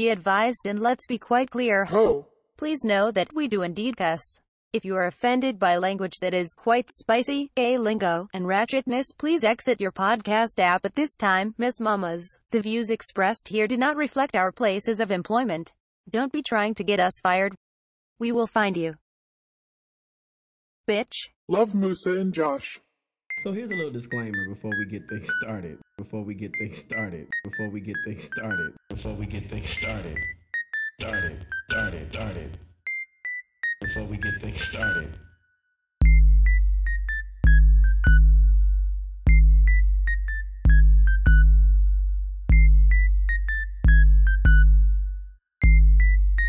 Be advised and let's be quite clear. Ho! Please know that we do indeed cuss. If you are offended by language that is quite spicy, gay lingo, and ratchetness, please exit your podcast app at this time, Miss Mamas. The views expressed here do not reflect our places of employment. Don't be trying to get us fired. We will find you. Bitch. Love Musa and Josh. So here's a little disclaimer before we get things started. Before we get things started. Before we get things started. Before we get things started. Started. Started. Started. Before we get things started.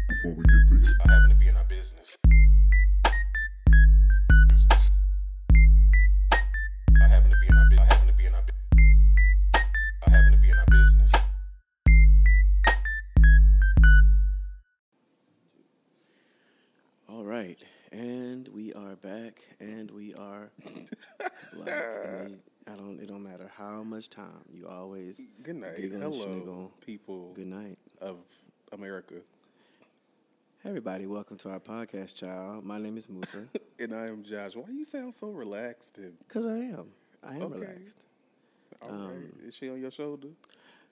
Before we get this, I happen to be in our business. Right, and we are back, and we are black. I don't. It don't matter how much time you always. Good night. Hello, sniggle. people Good night, of America. Hey, everybody. Welcome to our podcast, child. My name is Musa. And I am Josh. Why you sound so relaxed and Cause I am. I am Okay. relaxed. all right? Um, Is she on your shoulder?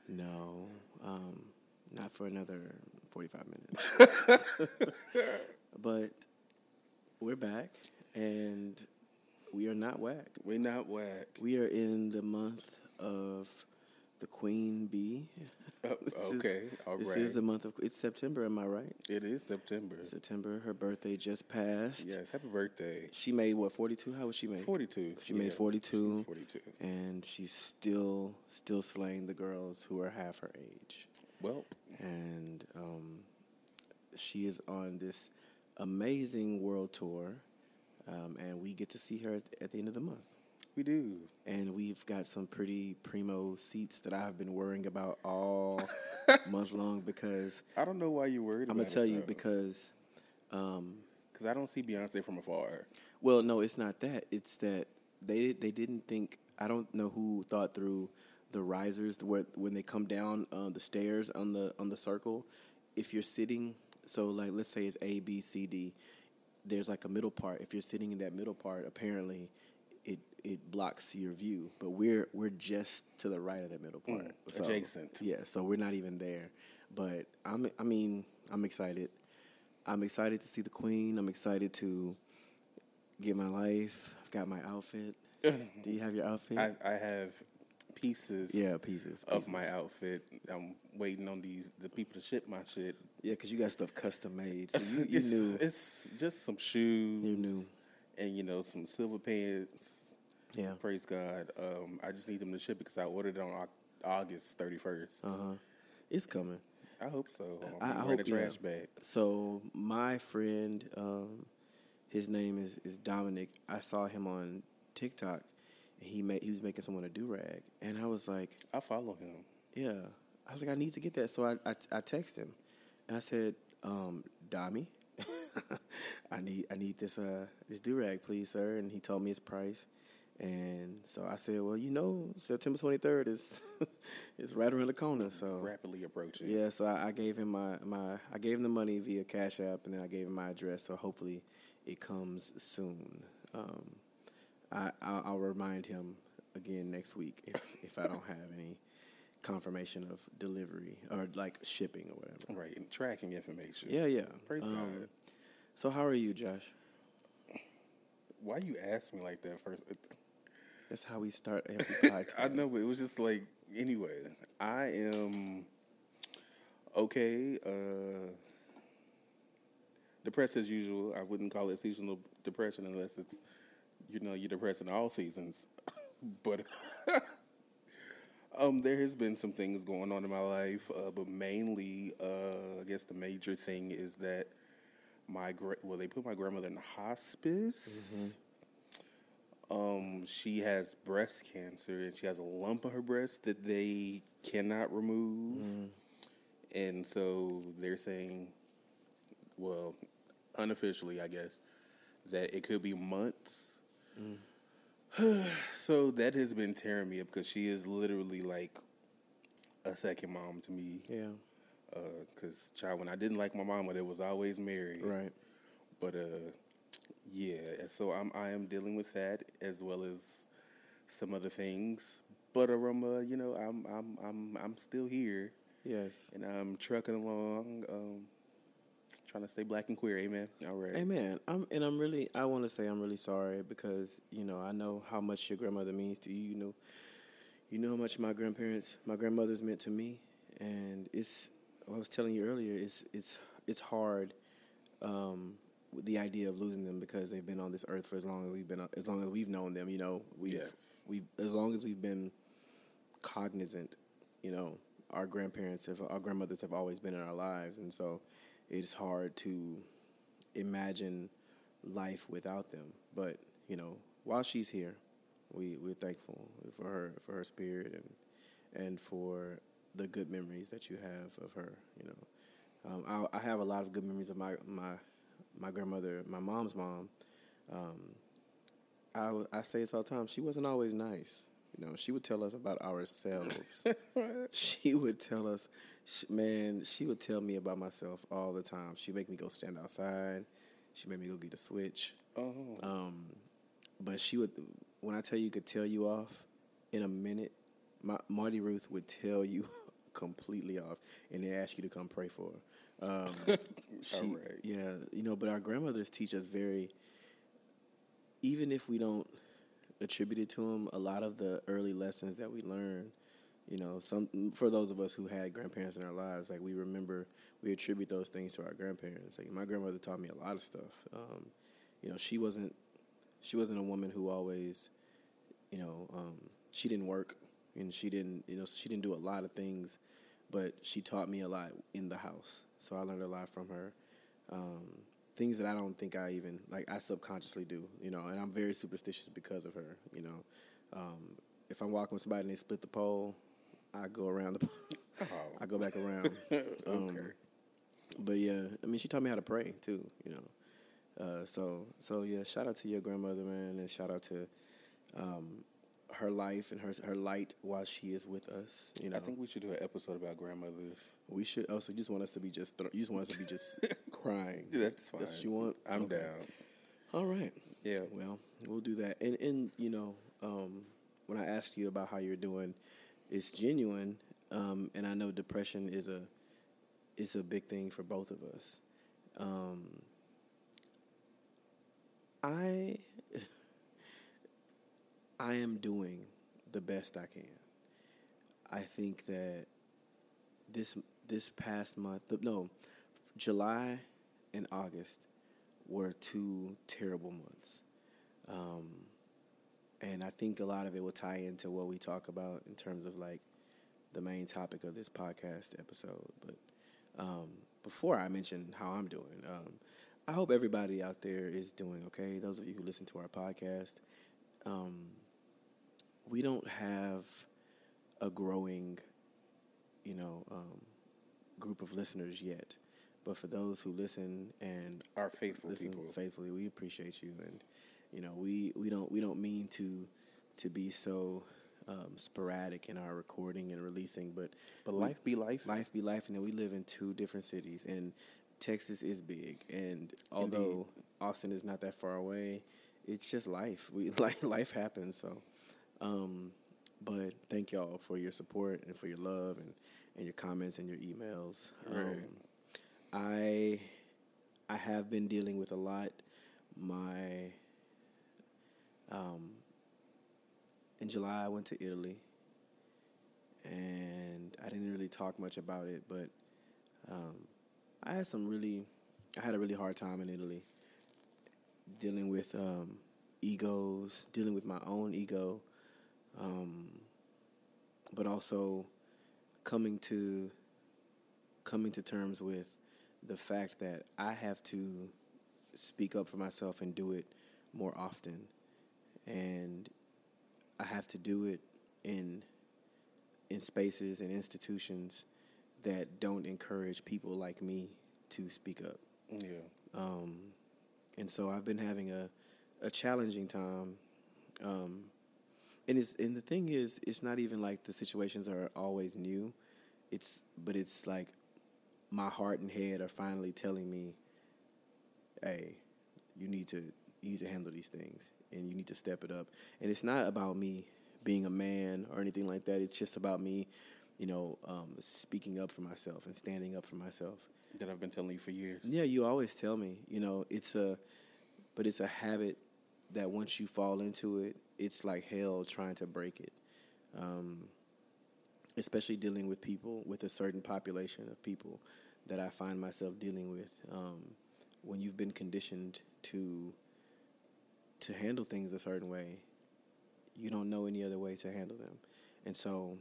No, um, not for another forty-five minutes. but we're back, and we are not whack. We're not whack. We are in the month of the Queen Bee. Oh, This is- okay, all this right. is the month of. It's September. Am I right? It is September. September. Her birthday just passed. Yes, happy birthday. She made what? Forty-two. How was she made? 42. She made forty two. Forty two. And she's still still slaying the girls who are half her age. Well, and um, she is on this amazing world tour, um, and we get to see her at, the end of the month. we do. And we've got some pretty primo seats that I've been worrying about all month long because I don't know why you're worried I'm gonna tell it, you though. because, um, Because I don't see Beyonce from afar. well, no, it's not that. It's that they they didn't think. I don't know who thought through the risers where when they come down uh, the stairs on the on the circle. If you're sitting, so like let's say it's A B C D, there's like a middle part. If you're sitting in that middle part, apparently it it blocks your view. But we're we're just to the right of that middle part, Mm, adjacent. Yeah, so we're not even there. But I'm I mean I'm excited. I'm excited to see the Queen. I'm excited to get my life. I've got my outfit. Do you have your outfit? I, I have pieces yeah, pieces, of my outfit. I'm waiting on these the people to ship my shit. Yeah, because you got stuff custom made. So you, you it's, knew. it's just some shoes You knew. and you know some silver pants. Yeah. Praise God. Um, I just need them to ship because I ordered it on August 31st. Uh huh. It's coming. I hope so. I, I I'm hope a yeah. trash bag. So my friend, um, his name is, is Dominic. I saw him on TikTok. He made he was making someone a do rag, and I was like, I follow him. yeah. I was like, I need to get that. So I I, I texted him, and I said, um, Dommy, I need I need this uh this do rag, please, sir. And he told me his price. And so I said, well, you know, September twenty third is is right around the corner. So Rapidly approaching. yeah, so I, I gave him my, my I gave him the money via Cash App, and then I gave him my address. So hopefully, it comes soon. Um, I I'll, I'll remind him again next week if if I don't have any confirmation of delivery or like shipping or whatever. Right. And tracking information. Yeah, yeah. Praise Um, God. So how are you, Josh? Why you ask me like that first? That's how we start every podcast. I know, but it was just like anyway. I am okay. Uh, depressed as usual. I wouldn't call it seasonal depression unless it's you know you're depressed in all seasons. but um, there has been some things going on in my life, uh, but mainly, uh, I guess the major thing is that my gra- well, they put my grandmother in hospice. Um, she has breast cancer and she has a lump on her breast that they cannot remove. And so they're saying, well, unofficially, I guess, that it could be months. so that has been tearing me up because she is literally like a second mom to me. yeah. Because, child, when I didn't like my mama, there was always Mary. Right. But uh, yeah, so I'm I am dealing with that as well as some other things. But uh, you know, I'm I'm I'm I'm still here Yes. and I'm trucking along, um, trying to stay black and queer. Amen. All right. Man, I'm and I'm really I want to say I'm really sorry because you know I know how much your grandmother means to you. You know, you know how much my grandparents, my grandmothers meant to me, and it's. I was telling you earlier, it's it's it's hard, um, with the idea of losing them because they've been on this earth for as long as we've been as long as we've known them. You know, we've Yes. we as long as we've been cognizant. You know, our grandparents have our grandmothers have always been in our lives, and so it's hard to imagine life without them. But you know, while she's here, we we're thankful for her for her spirit and and for the good memories that you have of her. You know, um, I, I have a lot of good memories of my my my grandmother, my mom's mom. Um, I I say it all the time. She wasn't always nice. You know, she would tell us about ourselves. she would tell us, sh- man, she would tell me about myself all the time. She'd make me go stand outside. She made me go get a switch. oh, Um, but she would, when I tell you, could tell you off in a minute. My, Marty Ruth would tell you completely off, and then ask you to come pray for her. Um, she, All right. Yeah, you know, but our grandmothers teach us very. Even if we don't attribute it to them, a lot of the early lessons that we learn, you know, some for those of us who had grandparents in our lives, like we remember, we attribute those things to our grandparents. Like my grandmother taught me a lot of stuff. Um, you know, she wasn't she wasn't a woman who always, you know, um, she didn't work and she didn't, you know, she didn't do a lot of things, but she taught me a lot in the house. So I learned a lot from her. Um, things that I don't think I even like I subconsciously do, you know, and I'm very superstitious because of her, you know. Um, if I'm walking with somebody and they split the pole, I go around the I go back around. Um, okay. but yeah, I mean, she taught me how to pray too. You know, uh, so so yeah. Shout out to your grandmother, man, and shout out to um, her life and her her light while she is with us. You know, I think we should do an episode about grandmothers. we should. Oh, so you just want us to be just thro- you just want us to be just crying. That's fine. That's what you want. I'm Okay. down. All right. Yeah. Well, we'll do that. And and you know, um, when I asked you about how you're doing, it's genuine. Um, and I know depression is a is a big thing for both of us. Um, I I am doing the best I can. I think that this this past month, no, July and August were two terrible months. Um, and I think a lot of it will tie into what we talk about in terms of like the main topic of this podcast episode. But um, before I mention how I'm doing, um, I hope everybody out there is doing okay. Those of you who listen to our podcast, um, we don't have a growing, you know, um, group of listeners yet. But for those who listen and are faithful listen people. faithfully, we appreciate you, and you know, we, we don't we don't mean to to be so um, sporadic in our recording and releasing, but But we- life be life. life be life, and then we live in two different cities, and Texas is big, and although Austin is not that far away, it's just life. We like life happens, so. Um, but thank y'all for your support and for your love and, and your comments and your emails. Right. Um, I I have been dealing with a lot. My um, in July I went to Italy, and I didn't really talk much about it, but um, I had some really, I had a really hard time in Italy, dealing with um, egos, dealing with my own ego, um, but also coming to coming to terms with the fact that I have to speak up for myself and do it more often, and I have to do it in in spaces and institutions that don't encourage people like me to speak up. Yeah. Um, and so I've been having a, a challenging time. Um, and it's and the thing is, it's not even like the situations are always new. It's but it's like my heart and head are finally telling me, "Hey, you need to you need to handle these things, and you need to step it up." And it's not about me being a man or anything like that. It's just about me, you know, um, speaking up for myself and standing up for myself. That I've been telling you for years. Yeah, you always tell me, you know, it's a, but it's a habit that once you fall into it, it's like hell trying to break it. Um, especially dealing with people with a certain population of people that I find myself dealing with. Um, when you've been conditioned to to handle things a certain way, you don't know any other way to handle them, and so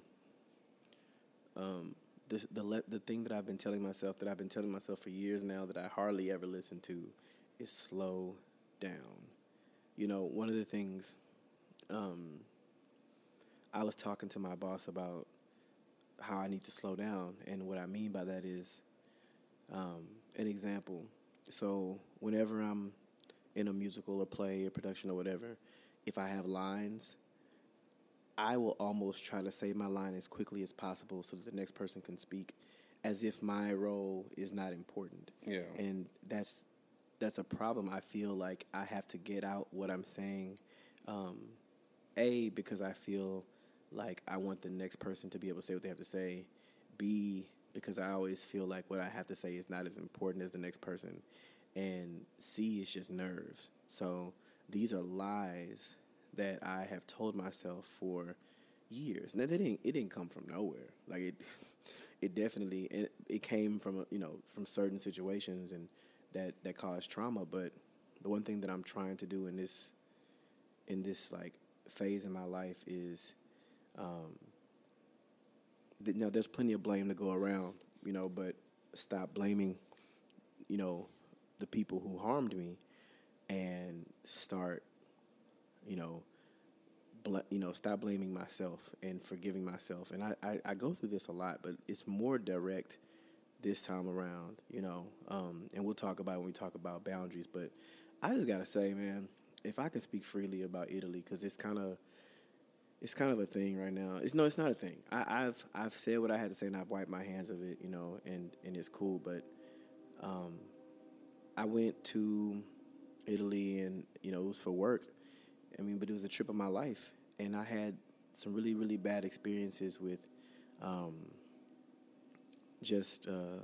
um, the the le- the thing that I've been telling myself that I've been telling myself for years now that I hardly ever listen to is slow down. You know, one of the things um, I was talking to my boss about how I need to slow down, and what I mean by that is um, an example. So whenever I'm in a musical or play or production or whatever, if I have lines, I will almost try to say my line as quickly as possible so that the next person can speak, as if my role is not important. Yeah. and that's that's a problem. I feel like I have to get out what I'm saying. Um, a because I feel like I want the next person to be able to say what they have to say. B because I always feel like what I have to say is not as important as the next person. And C is just nerves. So these are lies that I have told myself for years. Now they didn't it didn't come from nowhere. Like it it definitely it, it came from you know from certain situations and that that caused trauma, but the one thing that I'm trying to do in this in this like phase in my life is um th- know there's plenty of blame to go around, you know, but stop blaming you know the people who harmed me and start you know bl- you know stop blaming myself and forgiving myself. And I, I, I go through this a lot but it's more direct this time around you know um, and we'll talk about when we talk about boundaries. But i just gotta say man if i can speak freely about italy because it's kind of it's kind of a thing right now. It's no it's not a thing. I, i've i've said what i had to say and i've wiped my hands of it you know and and it's cool. But um, I went to Italy and you know it was for work. I mean, but it was a trip of my life, and I had some really really bad experiences with um, just uh,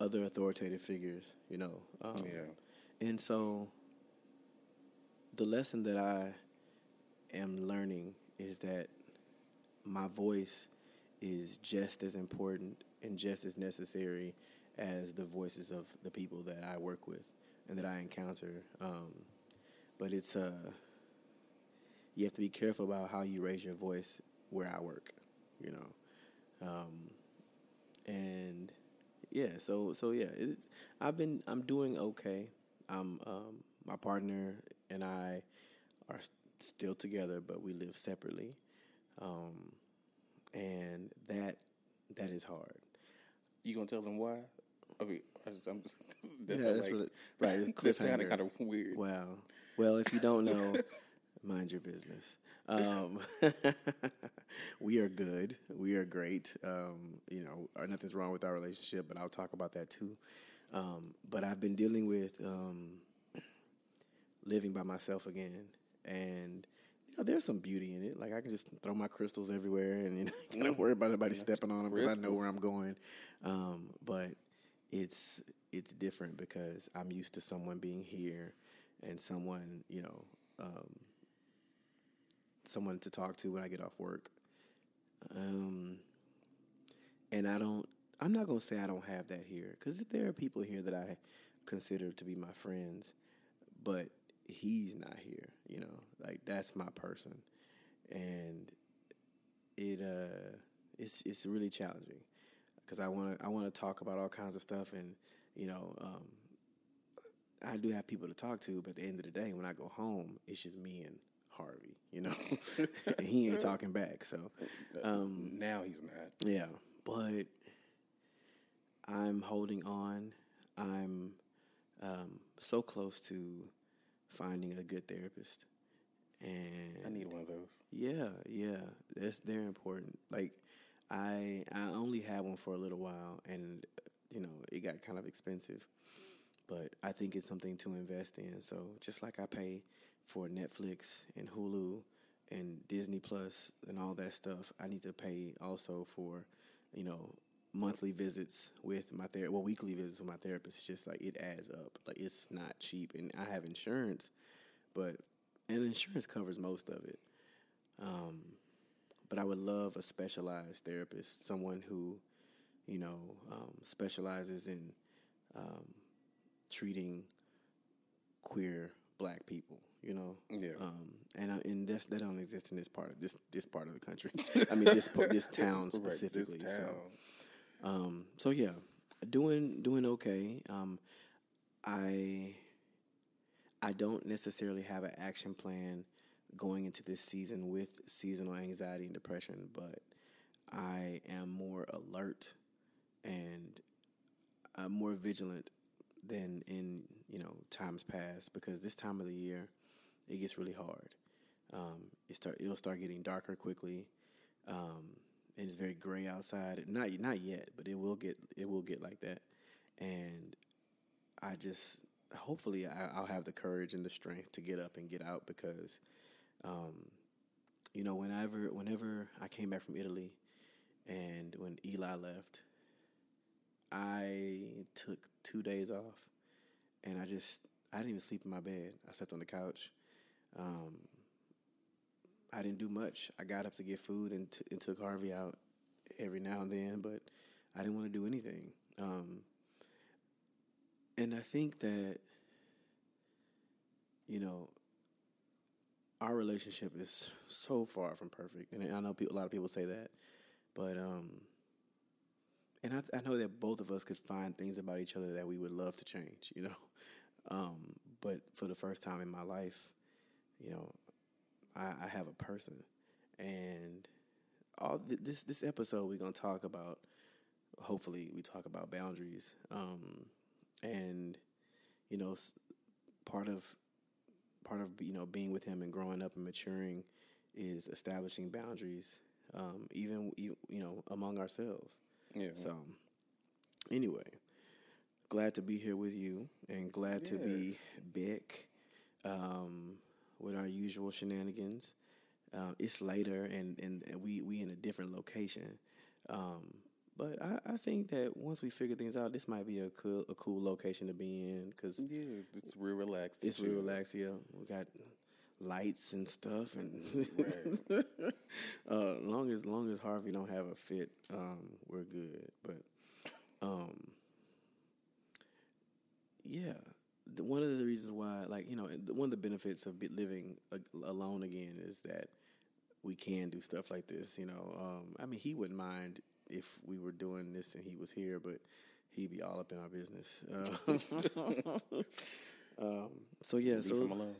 other authoritative figures. You know, um, Yeah. and so the lesson that I am learning is that my voice is just as important and just as necessary as the voices of the people that I work with and that I encounter. Um, but it's uh, you have to be careful about how you raise your voice where I work, you know, um, and yeah. So so yeah, it, I've been I'm doing okay. I'm um, my partner and I are still together, but we live separately, um, and that that is hard. You gonna tell them why? I I just, that's Yeah, that's like, what it- right, it's sounded cliffhanger. kind of weird. Wow. Well, if you don't know, mind your business. Um, we are good. We are great. Um, you know, uh, nothing's wrong with our relationship, but I'll talk about that too. Um, but I've been dealing with um, living by myself again, and you know, there's some beauty in it. Like I can just throw my crystals everywhere, and you know, don't worry about anybody stepping on them because I know where I'm going. Um, but it's it's different because I'm used to someone being here and someone you know um, someone to talk to when I get off work. Um, and I don't. I'm not gonna say I don't have that here because there are people here that I consider to be my friends, but he's not here. You know, like that's my person, and it uh, it's it's really challenging because I want to I want to talk about all kinds of stuff, and you know, um, I do have people to talk to, but at the end of the day, when I go home, it's just me and Harvey. You know, and he ain't talking back. So, um, now he's mad. yeah, but I'm holding on. I'm um, so close to finding a good therapist, and I need one of those. yeah, yeah, that's they're important. Like I I only had one for a little while, and you know, it got kind of expensive. But I think it's something to invest in. So just like I pay for Netflix and Hulu and Disney Plus and all that stuff, I need to pay also for, you know, monthly visits with my therapist, well, weekly visits with my therapist. It's just like it adds up. Like it's not cheap, and I have insurance, but and insurance covers most of it. Um, but I would love a specialized therapist, someone who, you know, um, specializes in um, treating queer black people. You know, Yeah. um, and I, and that's, that don't exist in this part of this this part of the country. I mean, this this town Right, this specifically. So. Um, so yeah, doing doing okay. Um, I I don't necessarily have an action plan going into this season with seasonal anxiety and depression, but I am more alert and uh, more vigilant than in you know times past because this time of the year it gets really hard. Um, it start it'll start getting darker quickly. Um, and it's very gray outside. Not not yet, but it will get it will get like that. And I just hopefully I, I'll have the courage and the strength to get up and get out because, um, you know, whenever whenever I came back from Italy, and when Eli left, I took two days off, and I just I didn't even sleep in my bed. I slept on the couch. Um, I didn't do much. I got up to get food and, t- and took Harvey out every now and then, but I didn't want to do anything. Um, and I think that, you know, our relationship is so far from perfect, and I know people, a lot of people say that, but um, and I, I know that both of us could find things about each other that we would love to change, you know. Um, but for the first time in my life, you know, I, I have a person, and all th- this this episode we're gonna talk about. Hopefully, we talk about boundaries, um, and you know, part of part of you know being with him and growing up and maturing is establishing boundaries, um, even you you know among ourselves. Yeah. So, anyway, glad to be here with you and glad to be back um, with our usual shenanigans. Uh, it's later and, and, and we, we in a different location. Um, but I, I think that once we figure things out, this might be a cool, a cool location to be in because yeah, it's real relaxed. it's real relaxed. Yeah, we got lights and stuff, and Right. uh, long as long as Harvey don't have a fit, um, we're good. But um, yeah, the, one of the reasons why, like you know, one of the benefits of living a, alone again is that we can do stuff like this. You know, um, I mean, he wouldn't mind if we were doing this and he was here, but he'd be all up in our business. Uh, um, so yeah, Leave so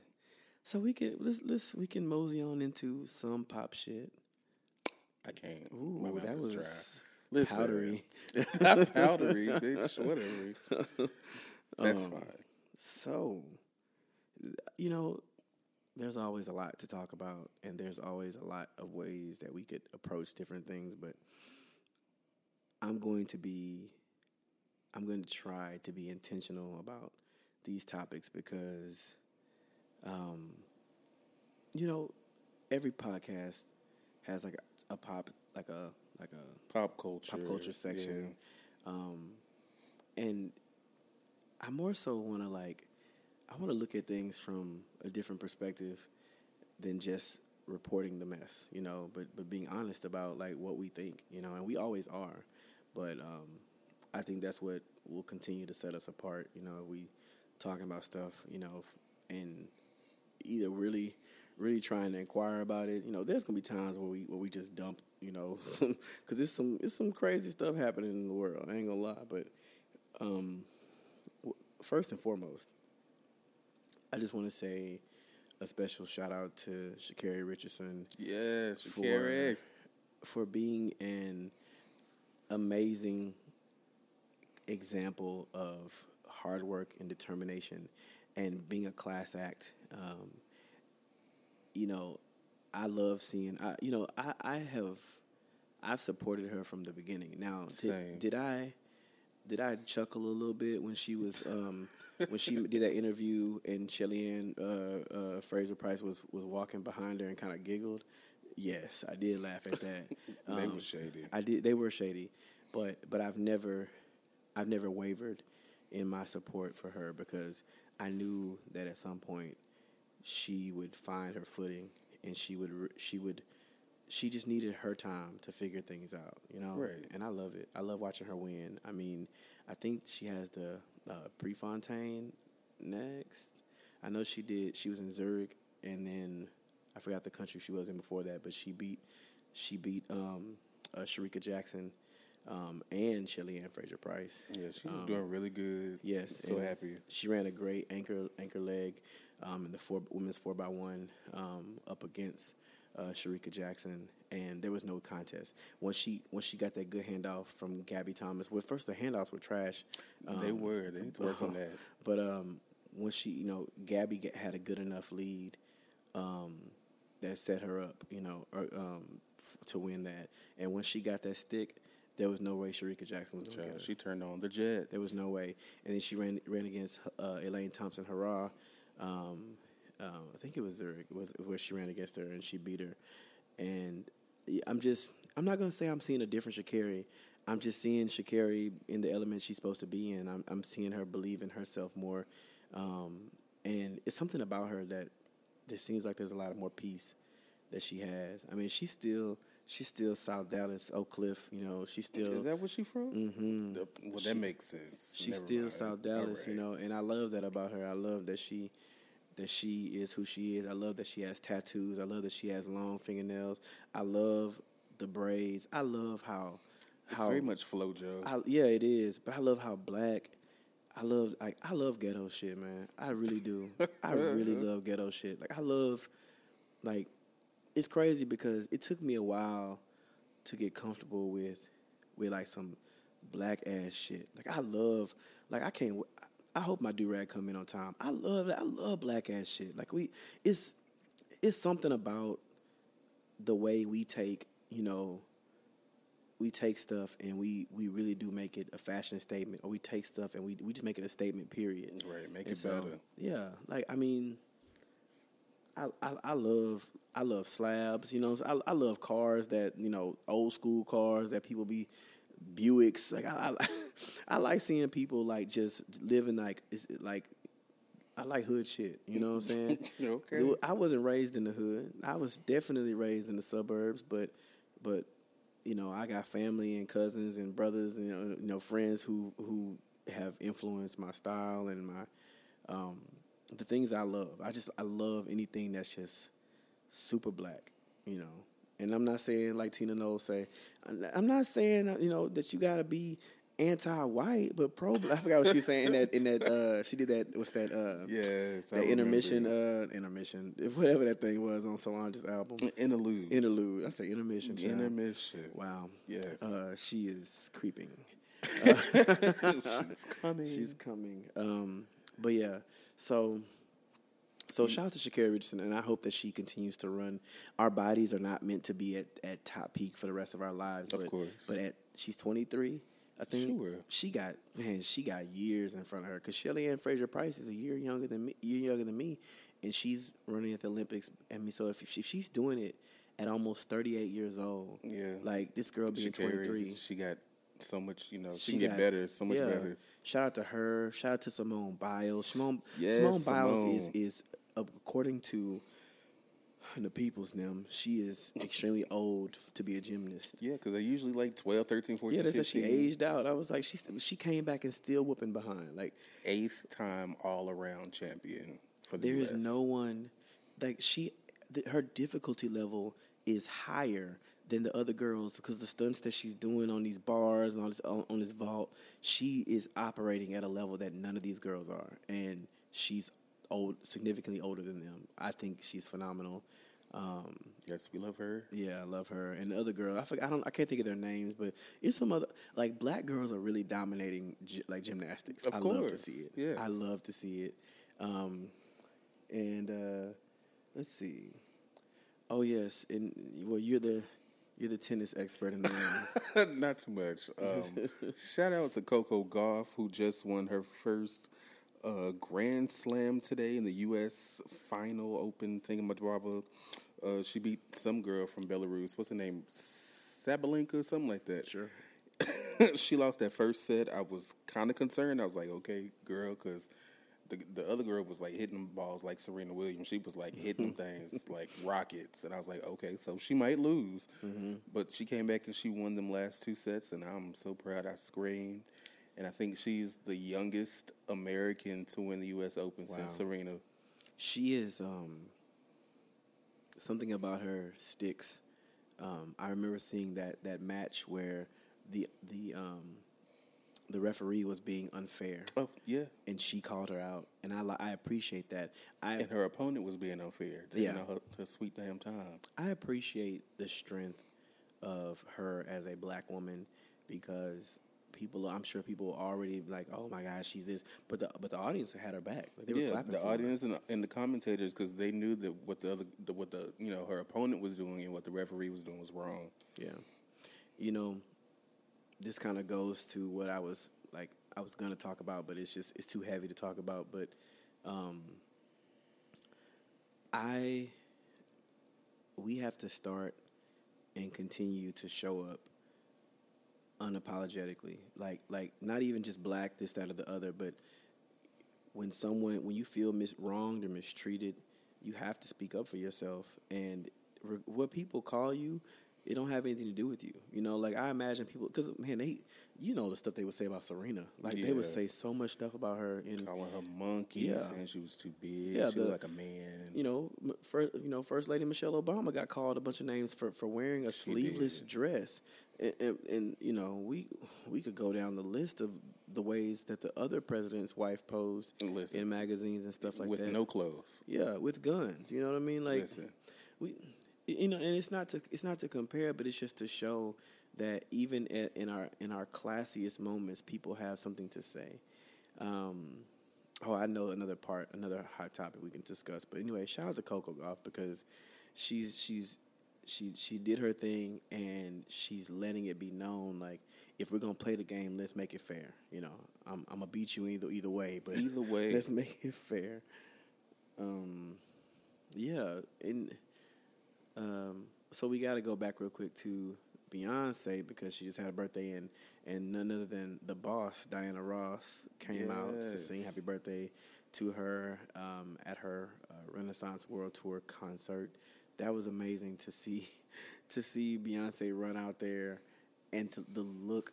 so we can let's let's we can mosey on into some pop shit. I can't. Ooh, My that was dry. Listen, powdery. Not powdery, bitch. Whatever. That's Um, fine. So, you know, there's always a lot to talk about, and there's always a lot of ways that we could approach different things. But I'm going to be, I'm going to try to be intentional about these topics because, um, you know, every podcast has like a, a pop, like a like a Pop culture. pop culture section. Um, and I more so want to like, I want to look at things from a different perspective than just reporting the mess, you know, but but being honest about like what we think, you know, and we always are. But um, I think that's what will continue to set us apart, you know, we talking about stuff, you know, and either really really trying to inquire about it. You know, there's gonna be times where we where we just dump, you know, because it's some it's some crazy stuff happening in the world. I ain't gonna lie, but um, first and foremost, I just want to say a special shout out to Sha'Carri Richardson Yeah, for for being an amazing example of hard work and determination and being a class act. Um, you know, I love seeing. I you know I I have I've supported her from the beginning. Now, did, did I did I chuckle a little bit when she was um, when she did that interview and Shelly Ann uh, uh, Fraser Pryce was was walking behind her and kind of giggled? Yes, I did laugh at that. They Um, were shady. I did. They were shady, but but I've never, I've never wavered in my support for her because I knew that at some point she would find her footing and she would she would she just needed her time to figure things out, you know. Right. And I love it. I love watching her win. I mean, I think she has the uh, Prefontaine next. I know she did. She was in Zurich, and then I forgot the country she was in before that, but she beat she beat um, uh, Shericka Jackson um, and Shelly Ann Fraser Pryce. Yeah, she's Um, doing really good. Yes, so happy. She ran a great anchor anchor leg um, in the four women's four x one um, up against uh, Shericka Jackson, and there was no contest. Once she once she got that good handoff from Gabby Thomas, well, first the handoffs were trash. they um, were. They need to work on that. But um, once she, you know, Gabby had a good enough lead um, that set her up, you know, or, um, f- to win that. And when she got that stick, there was no way Shericka Jackson was going to get her. She turned on the jet. There was no way. And then she ran ran against uh, Elaine Thompson Herah. Um, um, I think it was Zurich was where she ran against her and she beat her. And I'm just I'm not gonna say I'm seeing a different Sha'Carri. I'm just seeing Sha'Carri in the element she's supposed to be in. I'm I'm seeing her believe in herself more. Um, and it's something about her that there seems like there's a lot of more peace that she has. I mean, she's still she's still South Dallas, Oak Cliff. You know, she's still Is that where she from? Mm-hmm. The- well, She- that makes sense. she's Never still mind. South Dallas, you know, and I love that about her. I love that she that she is who she is. I love that she has tattoos. I love that she has long fingernails. I love the braids. I love how It's how very much FloJo. I, yeah, it is. But I love how black. I love like I love ghetto shit, man. I really do. I really love ghetto shit. Like I love, like, it's crazy because it took me a while to get comfortable with, with like some black ass shit. Like I love, like I can't. I hope my do rag come in on time. I love that. I love black ass shit. Like we, it's, it's something about the way we take, you know, we take stuff and we we really do make it a fashion statement, or we take stuff and we we just make it a statement. Period. Right, make And it so, better. Yeah, like I mean, I, I I love I love slabs. You know, I I love cars that you know old school cars that people be Buicks. Like I I, I like seeing people like just living like it's like. I like hood shit, you know what I'm saying? Okay. Dude, I wasn't raised in the hood. I was definitely raised in the suburbs, but but you know, I got family and cousins and brothers and you know, you know friends who who have influenced my style and my um, the things I love. I just I love anything that's just super black, you know. And I'm not saying like Tina Knowles say. I'm- I'm not saying uh, you know that you gotta be anti-white, but pro. I forgot what she was saying in that in that uh, she did that. What's that? Uh, Yes, I that intermission, uh, intermission, whatever that thing was on Solange's album. interlude. Interlude. I say intermission. child. Intermission. Wow. Yes. Uh, she is creeping. She's coming. She's coming. Um, but yeah, so so shout out to Sha'Carri Richardson, and I hope that she continues to run. Our bodies are not meant to be at, at top peak for the rest of our lives. Of but, course. But at she's twenty three. I think Sure. she got man, she got years in front of her because Shelly Ann Fraser Pryce is a year younger than me, year younger than me, and she's running at the Olympics. I mean, so if, if she's doing it at almost thirty eight years old, Yeah. like this girl being twenty three, She got so much, you know, she, she can get better, so much yeah. better. Shout out to her. Shout out to Simone Biles. Simone, Yes, Simone Biles is, is according to the people's name, she is extremely old to be a gymnast. Yeah, because they're usually like 12, 13, 14, Yeah, they said she aged out. I was like, she she came back and still whooping behind. Like Eighth time all around champion for the there is US. no one like she. th- her difficulty level is higher than the other girls because the stunts that she's doing on these bars and all this on, on this vault, she is operating at a level that none of these girls are, and she's old, significantly older than them. I think she's phenomenal. Um, Yes, we love her. yeah, I love her. And the other girl, I forgot, I don't, I can't think of their names, but it's some other like black girls are really dominating gy- like gymnastics. Of I love to see it. yeah. I love to see it. Um, and uh, let's see. Oh yes, and well, you're the You're the tennis expert in the room. Not too much. Um, shout out to Coco Gauff, who just won her first uh, Grand Slam today in the U.S. Final Open thingamajobba. Uh, she beat some girl from Belarus. What's her name? Sabalenka, something like that. Sure. she lost that first set. I was kind of concerned. I was like, okay, girl, because the the other girl was like hitting balls like Serena Williams. She was like hitting things like rockets, and I was like, okay, so she might lose, but she came back and she won them last two sets, and I'm so proud. I screamed, and I think she's the youngest American to win the U.S. Open Wow. since Serena. She is um something about her sticks. Um, I remember seeing that that match where the the um the referee was being unfair, Oh yeah, and she called her out, and I I appreciate that. I and her opponent was being unfair. Yeah. her, her sweet damn time. I appreciate the strength of her as a black woman because people, I'm sure people were already like, "Oh my gosh, she's this," but the but the audience had her back. Like, they were yeah, clapping the audience and, and the commentators because they knew that what the other, the, what the you know her opponent was doing and what the referee was doing was wrong. Yeah. You know, this kind of goes to what I was like I was going to talk about, but it's just it's too heavy to talk about, but um I we have to start and continue to show up unapologetically. Like like not even just black this that or the other, but when someone when you feel mis- wronged or mistreated, you have to speak up for yourself. And re- what people call you, it don't have anything to do with you. You know, like I imagine people because man, they you know the stuff they would say about Serena. Like they would say so much stuff about her and Calling her monkey, Yeah. saying she was too big, Yeah, she the- was like a man. you know, first, you know, First Lady Michelle Obama got called a bunch of names for, for wearing a She sleeveless did. dress, and, and, and you know, we we could go down the list of the ways that the other president's wife posed Listen. in magazines and stuff like with that. With no clothes. yeah, with guns. You know what I mean? Like, Listen. we, you know, and it's not to it's not to compare, but it's just to show that even at, in our in our classiest moments, people have something to say. Um, oh, I know another part, another hot topic we can discuss. But anyway, shout out to Coco Gauff because she's she's she she did her thing and she's letting it be known like if we're gonna play the game, let's make it fair. You know, I'm I'm gonna beat you either either way, but Either way. let's make it fair. Um, yeah, and um, so we got to go back real quick to Beyonce because she just had a birthday and and none other than the boss Diana Ross came out to sing happy birthday to her um, at her uh, Renaissance World Tour concert. That was amazing to see to see Beyonce run out there and to, the look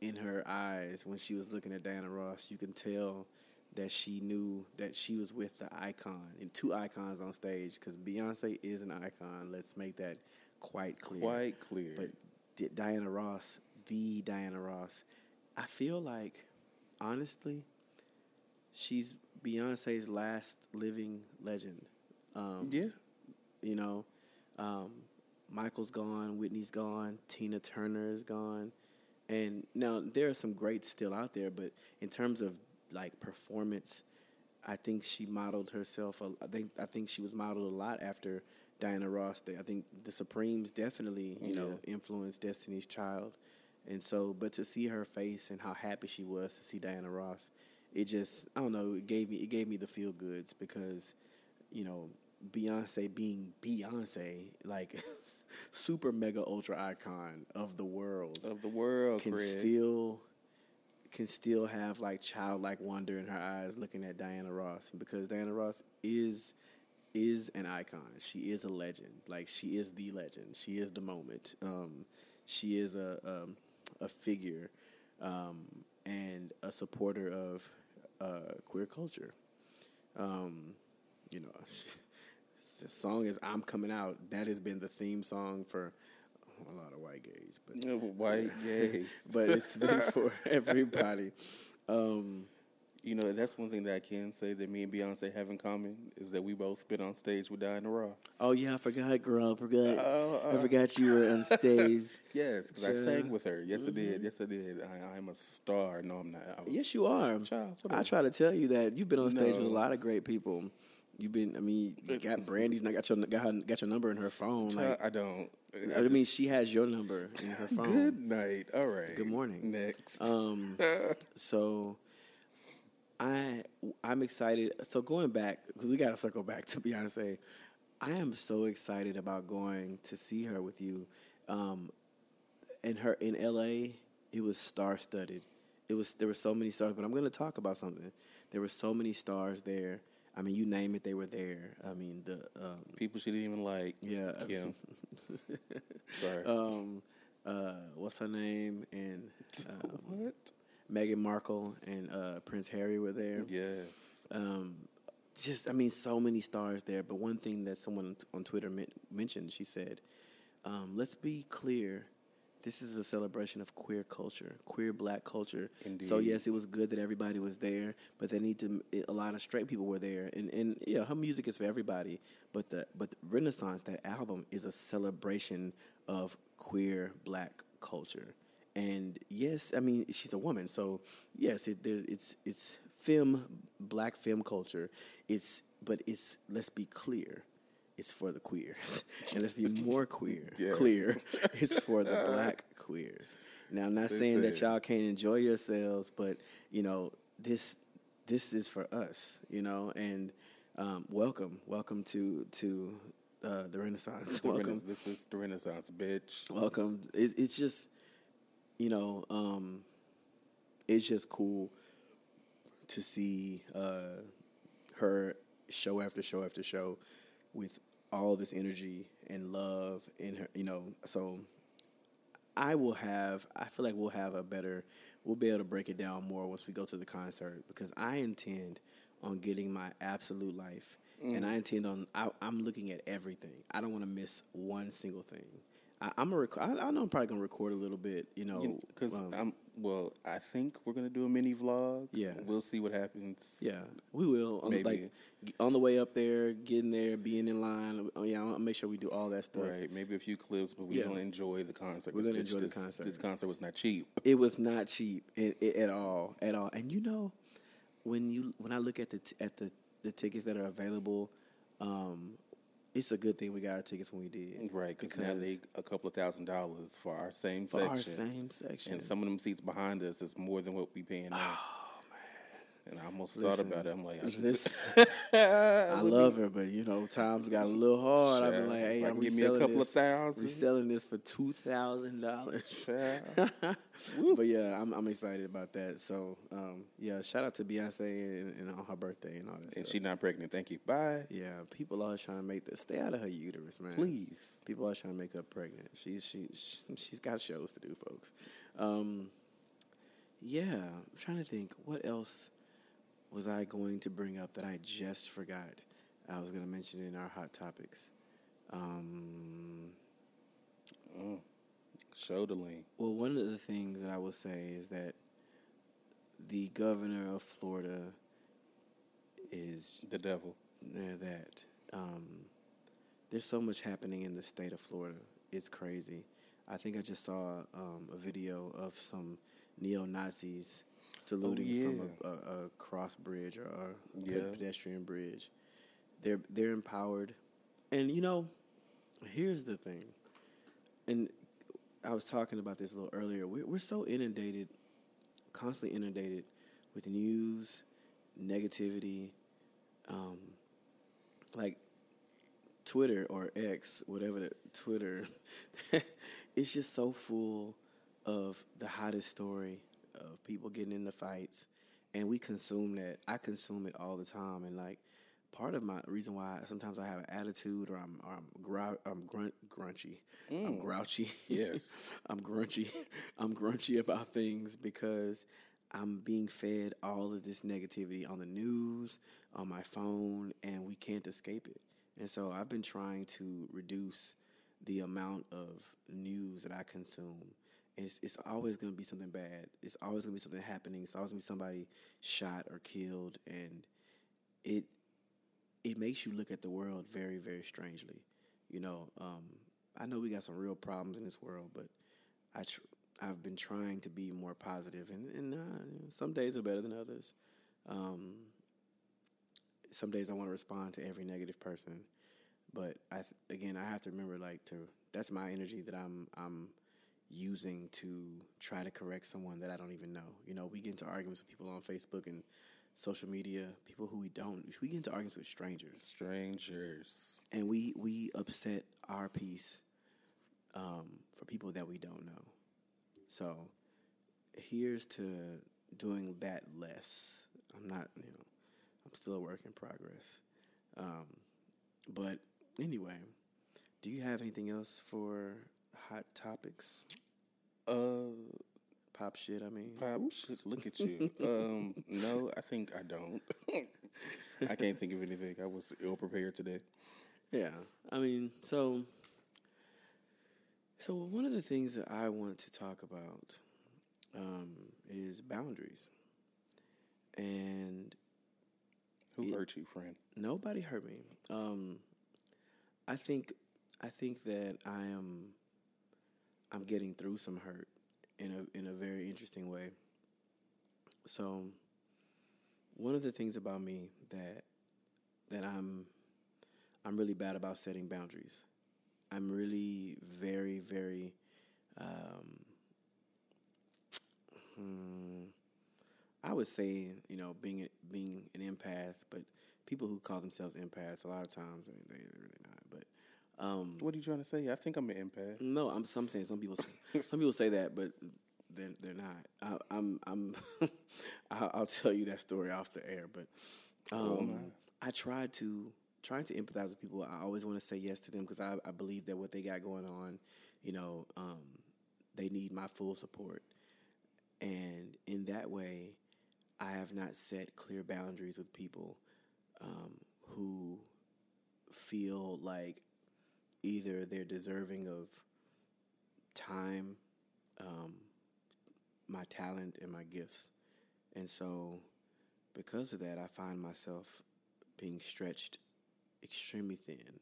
in her eyes when she was looking at Diana Ross. You can tell that she knew that she was with the icon and two icons on stage because Beyonce is an icon. Let's make that quite clear. Quite clear. But Di- Diana Ross, the Diana Ross, I feel like, honestly, she's Beyonce's last living legend. Um, yeah, you know, um, Michael's gone, Whitney's gone, Tina Turner is gone, and now there are some greats still out there. But in terms of like performance, I think she modeled herself. a- I think I think she was modeled a lot after Diana Ross. I think the Supremes definitely you know influenced Destiny's Child, and so but to see her face and how happy she was to see Diana Ross, it just I don't know. It gave me it gave me the feel goods because you know, Beyonce being Beyonce, like super mega ultra icon of the world, of the world, can Craig. still can still have like childlike wonder in her eyes looking at Diana Ross because Diana Ross is is an icon. She is a legend. Like she is the legend. She is the moment. Um, she is a um, a figure um, and a supporter of uh, queer culture. Um, you know, the song is "I'm Coming Out." That has been the theme song for a lot of white gays, but White gay. but it's been for everybody. Um, You know, that's one thing that I can say that me and Beyonce have in common is that we both been on stage with Diana Ross. oh yeah, I forgot, girl. I forgot. Oh, I forgot you were on stage. Yes, because I sang with her. Yes, I did. Mm-hmm. Yes, I did. I, I'm a star. No, I'm not. I yes, you are. Child, I try to tell you that you've been on stage with a lot of great people. You've been. I mean, you got Brandy's. Got your got, her, got your number in her phone. Child, Like I don't. I mean, she has your number in her phone. Good night. All right. Good morning. Next. Um, so I I'm excited. So going back because we got to circle back to Beyonce. I am so excited about going to see her with you. Um, in her in L.A., it was star studded. It was there were so many stars, but I'm going to talk about something. There were so many stars there. I mean, you name it, they were there. I mean, the um, People she didn't even like. yeah, Kim. Sorry. um, uh, what's her name? And um, what? Meghan Markle and uh, Prince Harry were there. Yeah. Um, just, I mean, so many stars there. But one thing that someone on Twitter men- mentioned, she said, um, "Let's be clear. This is a celebration of queer culture, queer Black culture. So yes, it was good that everybody was there, but they need to. A lot of straight people were there, and and yeah, her music is for everybody. But the but the Renaissance, that album, is a celebration of queer Black culture. And yes, I mean she's a woman, so yes, it, there's, it's it's film, Black film culture. It's but it's let's be clear, it's for the queers, and let's be more queer, Yes. clear. It's for the Black queers. Now, I'm not saying that y'all can't enjoy yourselves, but you know this this is for us, you know. And um, welcome, welcome to to uh, the Renaissance. The welcome, Renais- this is the Renaissance, bitch. welcome. It, it's just, you know, um, it's just cool to see uh, her show after show after show with all this energy and love in her. You know, so I will have. I feel like we'll have a better. We'll be able to break it down more once we go to the concert because I intend on getting my absolute life, and I intend on. I, I'm looking at everything. I don't want to miss one single thing. I, I'm a. Rec- I, I know I'm probably gonna record a little bit. You know, Because um, I'm well, I think we're gonna do a mini vlog. Yeah. we'll see what happens. Yeah, we will. On the, Maybe. like on the way up there, getting there, being in line. Oh, yeah, I'll make sure we do all that stuff. Right, maybe a few clips, but we're Yeah. gonna enjoy the concert. We're gonna bitch, enjoy the this- concert. This concert was not cheap. It was not cheap at, at all, at all. And you know, when you when I look at the t- at the the tickets that are available, um, it's a good thing we got our tickets when we did. Right, because now they a couple of thousand dollars for our same for section. our same section. And some of them seats behind us is more than what we paying now. Oh, And I almost thought about it. I'm like, I Listen, I love her, but you know, times got a little hard. I've been like, hey, I I'm give me a couple this, of thousand. reselling this for two thousand dollars. But yeah, I'm I'm excited about that. So um, yeah, shout out to Beyonce and, and on her birthday and all that. and stuff. she not pregnant. Thank you. Bye. yeah, people are trying to make this. Stay out of her uterus, man. Please. People are trying to make her pregnant. She's she, she she's got shows to do, folks. Um, yeah, I'm trying to think. What else was I going to bring up that I just forgot? I was going to mention in our hot topics. Um, Shoulder lean. Well, one of the things that I will say is that the governor of Florida is The devil. that. Um, there's so much happening in the state of Florida. It's crazy. I think I just saw um, a video of some neo Nazis saluting from yeah. a, a, a cross bridge or a Yeah. pedestrian bridge. They're they're empowered, and you know, here's the thing. And I was talking about this a little earlier. We're, we're so inundated, constantly inundated with news, negativity, um, like Twitter or X, whatever the Twitter. it's just so full of the hottest story of people getting into fights, and we consume that. I consume it all the time, and like part of my reason why sometimes I have an attitude or I'm or I'm grou- I'm grunt, grunchy, I'm mm. grouchy. Yes. I'm grunchy. I'm grunchy about things because I'm being fed all of this negativity on the news, on my phone, and we can't escape it. And so I've been trying to reduce the amount of news that I consume. It's, it's always going to be something bad. It's always going to be something happening. It's always to be somebody shot or killed, and it it makes you look at the world very, very strangely. You know, um, I know we got some real problems in this world, but I tr- I've been trying to be more positive, and, and uh, some days are better than others. Um, some days I want to respond to every negative person, but I th- again I have to remember like to that's my energy that I'm I'm using to try to correct someone that I don't even know. You know, we get into arguments with people on Facebook and social media, people who we don't. We get into arguments with strangers, Strangers. and we we upset our peace um, for people that we don't know. So here's to doing that less. I'm not, you know, I'm still a work in progress. Um, but anyway, do you have anything else for hot topics? Uh, Pop shit, I mean. pop, shit, look at you. um, no, I think I don't. I can't think of anything. I was ill prepared today. Yeah, I mean, so so one of the things that I want to talk about um, is boundaries, and Who hurt you, friend? nobody hurt me. Um, I think I think that I am I'm getting through some hurt in a in a very interesting way. So one of the things about me that that I'm I'm really bad about setting boundaries. I'm really very very um, hmm, I would say, you know, being being an empath, but people who call themselves empaths, a lot of times they, they're really not. But um, What are you trying to say? I think I'm an empath. no, I'm some saying some people some people say that, but they're they're not. I, I'm I'm I'll, I'll tell you that story off the air, but um, I try to trying to empathize with people. I always want to say yes to them because I, I believe that what they got going on, you know, um, they need my full support, and in that way, I have not set clear boundaries with people um, who feel like either they're deserving of time, um, my talent, and my gifts. And so, because of that, I find myself being stretched extremely thin,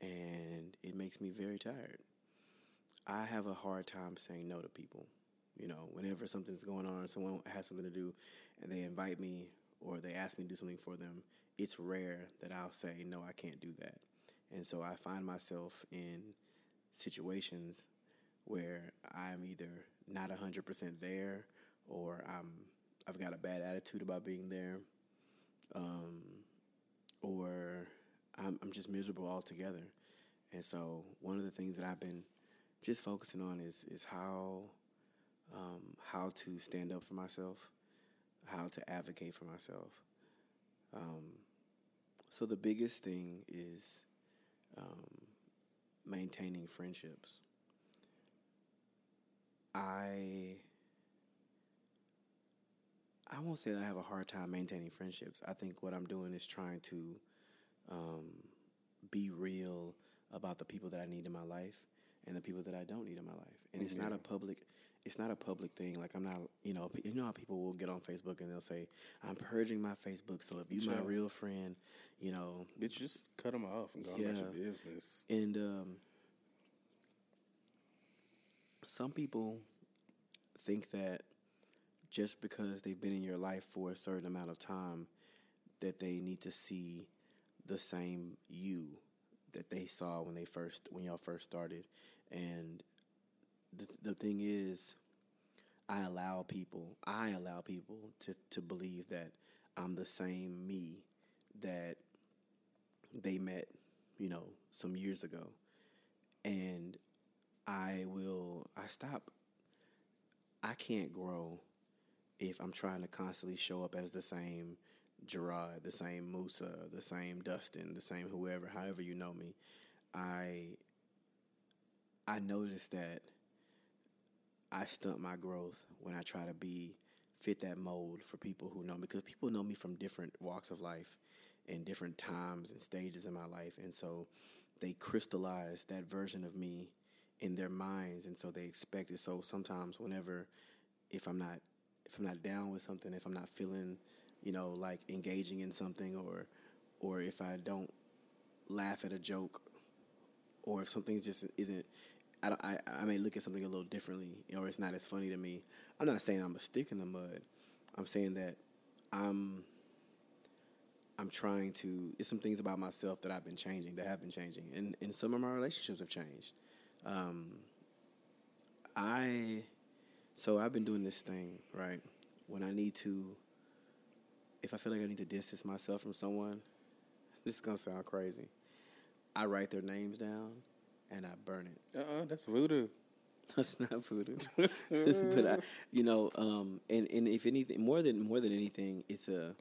and it makes me very tired. I have a hard time saying no to people. You know, whenever something's going on, someone has something to do, and they invite me or they ask me to do something for them, it's rare that I'll say, no, I can't do that. And so I find myself in situations where I'm either not 100% there or I'm, I've got a bad attitude about being there um, or I'm, I'm just miserable altogether. And so one of the things that I've been just focusing on is, is how, um, how to stand up for myself, how to advocate for myself. Um, so the biggest thing is um, maintaining friendships. I I won't say that I have a hard time maintaining friendships. I think what I'm doing is trying to um, be real about the people that I need in my life and the people that I don't need in my life. And it's not a public it's not a public thing. Like I'm not, you know, you know how people will get on Facebook and they'll say, "I'm purging my Facebook." So if you my Sure. real friend, you know, Bitch, just cut them off and go about your Yeah. business. and um, some people think that just because they've been in your life for a certain amount of time, that they need to see the same you that they saw when they first when y'all first started. And the the thing is, I allow people I allow people to to believe that I'm the same me that they met, you know, some years ago. And I will I stop I can't grow if I'm trying to constantly show up as the same Gerard, the same Musa, the same Dustin, the same whoever, however you know me. I I notice that I stunt my growth when I try to be fit that mold for people who know me because people know me from different walks of life and different times and stages in my life and so they crystallize that version of me in their minds and so they expect it. So sometimes whenever if I'm not if I'm not down with something if I'm not feeling you know like engaging in something or or if I don't laugh at a joke or if something just isn't I, don't- I, I may look at something a little differently or it's not as funny to me. I'm not saying i'm a stick in the mud. I'm saying that i'm i'm trying to it's some things about myself that i've been changing that have been changing and, and some of my relationships have changed Um, I so I've been doing this thing right when I need to. If I feel like I need to distance myself from someone, this is gonna sound crazy. I write their names down and I burn it. Uh-uh, that's voodoo. That's not voodoo. but I, you know, um, and and if anything, more than more than anything, it's a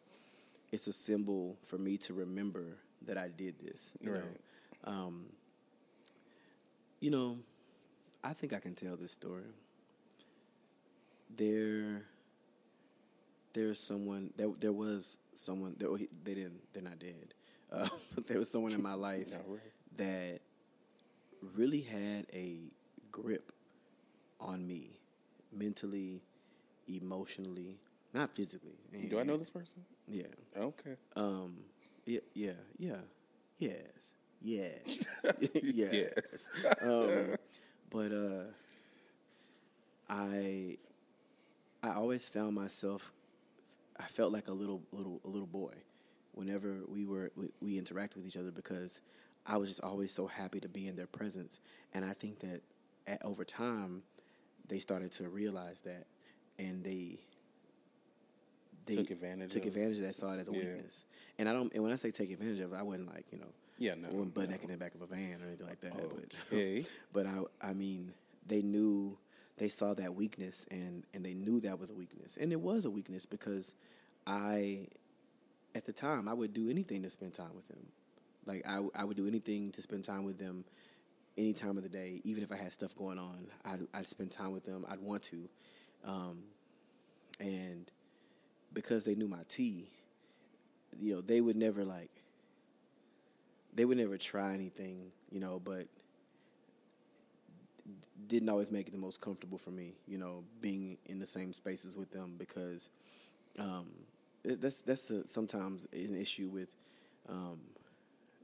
it's a symbol for me to remember that I did this. You Right. know, um, you know, I think I can tell this story. There, there's someone. There, there was someone. There, they didn't. They're not dead. Uh, but there was someone in my life right. that really had a grip on me, mentally, emotionally, not physically. Do I know this person? Yeah. Okay. Um. Yeah. Yeah. Yeah. Yes. Yes. yes. Yes. Um. But uh. I. I always found myself. I felt like a little, little, a little boy, whenever we were we, we interact with each other because I was just always so happy to be in their presence, and I think that at, over time, they started to realize that, and they they Took advantage took of advantage of that, saw it as a Yeah. weakness. And I don't. And when I say take advantage of it, I wasn't like you know, Yeah, no, I wasn't butt no. in the back of a van or anything like that. But Okay. but I I mean they knew they saw that weakness and and they knew that was a weakness and it was a weakness because I at the time I would do anything to spend time with them. Like I I would do anything to spend time with them any time of the day, even if I had stuff going on. I'd I'd spend time with them. I'd want to, um, and because they knew my tea, you know, they would never like they would never try anything, you know, but didn't always make it the most comfortable for me, you know, being in the same spaces with them because um, that's that's a, sometimes an issue with um,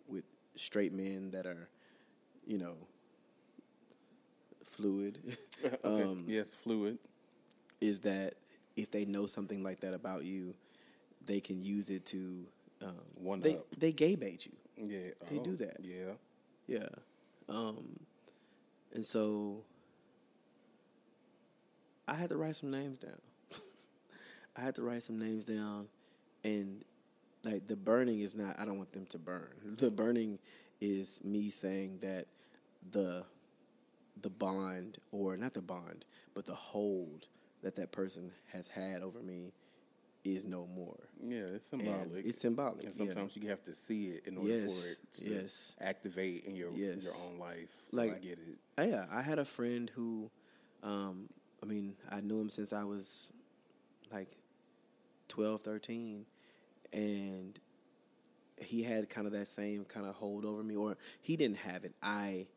with straight men that are, you know, fluid. Okay. um, yes, fluid. is that if they know something like that about you, they can use it to um, One they up. they gay bait you. Yeah. They oh, do that. Yeah. Yeah. Um, and so I had to write some names down. I had to write some names down and like the burning is not I don't want them to burn. The burning is me saying that the the bond or not the bond, but the hold that that person has had over me is no more. Yeah, it's symbolic. it's symbolic, And yeah. sometimes you have to see it in order Yes, for it to yes. activate in your Yes. your own life. So Like- I get it. Uh, Yeah, I had a friend who, um, I mean, I knew him since I was like 12, 13, and he had kind of that same kind of hold over me, or he didn't have it. I,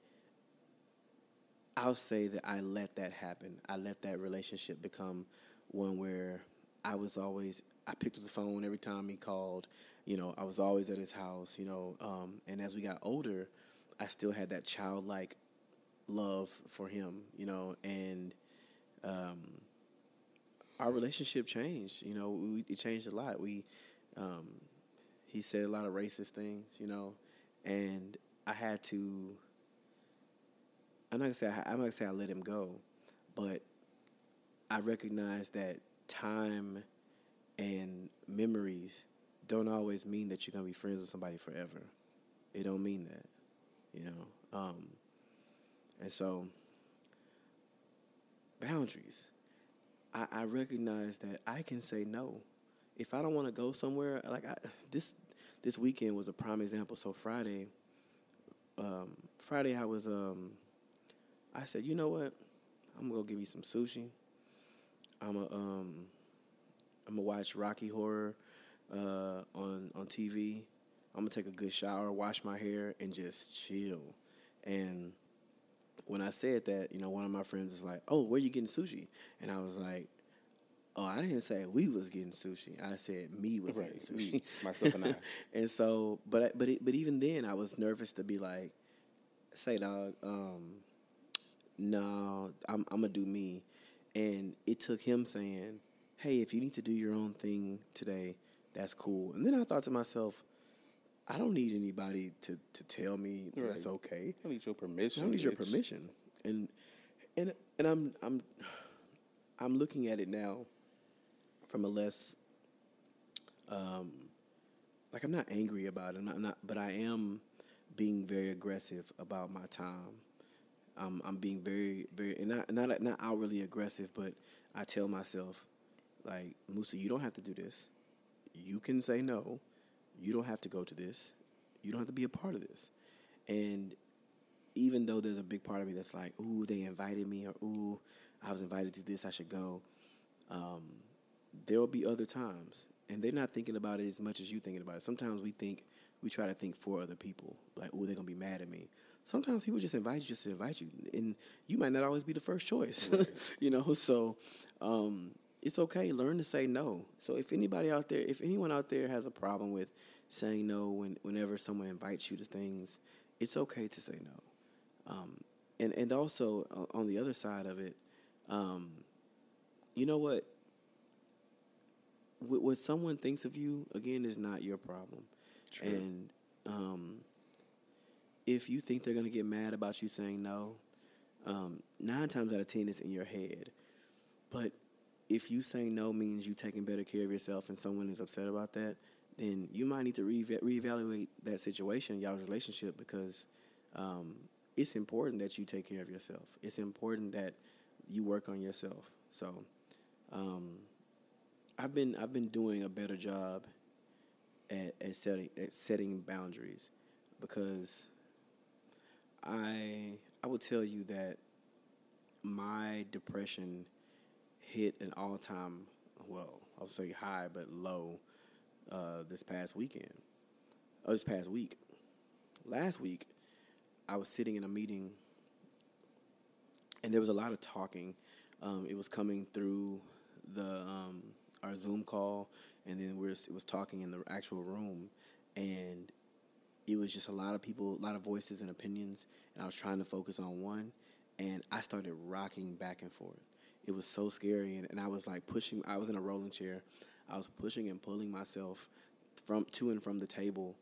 I'll say that I let that happen. I let that relationship become one where I was always, I picked up the phone every time he called. You know, I was always at his house, you know, um, and as we got older, I still had that childlike love for him, you know, and um, our relationship changed. You know, we, it changed a lot. We, um, he said a lot of racist things, you know, and I had to. I'm not gonna say I, I'm not gonna say I let him go, but I recognize that time and memories don't always mean that you're gonna be friends with somebody forever. It don't mean that, you know. Um, and so, boundaries. I, I recognize that I can say no. If I don't want to go somewhere, like I, this, this weekend was a prime example. So Friday, um, Friday I was, um, I said, you know what? I'm gonna go give me some sushi. I'm a, um, I'm gonna watch Rocky Horror uh, on on TV. I'm gonna take a good shower, wash my hair, and just chill. And when I said that, you know, one of my friends was like, "Oh, where you getting sushi?" And I was like, "Oh, I didn't say we was getting sushi. I said me was Right, getting me, sushi, myself and I. and so, but but it, but even then, I was nervous to be like, "Say, dog, um, no, I'm I'm gonna do me." And it took him saying, "Hey, if you need to do your own thing today, that's cool." And then I thought to myself, I don't need anybody to, to tell me that's okay. I need your I permission. don't need your bitch. permission. and and and I'm I'm I'm looking at it now from a less um like I'm not angry about it. I'm not, I'm not but I am being very aggressive about my time. I'm I'm being very very and not not not outwardly aggressive, but I tell myself like Musa, you don't have to do this. You can say no. You don't have to go to this. You don't have to be a part of this. And even though there's a big part of me that's like, ooh, they invited me, or ooh, I was invited to this, I should go. Um, there will be other times, and they're not thinking about it as much as you thinking about it. Sometimes we think we try to think for other people, like, ooh, they're gonna be mad at me. Sometimes people just invite you just to invite you, and you might not always be the first choice, you know. So um, it's okay. Learn to say no. So if anybody out there, if anyone out there has a problem with saying no when whenever someone invites you to things, it's okay to say no. Um, and and also uh, on the other side of it, um, you know what? What, what someone thinks of you again is not your problem, True. and um, if you think they're gonna get mad about you saying no, um, nine times out of ten it's in your head. But if you saying no means you taking better care of yourself and someone is upset about that, then you might need to re- reevaluate that situation, y'all's relationship, because um, it's important that you take care of yourself. It's important that you work on yourself. So, um, I've been I've been doing a better job at, at setting at setting boundaries because I I will tell you that my depression hit an all time well I'll say high but low uh, this past weekend. Oh, this past week. Last week, I was sitting in a meeting, and there was a lot of talking. Um, it was coming through the um, our Zoom call, and then we are it was talking in the actual room, and it was just a lot of people, a lot of voices and opinions, and I was trying to focus on one, and I started rocking back and forth. It was so scary, and, and I was like pushing. I was in a rolling chair. I was pushing and pulling myself from to and from the table,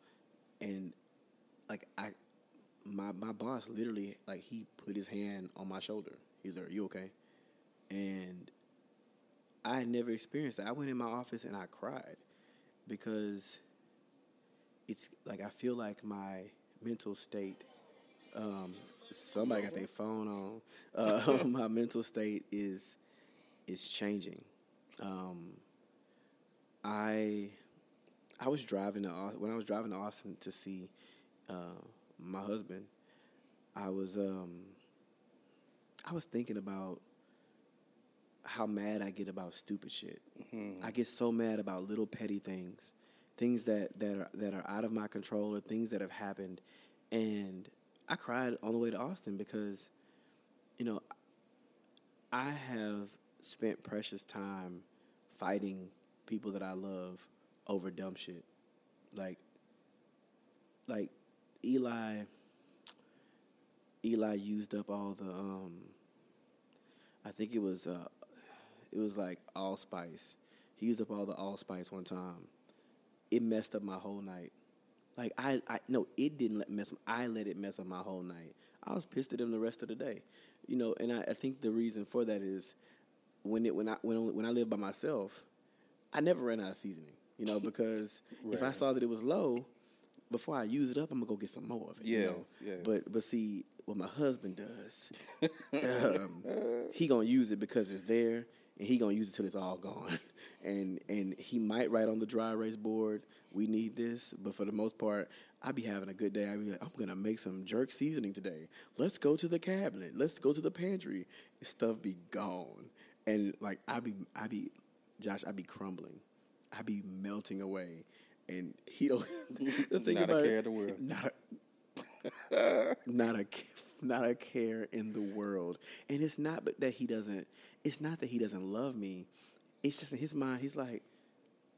and like I, my my boss literally like he put his hand on my shoulder. He's like, "Are you okay?" And I had never experienced that. I went in my office and I cried because it's like I feel like my mental state. Um, somebody got their phone on. Uh, my mental state is is changing. Um, I I was driving to Au- when I was driving to Austin to see uh, my husband. I was um, I was thinking about how mad I get about stupid shit. I get so mad about little petty things, things that, that are that are out of my control or things that have happened, and I cried on the way to Austin because, you know, I have spent precious time fighting people that I love over dumb shit, like like Eli. Eli used up all the um. I think it was uh, it was like allspice. He used up all the allspice one time. It messed up my whole night. Like I, I no, it didn't let mess. I let it mess up my whole night. I was pissed at him the rest of the day, you know. And I, I think the reason for that is when it when I when only, when I lived by myself, I never ran out of seasoning, you know, because if I saw that it was low, before I use it up, I'm gonna go get some more of it. you Yes, know? yes. But but see what my husband does, um, he gonna use it because it's there, and he gonna use it till it's all gone. And and he might write on the dry erase board, "We need this," but for the most part, I be having a good day. I be like, "I'm gonna make some jerk seasoning today. Let's go to the cabinet. Let's go to the pantry." Stuff be gone, and like I be I be, Josh, I be crumbling, I be melting away, and he don't. the thing Not a about care it, in the world. Not a, not a not a care in the world. And it's not but that he doesn't it's not that he doesn't love me. It's just in his mind he's like,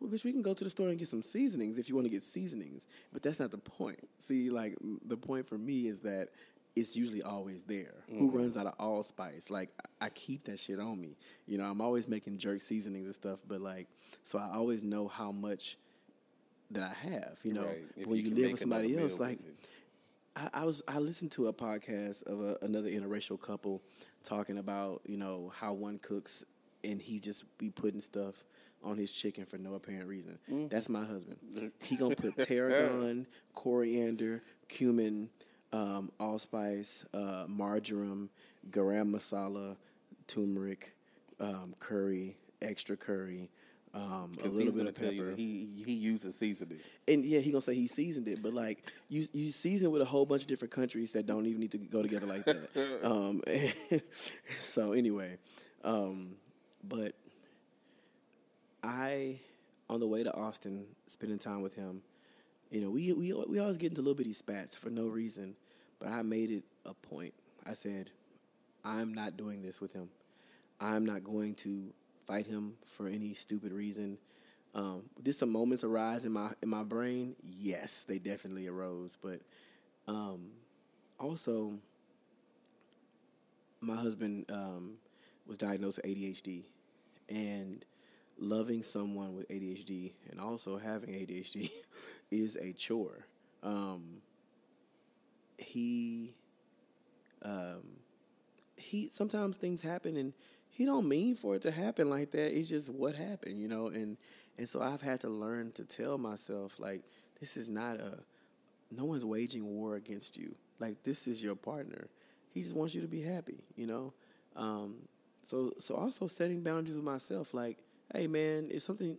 well, bitch, we can go to the store and get some seasonings if you want to get seasonings. But that's not the point. See, like the point for me is that it's usually always there. Who runs out of allspice? Like I, I keep that shit on me. You know, I'm always making jerk seasonings and stuff. But like, so I always know how much that I have. You know, Right. When you you, live with somebody else, like. I, I was I listened to a podcast of a, another interracial couple talking about you know how one cooks and he just be putting stuff on his chicken for no apparent reason. That's my husband. He gonna put tarragon, coriander, cumin, um, allspice, uh, marjoram, garam masala, turmeric, um, curry, extra curry, um, a little bit of tell you pepper. he he uses seasoning. And yeah, he gonna say he seasoned it, but like you, you season with a whole bunch of different countries that don't even need to go together like that. um, so anyway, um, but I, on the way to Austin, spending time with him, you know, we we we always get into little bitty spats for no reason, but I made it a point. I said, I'm not doing this with him. I'm not going to fight him for any stupid reason. Um, did some moments arise in my in my brain? Yes, they definitely arose. But um, also, my husband um, was diagnosed with ADHD, and loving someone with ADHD and also having ADHD is a chore. Um, he, um, he sometimes things happen and he don't mean for it to happen like that. It's just what happened, you know. And and so I've had to learn to tell myself like this is not a no one's waging war against you. Like this is your partner. He just wants you to be happy, you know. Um, so so also setting boundaries with myself. Like, hey man, it's something.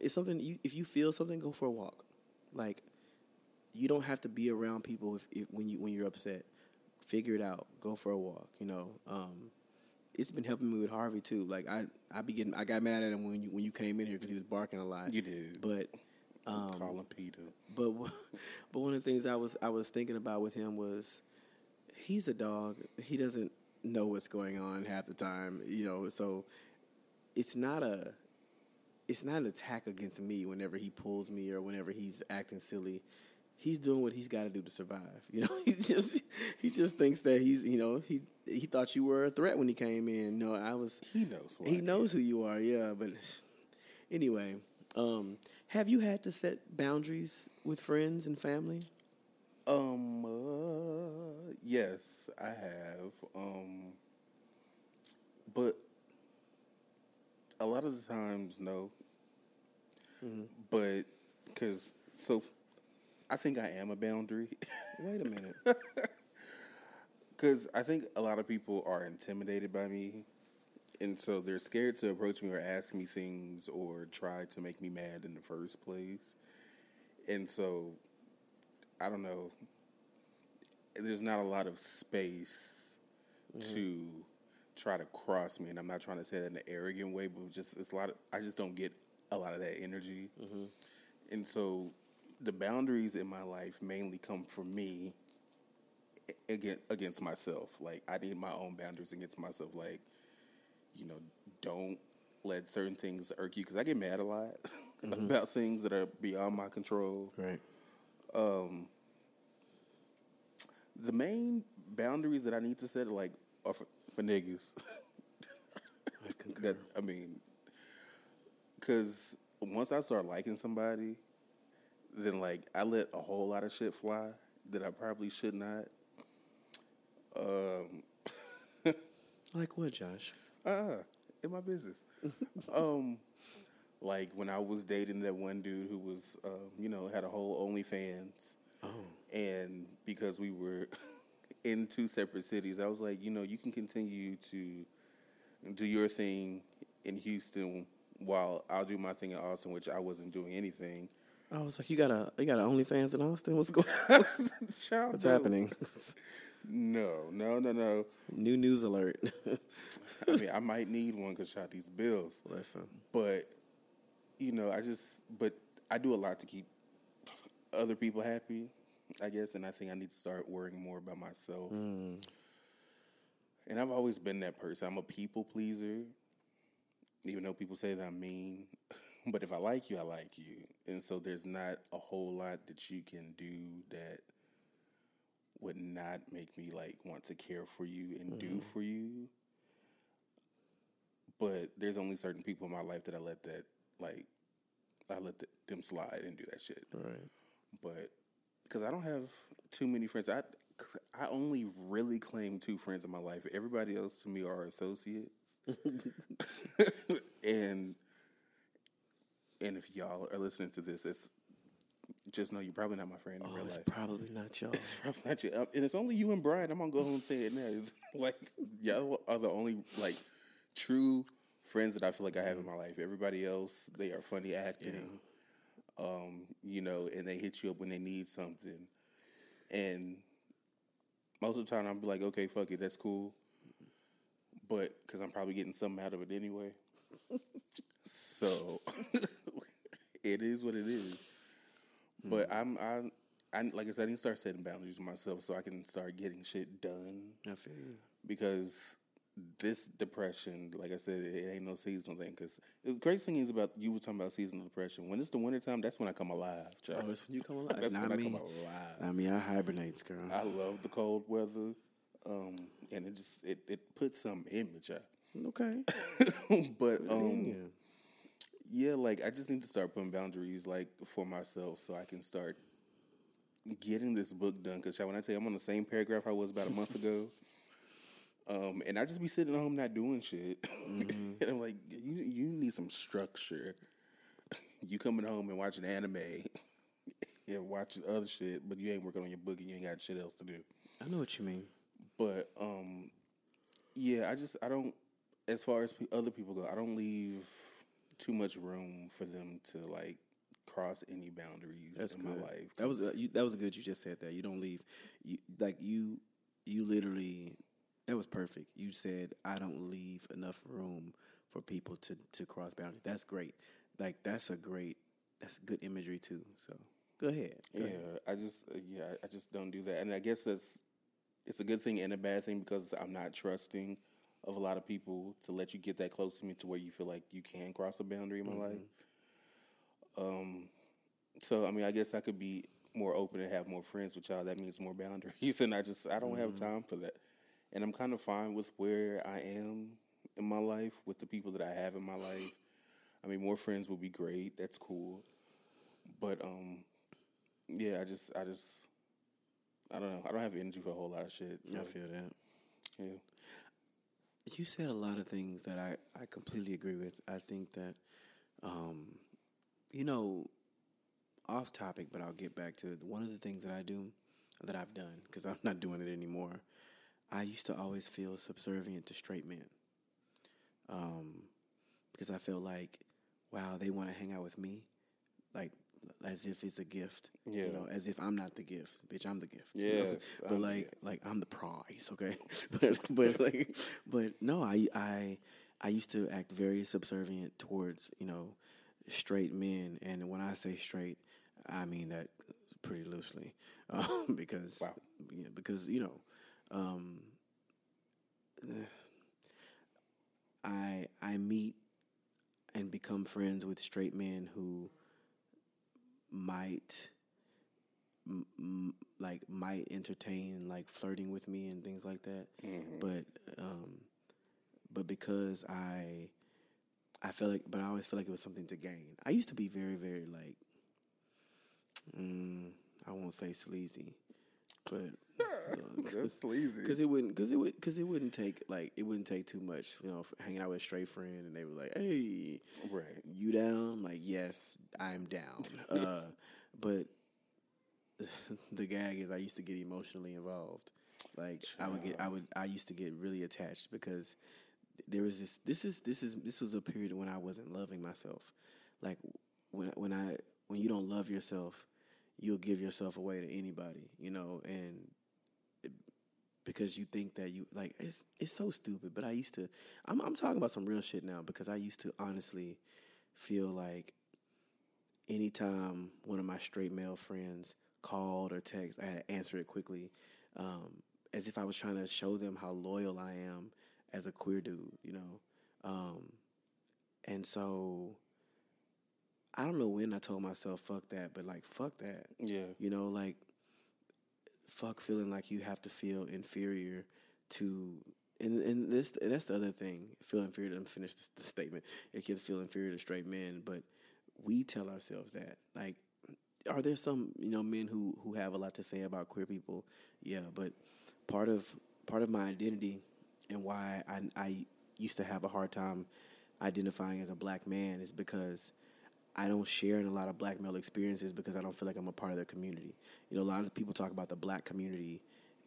It's something. You, if you feel something, go for a walk. Like, you don't have to be around people if, if when you when you're upset. Figure it out. Go for a walk. You know. Um, it's been helping me with Harvey too. Like I, I be getting, I got mad at him when you when you came in here because he was barking a lot. You did. but um, Call him Peter. but but one of the things I was I was thinking about with him was he's a dog. He doesn't know what's going on half the time, you know. So it's not a it's not an attack against me whenever he pulls me or whenever he's acting silly. He's doing what he's got to do to survive. You know, he just he just thinks that he's you know he he thought you were a threat when he came in. No, I was He knows. Who I he am. knows who you are, yeah. But anyway, um, have you had to set boundaries with friends and family? Um. Uh, yes, I have. Um. But a lot of the times, no. But because so, I think I am a boundary. Wait a minute. Because I think a lot of people are intimidated by me. And so they're scared to approach me or ask me things or try to make me mad in the first place. And so, I don't know. There's not a lot of space mm-hmm. to try to cross me. And I'm not trying to say that in an arrogant way, but just it's a lot of, I just don't get a lot of that energy. Mm-hmm. And so, the boundaries in my life mainly come from me against against myself. Like I need my own boundaries against myself. Like, you know, don't let certain things irk you because I get mad a lot mm-hmm. about things that are beyond my control. Right. Um, the main boundaries that I need to set, like, are for, for niggas. I that I mean, because once I start liking somebody, then like I let a whole lot of shit fly that I probably should not. Um, Like what, Josh? uh, in my business. um, like when I was dating that one dude who was, um, you know, had a whole OnlyFans, Oh, and because we were in two separate cities, I was like, you know, you can continue to do your thing in Houston while I'll do my thing in Austin, which I wasn't doing anything. I was like, you got a you got an OnlyFans in Austin? What's going? Child, What's no. happening? No, no, no, no. New news alert. I mean, I might need one because shot these bills. Listen. But you know, I just but I do a lot to keep other people happy, I guess, and I think I need to start worrying more about myself. Mm. And I've always been that person. I'm a people pleaser, even though people say that I'm mean. But if I like you, I like you, and so there's not a whole lot that you can do that would not make me like want to care for you and do mm-hmm. for you but there's only certain people in my life that I let that like I let th- them slide and do that shit. Right. But because I don't have too many friends. I I only really claim two friends in my life. Everybody else to me are associates, and and if y'all are listening to this, it's just know you're probably not my friend in Oh, real it's life. probably not y'all. It's probably not you. Um, and it's only you and Brian. I'm gonna go home and say it now. It's like y'all are the only like true friends that I feel like I have in my life. Everybody else, they are funny acting. Um, you know, and they hit you up when they need something. And most of the time, I'll be like, okay, fuck it, that's cool. But because I'm probably getting something out of it anyway. so it is what it is. But I'm, I'm, I, like I said, I need to start setting boundaries myself so I can start getting shit done I feel you. because this depression, like I said, it ain't no seasonal thing. Because the crazy thing is about you were talking about seasonal depression. When it's the wintertime, that's when I come alive. Child. Oh, it's when you come alive. That's Not when I come alive. I mean, I hibernate, girl. I love the cold weather, um, and it just it, it puts something in me, child. okay. but um, yeah. Yeah, like I just need to start putting boundaries, like for myself, so I can start getting this book done. Because when I tell you, I'm on the same paragraph I was about a month ago. Um, and I just be sitting at home not doing shit. and I'm like, you you need some structure. you coming home and watching anime and watching other shit, but you ain't working on your book and you ain't got shit else to do. I know what you mean. But um, yeah, I just I don't. As far as pe- other people go, I don't leave too much room for them to like cross any boundaries That's in good. my life. That was uh, you, that was good. You just said that. You don't leave. You like you you literally. That was perfect. You said I don't leave enough room for people to to cross boundaries. That's great. Like that's a great. That's good imagery too. So go ahead. Go yeah, ahead. I just uh, yeah, I just don't do that, and I guess that's it's a good thing and a bad thing because I'm not trusting of a lot of people to let you get that close to me to where you feel like you can cross a boundary in my life. Um, so I mean, I guess I could be more open and have more friends with y'all. That means more boundaries, and I just I don't have time for that. And I'm kind of fine with where I am in my life with the people that I have in my life. I mean, more friends would be great. That's cool, but um, yeah, I just I just I don't know. I don't have energy for a whole lot of shit. So, I feel that. yeah. You said a lot of things that I, I completely agree with. I think that, um, you know, off topic, but I'll get back to it. One of the things that I do, that I've done, because I'm not doing it anymore, I used to always feel subservient to straight men. Um, because I felt like, wow, they want to hang out with me, like as if it's a gift. Yeah. You know, as if I'm not the gift, bitch. I'm the gift. you know? But I'm like, like I'm the prize. Okay, but but like, but no, I I I used to act very subservient towards you know straight men, and when I say straight, I mean that pretty loosely, um, because Wow. yeah, because you know. Um, I I meet and become friends with straight men who might m- m- like might entertain like flirting with me and things like that. But um but because i i feel like but i always feel like it was something to gain. I used to be very very like mm, i won't say sleazy but That's sleazy. because it wouldn't because it would because it wouldn't take like it wouldn't take too much you know hanging out with a straight friend and they were like hey Right. you down? I'm like yes i'm down. Uh but the gag is i used to get emotionally involved. Like i would get i would i used to get really attached because there was this this is this is this was a period when i wasn't loving myself. Like when when i when you don't love yourself you'll give yourself away to anybody you know and because you think that you like it's it's so stupid. But I used to I'm I'm talking about some real shit now because I used to honestly feel like anytime one of my straight male friends called or texted, I had to answer it quickly, um, as if I was trying to show them how loyal I am as a queer dude, you know. Um, and so I don't know when I told myself fuck that, but like fuck that. Yeah. You know, like fuck feeling like you have to feel inferior to and and this and that's the other thing. Feel inferior. to finish the, the statement. If you feel inferior to straight men, but we tell ourselves that like are there some you know men who who have a lot to say about queer people? Yeah, but part of part of my identity and why I I used to have a hard time identifying as a black man is because I don't share in a lot of black male experiences because I don't feel like I'm a part of their community. You know, a lot of people talk about the black community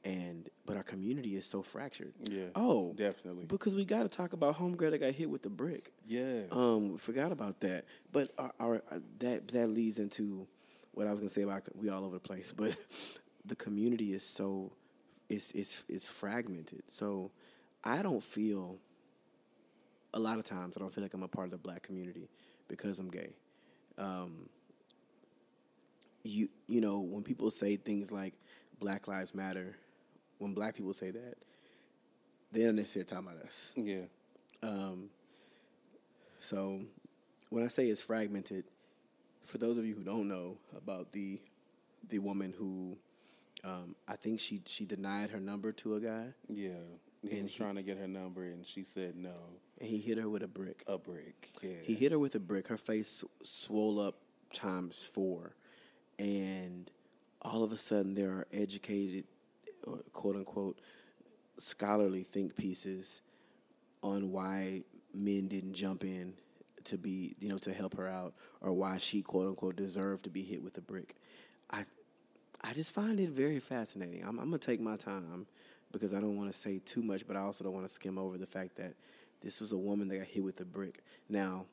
and but our community is so fractured. Yeah, Oh, definitely. Because we got to talk about homegirl that got hit with the brick. Yeah. Um, we forgot about that. But our, our uh, that that leads into what I was gonna say about we all over the place. But the community is so it's it's it's fragmented. So I don't feel a lot of times I don't feel like I'm a part of the black community because I'm gay. Um, you you know when people say things like Black Lives Matter, when black people say that, they don't necessarily talk about us. yeah. Um, so when I say it's fragmented, for those of you who don't know about the the woman who um, I think she she denied her number to a guy Yeah. He And was he- trying to get her number, and she said no. And he hit her with a brick. A brick. Yeah. He hit her with a brick. Her face swole up times four, and all of a sudden there are educated, uh, quote unquote, scholarly think pieces on why men didn't jump in to be, you know, to help her out, or why she quote unquote deserved to be hit with a brick. I, I just find it very fascinating. I'm, I'm gonna take my time because I don't want to say too much, but I also don't want to skim over the fact that this was a woman that got hit with a brick. Now,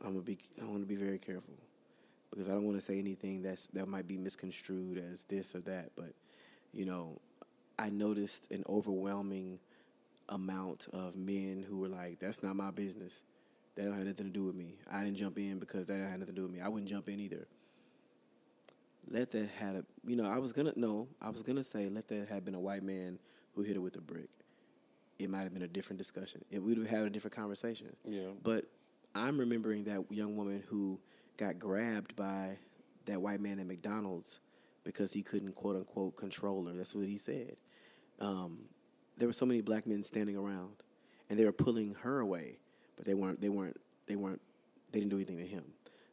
I'm gonna be. I want to be very careful because I don't want to say anything that's that might be misconstrued as this or that. But you know, I noticed an overwhelming amount of men who were like, "That's not my business. That don't have nothing to do with me. I didn't jump in because that have nothing to do with me. I wouldn't jump in either." Let that had a you know I was gonna no I was gonna say let that had been a white man who hit her with a brick. It might have been a different discussion. It would have had a different conversation. Yeah. But I'm remembering that young woman who got grabbed by that white man at McDonald's because he couldn't quote unquote control her. That's what he said. Um, there were so many black men standing around, and they were pulling her away, but they weren't. They weren't. They weren't. They didn't do anything to him.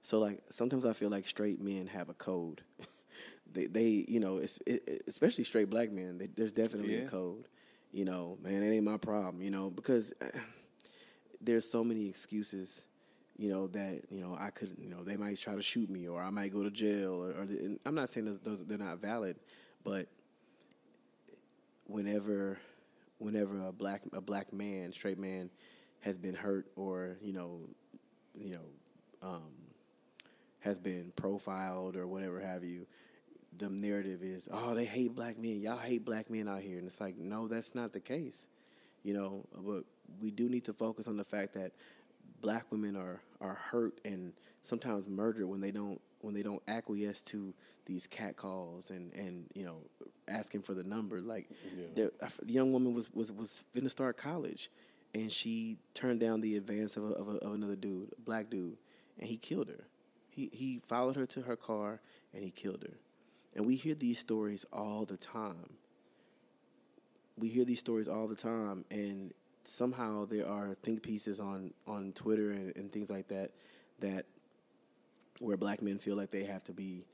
So like sometimes I feel like straight men have a code. they they you know it- especially straight black men. They, there's definitely Yeah. a code. You know, man, it ain't my problem. You know because there's so many excuses, you know, that you know I could, you know, they might try to shoot me or I might go to jail or, or I'm not saying those, those they're not valid, but whenever, whenever a black a black man, straight man, has been hurt or you know, you know, um, has been profiled or whatever have you. The narrative is, oh, they hate black men. Y'all hate black men out here, and it's like, no, that's not the case. You know but we do need to focus on the fact that black women are are hurt and sometimes murdered when they don't when they don't acquiesce to these cat calls and and you know asking for the number. Like Yeah. the, the young woman was was was finna start college and she turned down the advance of, a, of, a, of another dude a black dude and he killed her. He he followed her to her car and he killed her and we hear these stories all the time we hear these stories all the time, and somehow there are think pieces on on Twitter and, and things like that that where black men feel like they have to be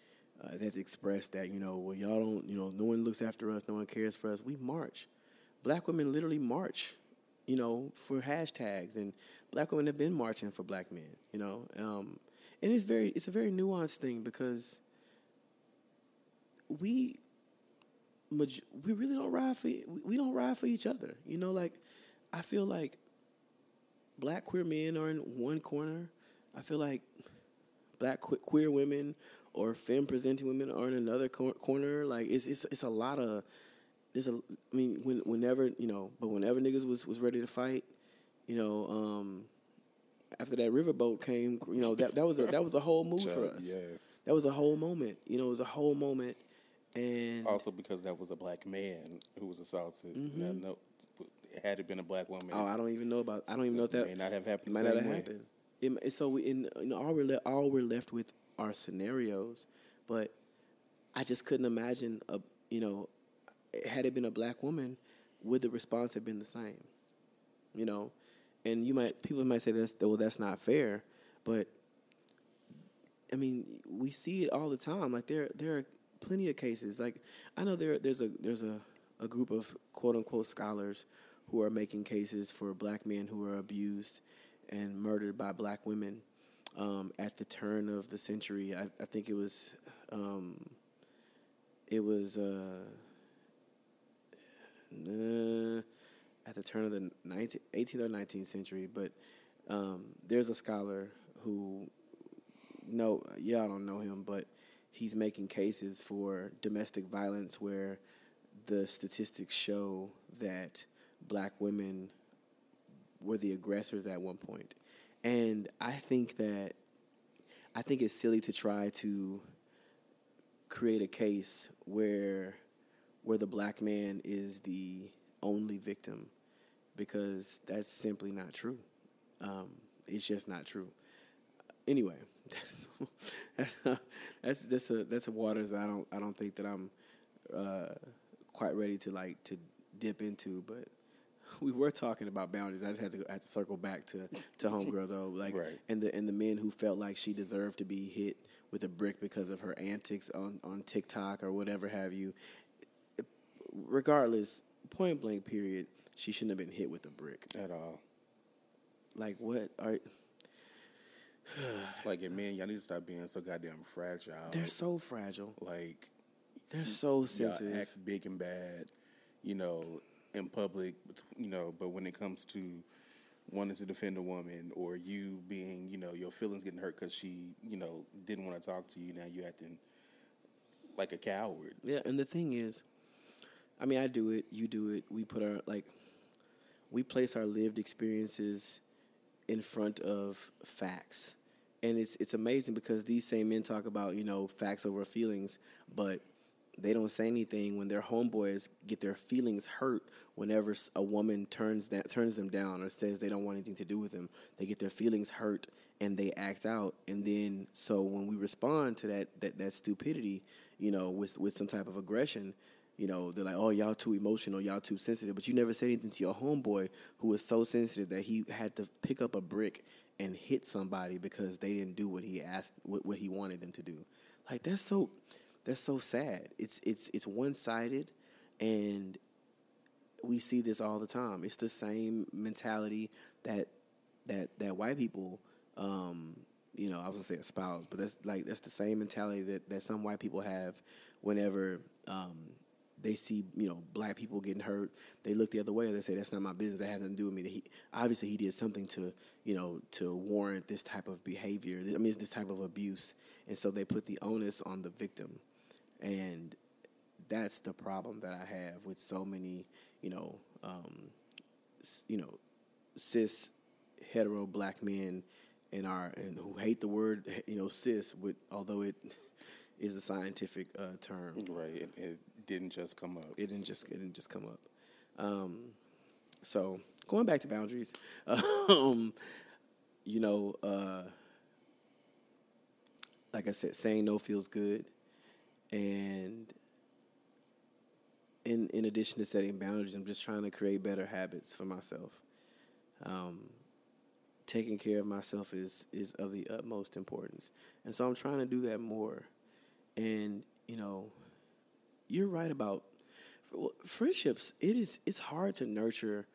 uh, they have to express that you know well y'all don't you know no one looks after us, no one cares for us. We march. Black women literally march, you know, for hashtags, and black women have been marching for black men, you know, um, and it's very it's a very nuanced thing because we we really don't ride for we don't ride for each other. You know, like I feel like black queer men are in one corner. I feel like black queer women or femme presenting women are in another cor- corner. Like it's it's it's a lot of there's a I mean when whenever you know, but whenever niggas was was ready to fight, you know, um after that riverboat came, you know that that was a that was a whole move for us. Yes. That was a whole moment. You know, it was a whole moment, and Also because that was a black man who was assaulted. Now, no, had it been a black woman, Mm-hmm. Oh, I don't even know about. I don't even know if that may not have happened. might not have way. happened. It- so we, in, in all we're le- all we're left with are scenarios, but I just couldn't imagine a you know had it been a black woman, would the response have been the same? You know, and you might people might say that's well that's not fair, but I mean, we see it all the time. Like there, there are plenty of cases. Like I know there, there's a there's a, a group of quote unquote scholars who are making cases for black men who are abused and murdered by black women um, at the turn of the century. I, I think it was um, it was uh, uh, at the turn of the 19, 18th or 19th century. But um, there's a scholar who no, y'all don't know him, but he's making cases for domestic violence where the statistics show that black women were the aggressors at one point. And I think that I think it's silly to try to create a case where where the black man is the only victim because that's simply not true. Um, it's just not true. Anyway, that's that's a that's a waters I don't I don't think that I'm uh, quite ready to like to dip into, but we were talking about boundaries. I just had to I had to circle back to to homegirl though, like Right. and the and the men who felt like she deserved to be hit with a brick because of her antics on on TikTok or whatever have you. Regardless, point blank period, she shouldn't have been hit with a brick. at all. Like what are Like, and man, y'all need to stop being so goddamn fragile. they're so fragile. like, They're so y'all sensitive. act big and bad, you know, in public, you know, but when it comes to wanting to defend a woman or you being, you know, your feelings getting hurt because she, you know, didn't want to talk to you, now you acting like a coward. Yeah, and the thing is, I mean, I do it, you do it. We put our like, we place our lived experiences in front of facts, and it's it's amazing because these same men talk about you know facts over feelings, but they don't say anything when their homeboys get their feelings hurt whenever a woman turns that turns them down or says they don't want anything to do with them. They get their feelings hurt and they act out, and then so when we respond to that that, that stupidity, you know, with with some type of aggression. You know, they're like, "Oh, y'all too emotional, y'all too sensitive." But you never said anything to your homeboy who was so sensitive that he had to pick up a brick and hit somebody because they didn't do what he asked, what, what he wanted them to do. Like that's so, that's so sad. It's it's it's one sided, and we see this all the time. It's the same mentality that that that white people, um, you know, I was gonna say espouse, but that's like that's the same mentality that that some white people have whenever um, they see you know black people getting hurt. They look the other way. And they say that's not my business. That has nothing to do with me. That he obviously he did something to you know to warrant this type of behavior. I mean, this type of abuse, and so they put the onus on the victim, and that's the problem that I have with so many, you know, um, you know, cis hetero black men in our and who hate the word, you know, cis, with although it is a scientific uh, term. Right. Didn't just come up. It didn't just it didn't just come up. Um, so going back to boundaries, um, you know, uh, like I said, saying no feels good, and in in addition to setting boundaries, I'm just trying to create better habits for myself. Um, taking care of myself is is of the utmost importance, and so I'm trying to do that more. And you know, you're right about friendships. It is it's hard to nurture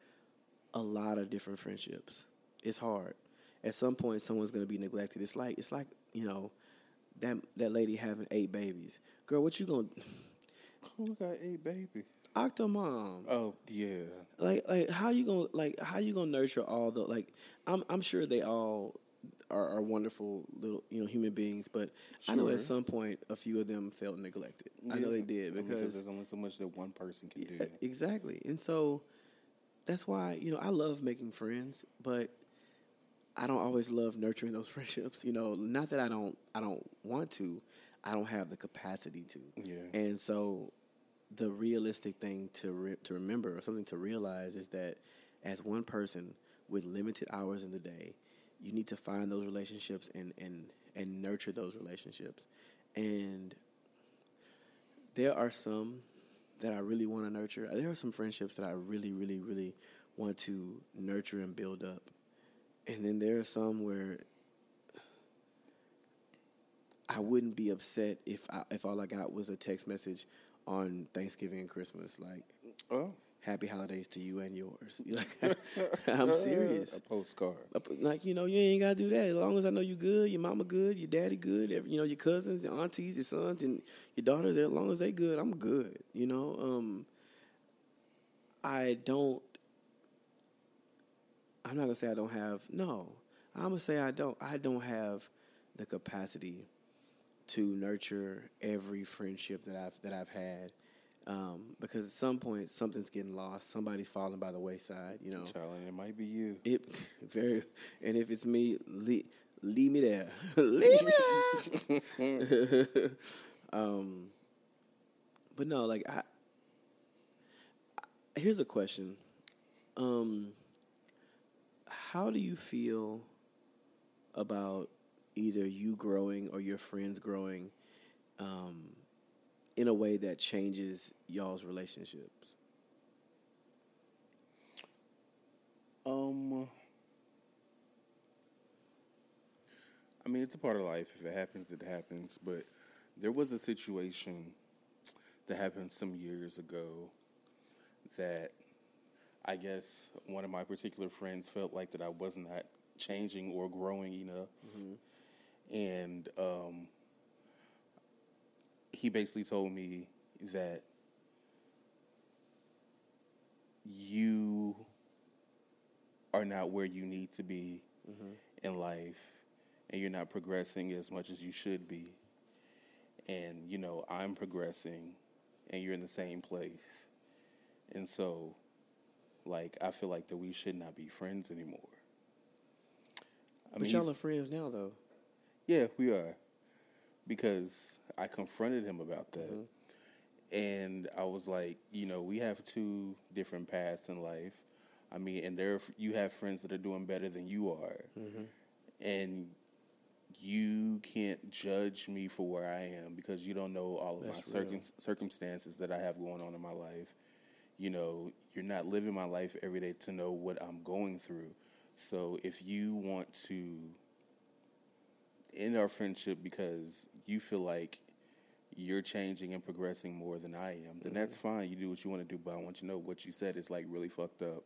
a lot of different friendships. It's hard. At some point, someone's going to be neglected. It's like it's like you know that that lady having eight babies. Girl, what you gonna Who got eight babies? Octomom? Oh yeah. like like how you gonna like how you gonna nurture all the like I'm I'm sure they all are, are wonderful little you know human beings, but I know at some point a few of them felt neglected. I know they did because there's only so much that one person can do. Exactly. And so that's why, you know, I love making friends, but I don't always love nurturing those friendships. You know, not that I don't I don't want to, I don't have the capacity to. Yeah. And so the realistic thing to re- to remember or something to realize is that as one person with limited hours in the day, you need to find those relationships and and and nurture those relationships. And there are some that I really want to nurture. There are some friendships that I really, really, really want to nurture and build up. And then there are some where I wouldn't be upset if I, if all I got was a text message on Thanksgiving and Christmas, like Oh, "Happy Holidays to you and yours." Like, I'm serious. a postcard. Like you know, you ain't gotta do that. As long as I know you good, your mama good, your daddy good, every, you know, your cousins, your aunties, your sons, and your daughters. As long as they good, I'm good. You know, um, I don't. I'm not gonna say I don't have. No, I'm gonna say I don't. I don't have the capacity to nurture every friendship that I've that I've had. Um, because at some point something's getting lost, somebody's falling by the wayside. You know, and it might be you. it very, and if it's me, leave, leave me there. leave me there. um, but no, like I, I. Here's a question. Um, how do you feel about either you growing or your friends growing, um, in a way that changes y'all's relationships? Um, I mean, it's a part of life. If it happens, it happens. But there was a situation that happened some years ago that I guess one of my particular friends felt like that I was not changing or growing enough, and um, he basically told me that you are not where you need to be mm-hmm. in life and you're not progressing as much as you should be. And, you know, I'm progressing and you're in the same place. And so, like, I feel like that we should not be friends anymore. I But he's- y'all are friends now, though. yeah, we are. Because I confronted him about that. Mm-hmm. And I was like, you know, we have two different paths in life. I mean, and there you have friends that are doing better than you are. Mm-hmm. And you can't judge me for where I am because you don't know all of That's my circum- circumstances that I have going on in my life. You know, you're not living my life every day to know what I'm going through. So if you want to end our friendship because you feel like you're changing and progressing more than I am, then that's mm-hmm. fine. You do what you want to do, but I want you to know what you said is like really fucked up.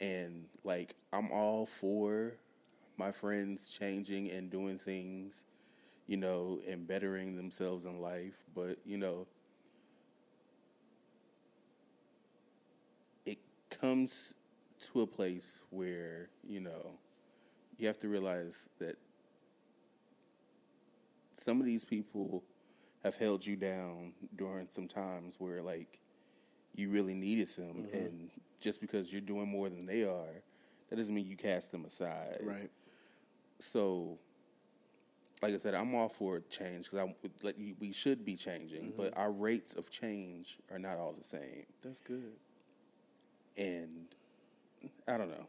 And like I'm all for my friends changing and doing things, you know, and bettering themselves in life, but you know, it comes to a place where, you know, you have to realize that some of these people have held you down during some times where like you really needed them mm-hmm. and just because you're doing more than they are that doesn't mean you cast them aside Right. so like i said i'm all for change because i like you- we should be changing mm-hmm. but our rates of change are not all the same That's good. and I don't know.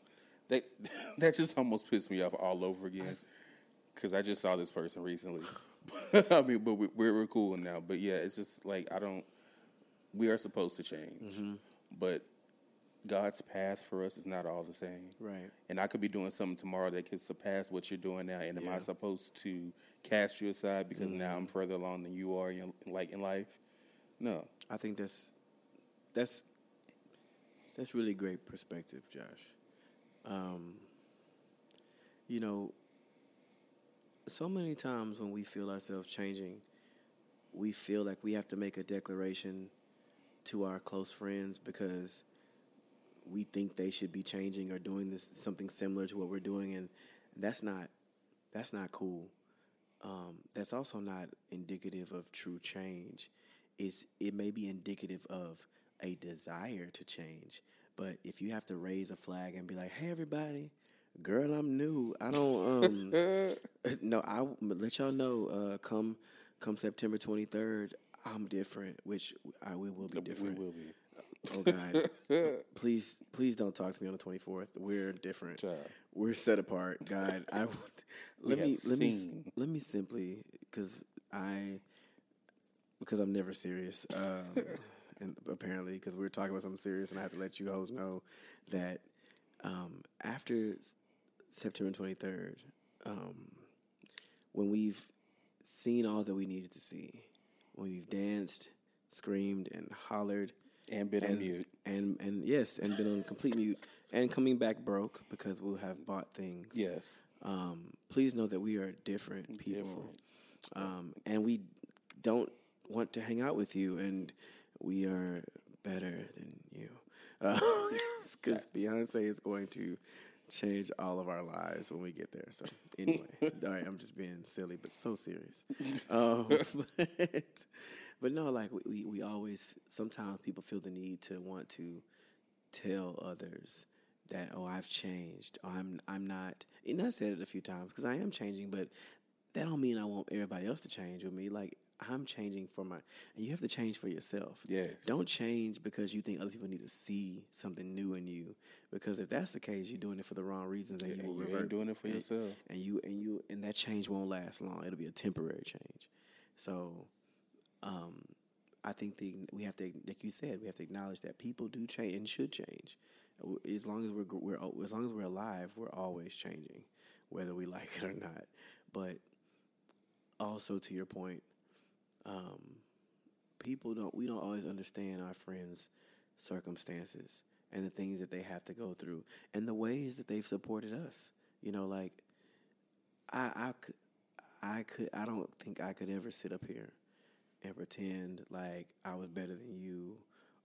That that just almost pissed me off all over again because I just saw this person recently. I mean, but we, we're we're cool now. But yeah, it's just like I don't. We are supposed to change, but God's path for us is not all the same. Right. And I could be doing something tomorrow that could surpass what you're doing now. And am I supposed to cast you aside because now I'm further along than you are, in, like in life? No. I think that's that's that's really great perspective, Josh. Um, you know, so many times when we feel ourselves changing, we feel like we have to make a declaration to our close friends because we think they should be changing or doing this something similar to what we're doing, and that's not that's not cool. Um, that's also not indicative of true change. It's it may be indicative of a desire to change, but if you have to raise a flag and be like, "Hey, everybody, girl, I'm new. I don't um no, I let y'all know. Uh, come come September 23rd, I'm different. Which I we will be different. We will be. Oh God, please, please don't talk to me on the twenty fourth. We're different. Child. We're set apart. God, I would let me let me let me simply because I because I'm never serious. Um, and apparently, because we are talking about something serious, and I have to let you hoes know that um, after September twenty third, um, when we've seen all that we needed to see. When we've danced, screamed, and hollered, And been on mute. and and yes, and been on complete mute, and coming back broke because we'll have bought things. Yes. Um, please know that we are different people, Different. Um, and we don't want to hang out with you, and we are better than you, because Beyonce is going to change all of our lives when we get there. So anyway, all right, I'm just being silly, but so serious. Um, but, but no, like we, we, always sometimes people feel the need to want to tell others that oh I've changed oh, I'm I'm not and I said it a few times because I am changing but that don't mean I want everybody else to change with me like I'm changing for my and you have to change for yourself Yeah. don't change because you think other people need to see something new in you because if that's the case you're doing it for the wrong reasons and Yeah, you will ain't doing it for and- yourself. and you and you and that change won't last long it'll be a temporary change so um I think the, we have to, like you said, we have to acknowledge that people do change and should change. As long as we're, we're as long as we're alive, we're always changing, whether we like it or not. But also to your point, um, people don't. We don't always understand our friends' circumstances and the things that they have to go through and the ways that they've supported us. You know, like I, I could, I could, I don't think I could ever sit up here and pretend like I was better than you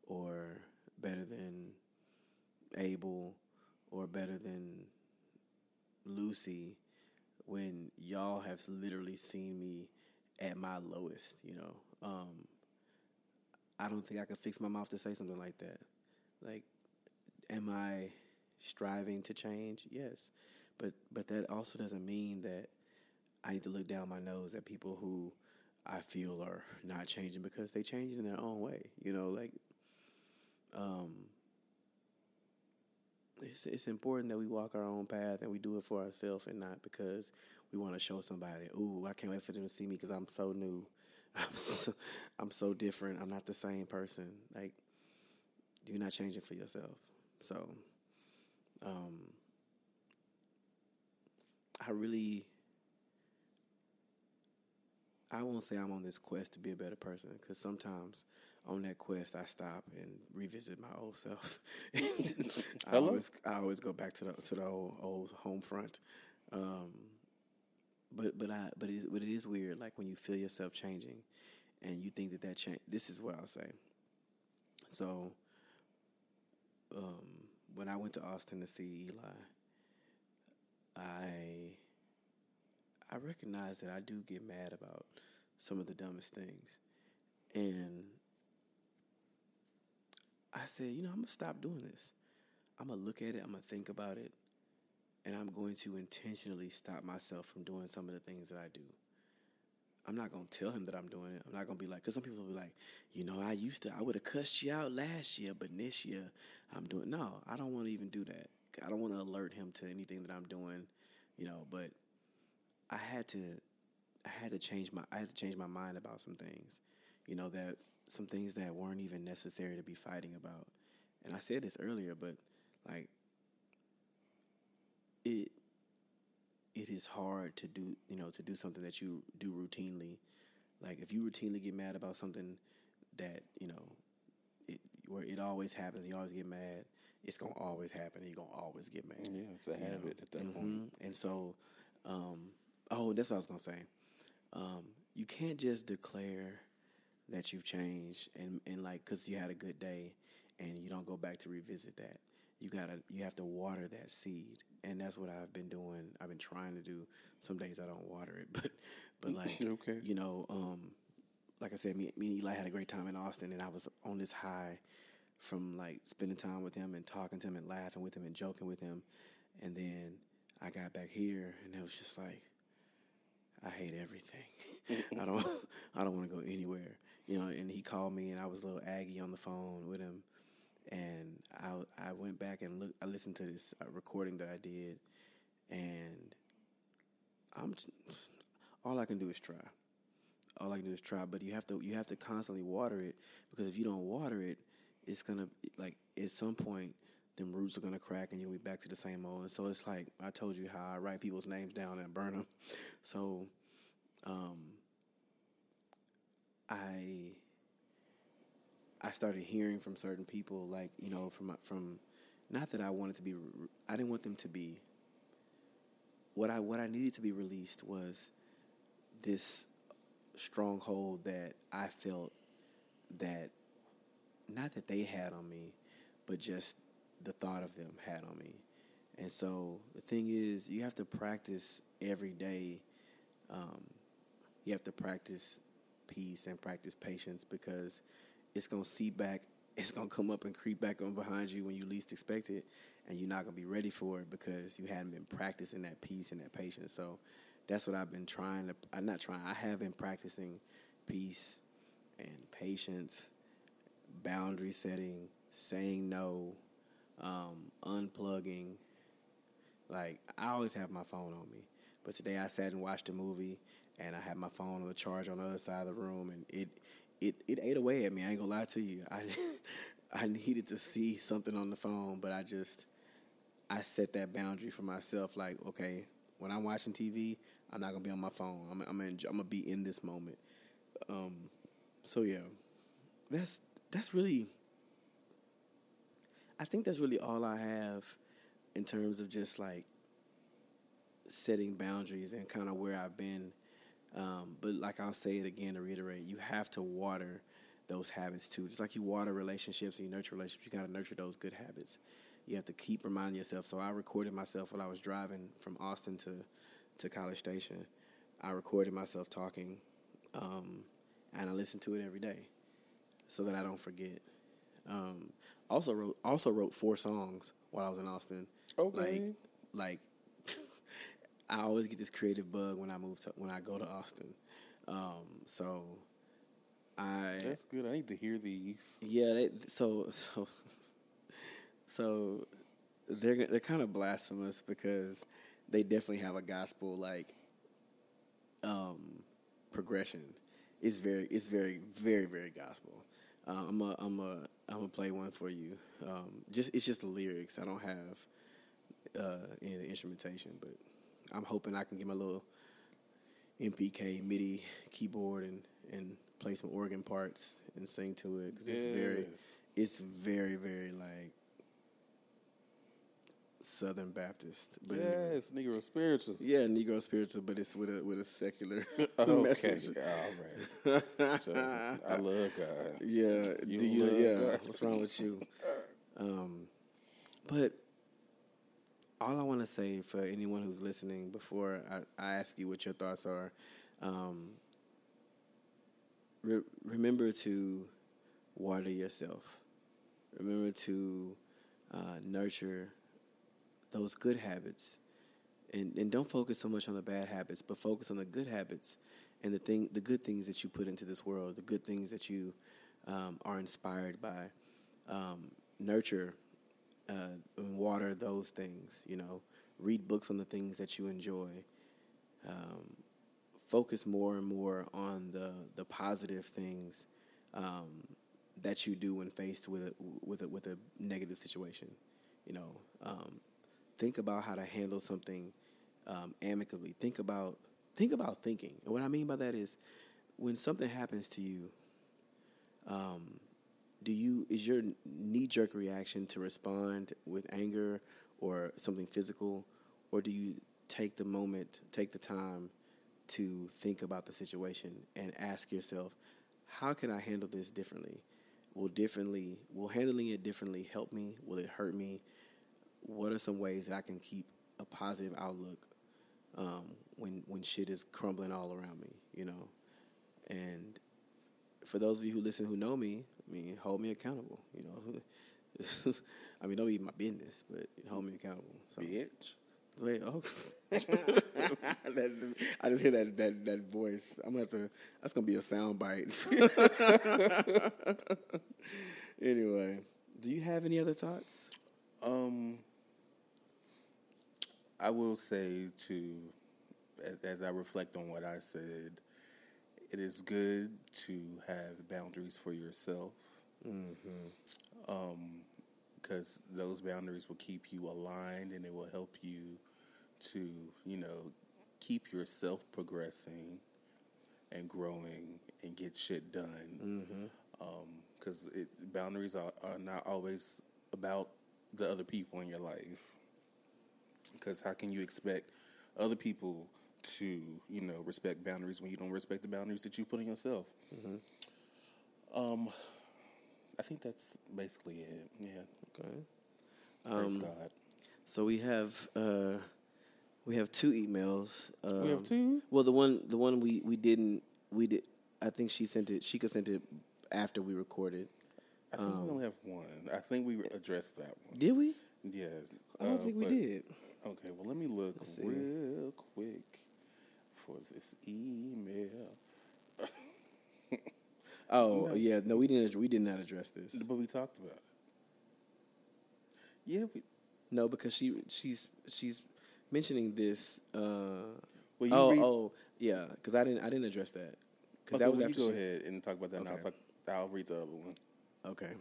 or better than Abel or better than Lucy when y'all have literally seen me at my lowest, you know. Um, I don't think I could fix my mouth to say something like that. Like, am I striving to change? Yes. But but that also doesn't mean that I need to look down my nose at people who I feel are not changing because they change in their own way. You know, like um it's it's important that we walk our own path and we do it for ourselves and not because we want to show somebody, "Ooh, I can't wait for them to see me because I'm so new. I'm so, I'm so different. I'm not the same person." Like you're not changing for yourself. So um I really I won't say I'm on this quest to be a better person because sometimes on that quest I stop and revisit my old self. I Hello? always I always go back to the to the old old home front. Um, but but I but it is but it is weird like when you feel yourself changing and you think that that change. This is what I'll say. So um, when I went to Austin to see Eli, I I recognize that I do get mad about some of the dumbest things. And I said, you know, I'm to stop doing this. I'm to look at it, I'm to think about it, and I'm going to intentionally stop myself from doing some of the things that I do. I'm not going to tell him that I'm doing it. I'm not going to be like, because some people will be like, you know, I used to, I would have cussed you out last year, but this year I'm doing, no, I don't want to even do that. I don't want to alert him to anything that I'm doing, you know, but I had to I had to change my I had to change my mind about some things. You know, that some things that weren't even necessary to be fighting about. And I said this earlier, but like it it is hard to do, you know, to do something that you do routinely. Like if you routinely get mad about something that, you know, it where it always happens, you always get mad, it's gonna always happen and you're gonna always get mad. Yeah, it's a you know? habit at that point. Mhm. And so, um, oh, that's what I was gonna say. Um, you can't just declare that you've changed and and like because you had a good day, and you don't go back to revisit that. You gotta you have to water that seed, and that's what I've been doing. I've been trying to do. Some days I don't water it, but but like Okay. you know, um, like I said, me, me and Eli had a great time in Austin, and I was on this high from like spending time with him and talking to him and laughing with him and joking with him, and then I got back here, and it was just like, I hate everything. I don't, I don't want to go anywhere, you know. And he called me, and I was a little aggy on the phone with him, and I, I went back and look, I listened to this uh, recording that I did, and I'm, all I can do is try all I can do is try. But you have to you have to constantly water it because if you don't water it, it's gonna like at some point them roots are gonna crack and you'll be back to the same old. And so it's like I told you how I write people's names down and burn them. So um, started hearing from certain people, like you know, from from, not that I wanted to be, I didn't want them to be. What I what I needed to be released was this stronghold that I felt that, not that they had on me, but just the thought of them had on me. And so the thing is, you have to practice every day. Um, you have to practice peace and practice patience because it's gonna seep back. It's gonna come up and creep back on behind you when you least expect it, and you're not gonna be ready for it because you hadn't been practicing that peace and that patience. So that's what I've been trying to. I'm not trying. I have been practicing peace and patience, boundary setting, saying no, um, unplugging. Like I always have my phone on me, but today I sat and watched a movie, and I had my phone on the charge on the other side of the room, and it it it ate away at me. I ain't gonna lie to you. I I needed to see something on the phone, but I just I set that boundary for myself. Like, okay, when I'm watching TV, I'm not gonna be on my phone. I'm I'm, I'm gonna be in this moment. Um, so yeah, that's that's really. I think that's really all I have in terms of just like setting boundaries and kind of where I've been. Um, but like I'll say it again to reiterate, you have to water those habits too. Just like you water relationships and you nurture relationships, you got to nurture those good habits. You have to keep reminding yourself. So I recorded myself when I was driving from Austin to to College Station. I recorded myself talking, um, and I listen to it every day, so that I don't forget. Um, also wrote also wrote four songs while I was in Austin. Okay. Like, like I always get this creative bug when I move to when I go to Austin. Um, so I That's good. I need to hear these. yeah, they, so so so they're they're kind of blasphemous because they definitely have a gospel like um progression. It's very it's very very very gospel. Uh, I'm a I'm a I'm gonna play one for you. Um, just it's just the lyrics. I don't have uh, any of the instrumentation, but I'm hoping I can get my little MPK MIDI keyboard and and play some organ parts and sing to it 'cause it's very it's very very like Southern Baptist, but anyway. it's Negro spiritual. yeah, Negro spiritual, but it's with a with a secular Okay. message. All right. So, I love God. Yeah, You do you? Yeah, God. what's wrong with you? Um, but all I want to say for anyone who's listening, before I, I ask you what your thoughts are, um, re- remember to water yourself. Remember to uh, nurture those good habits, and and don't focus so much on the bad habits, but focus on the good habits and the thing, the good things that you put into this world, the good things that you um, are inspired by. Um, nurture uh, water those things. You know, read books on the things that you enjoy. Um, focus more and more on the the positive things um, that you do when faced with a, with a, with a negative situation. You know, um, think about how to handle something um, amicably. Think about think about thinking. And what I mean by that is when something happens to you. Um, do you is your knee jerk reaction to respond with anger or something physical, or do you take the moment, take the time to think about the situation and ask yourself, how can I handle this differently? Will differently will handling it differently help me? Will it hurt me? What are some ways that I can keep a positive outlook um, when when shit is crumbling all around me? You know, and for those of you who listen who know me, I mean, hold me accountable. You know, I mean, don't be my business, but hold me accountable. So, Bitch. wait, oh, that, I just hear that that that voice. I'm gonna have to. That's gonna be a sound bite. anyway, do you have any other thoughts? Um, I will say to, as, as I reflect on what I said, it is good to have boundaries for yourself. Mm-hmm. Um, because those boundaries will keep you aligned and it will help you to, you know, keep yourself progressing and growing and get shit done. Mm-hmm. Um, because boundaries are, are not always about the other people in your life. Because how can you expect other people to, you know, respect boundaries when you don't respect the boundaries that you put on yourself? Um, I think that's basically it. Yeah. Okay. Praise Um, God. So we have uh, we have two emails. Um, We have two? Well, the one the one we we didn't we did. I think she sent it. She could sent it after we recorded. I think we only have one. I think we addressed that one. Did we? Yes. I don't uh, think we but- did. Okay, well, let me look real quick for this email. Oh yeah, no, we didn't. We did not address this. But we talked about it. Yeah, we, No, because she she's she's mentioning this. Uh, Well, you oh read- oh yeah, because I didn't I didn't address that. Because okay, that was well, you after go she- ahead and talk about that. Okay. So I- I'll read the other one. Okay.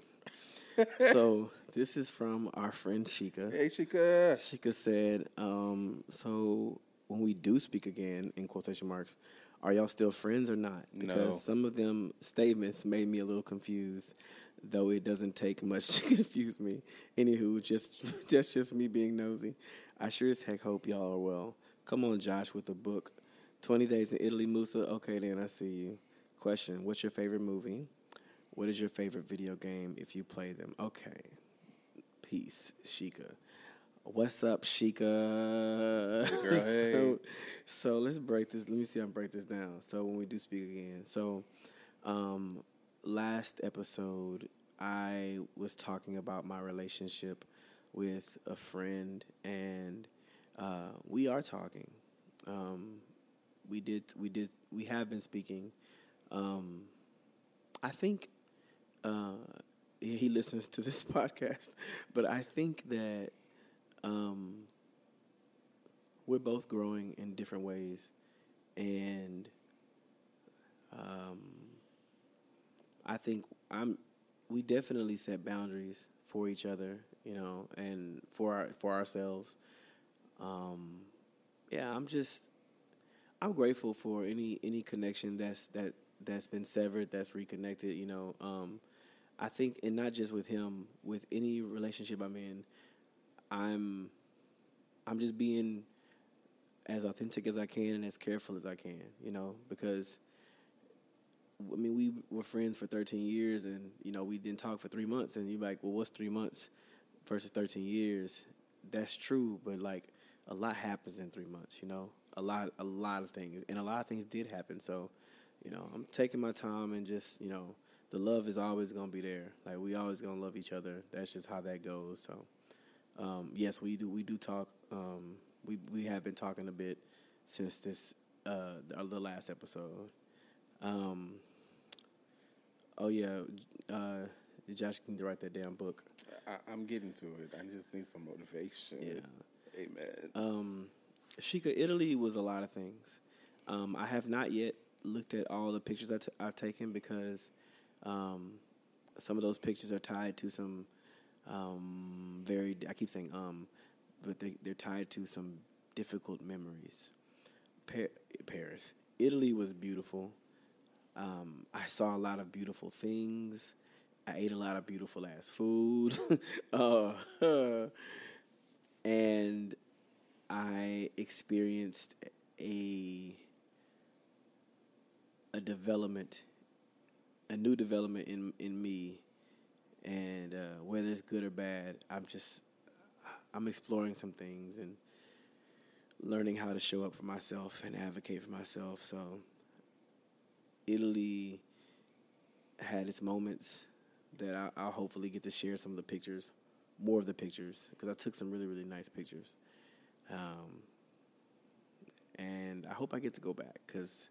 so this is from our friend Shika. Hey, Shika. Shika said, um, so when we do speak again, in quotation marks, are y'all still friends or not? Because No. some of them statements made me a little confused, though it doesn't take much to confuse me. Anywho, just that's just me being nosy. I sure as heck hope y'all are well. Come on, Josh, with the book. 20 Days in Italy, Musa. Okay, then I see you. Question What's your favorite movie? What is your favorite video game if you play them? Okay. Peace, Shika. What's up, Shika? girl, hey. so, so let's break this. Let me see. I break this down. So when we do speak again, so um, last episode I was talking about my relationship with a friend, and uh, we are talking. Um, we did. We did. We have been speaking. Um, I think uh, he listens to this podcast, but I think that um, we're both growing in different ways, and um, I think I'm. We definitely set boundaries for each other, you know, and for our, for ourselves. Um, yeah, I'm just. I'm grateful for any any connection that's that that's been severed, that's reconnected. You know, um, I think, and not just with him, with any relationship I'm in, I'm I'm just being as authentic as I can and as careful as I can. You know, because I mean, we were friends for 13 years, and you know, we didn't talk for three months, and you're like, well, what's three months versus 13 years? That's true, but like a lot happens in three months. You know, a lot, a lot of things, and a lot of things did happen. So, you know, I'm taking my time and just, you know, the love is always gonna be there. Like we always gonna love each other. That's just how that goes. So, um, yes, we do. We do talk. Um, we we have been talking a bit since this uh, the, last episode. Um, oh yeah, uh, Josh can write that damn book. I, I'm getting to it. I just need some motivation. Yeah. Amen. Um, Shika, Italy was a lot of things. Um, I have not yet looked at all the pictures I t- I've taken because um, some of those pictures are tied to some um, very. I keep saying um, but they they're tied to some difficult memories. Par- Paris, Italy was beautiful. Um, I saw a lot of beautiful things. I ate a lot of beautiful ass food. uh, and I experienced a a development, a new development in in me, and uh, whether it's good or bad, I'm just I'm exploring some things and learning how to show up for myself and advocate for myself. So Italy had its moments that I, I'll hopefully get to share some of the pictures, more of the pictures, because I took some really really nice pictures. Um, and I hope I get to go back because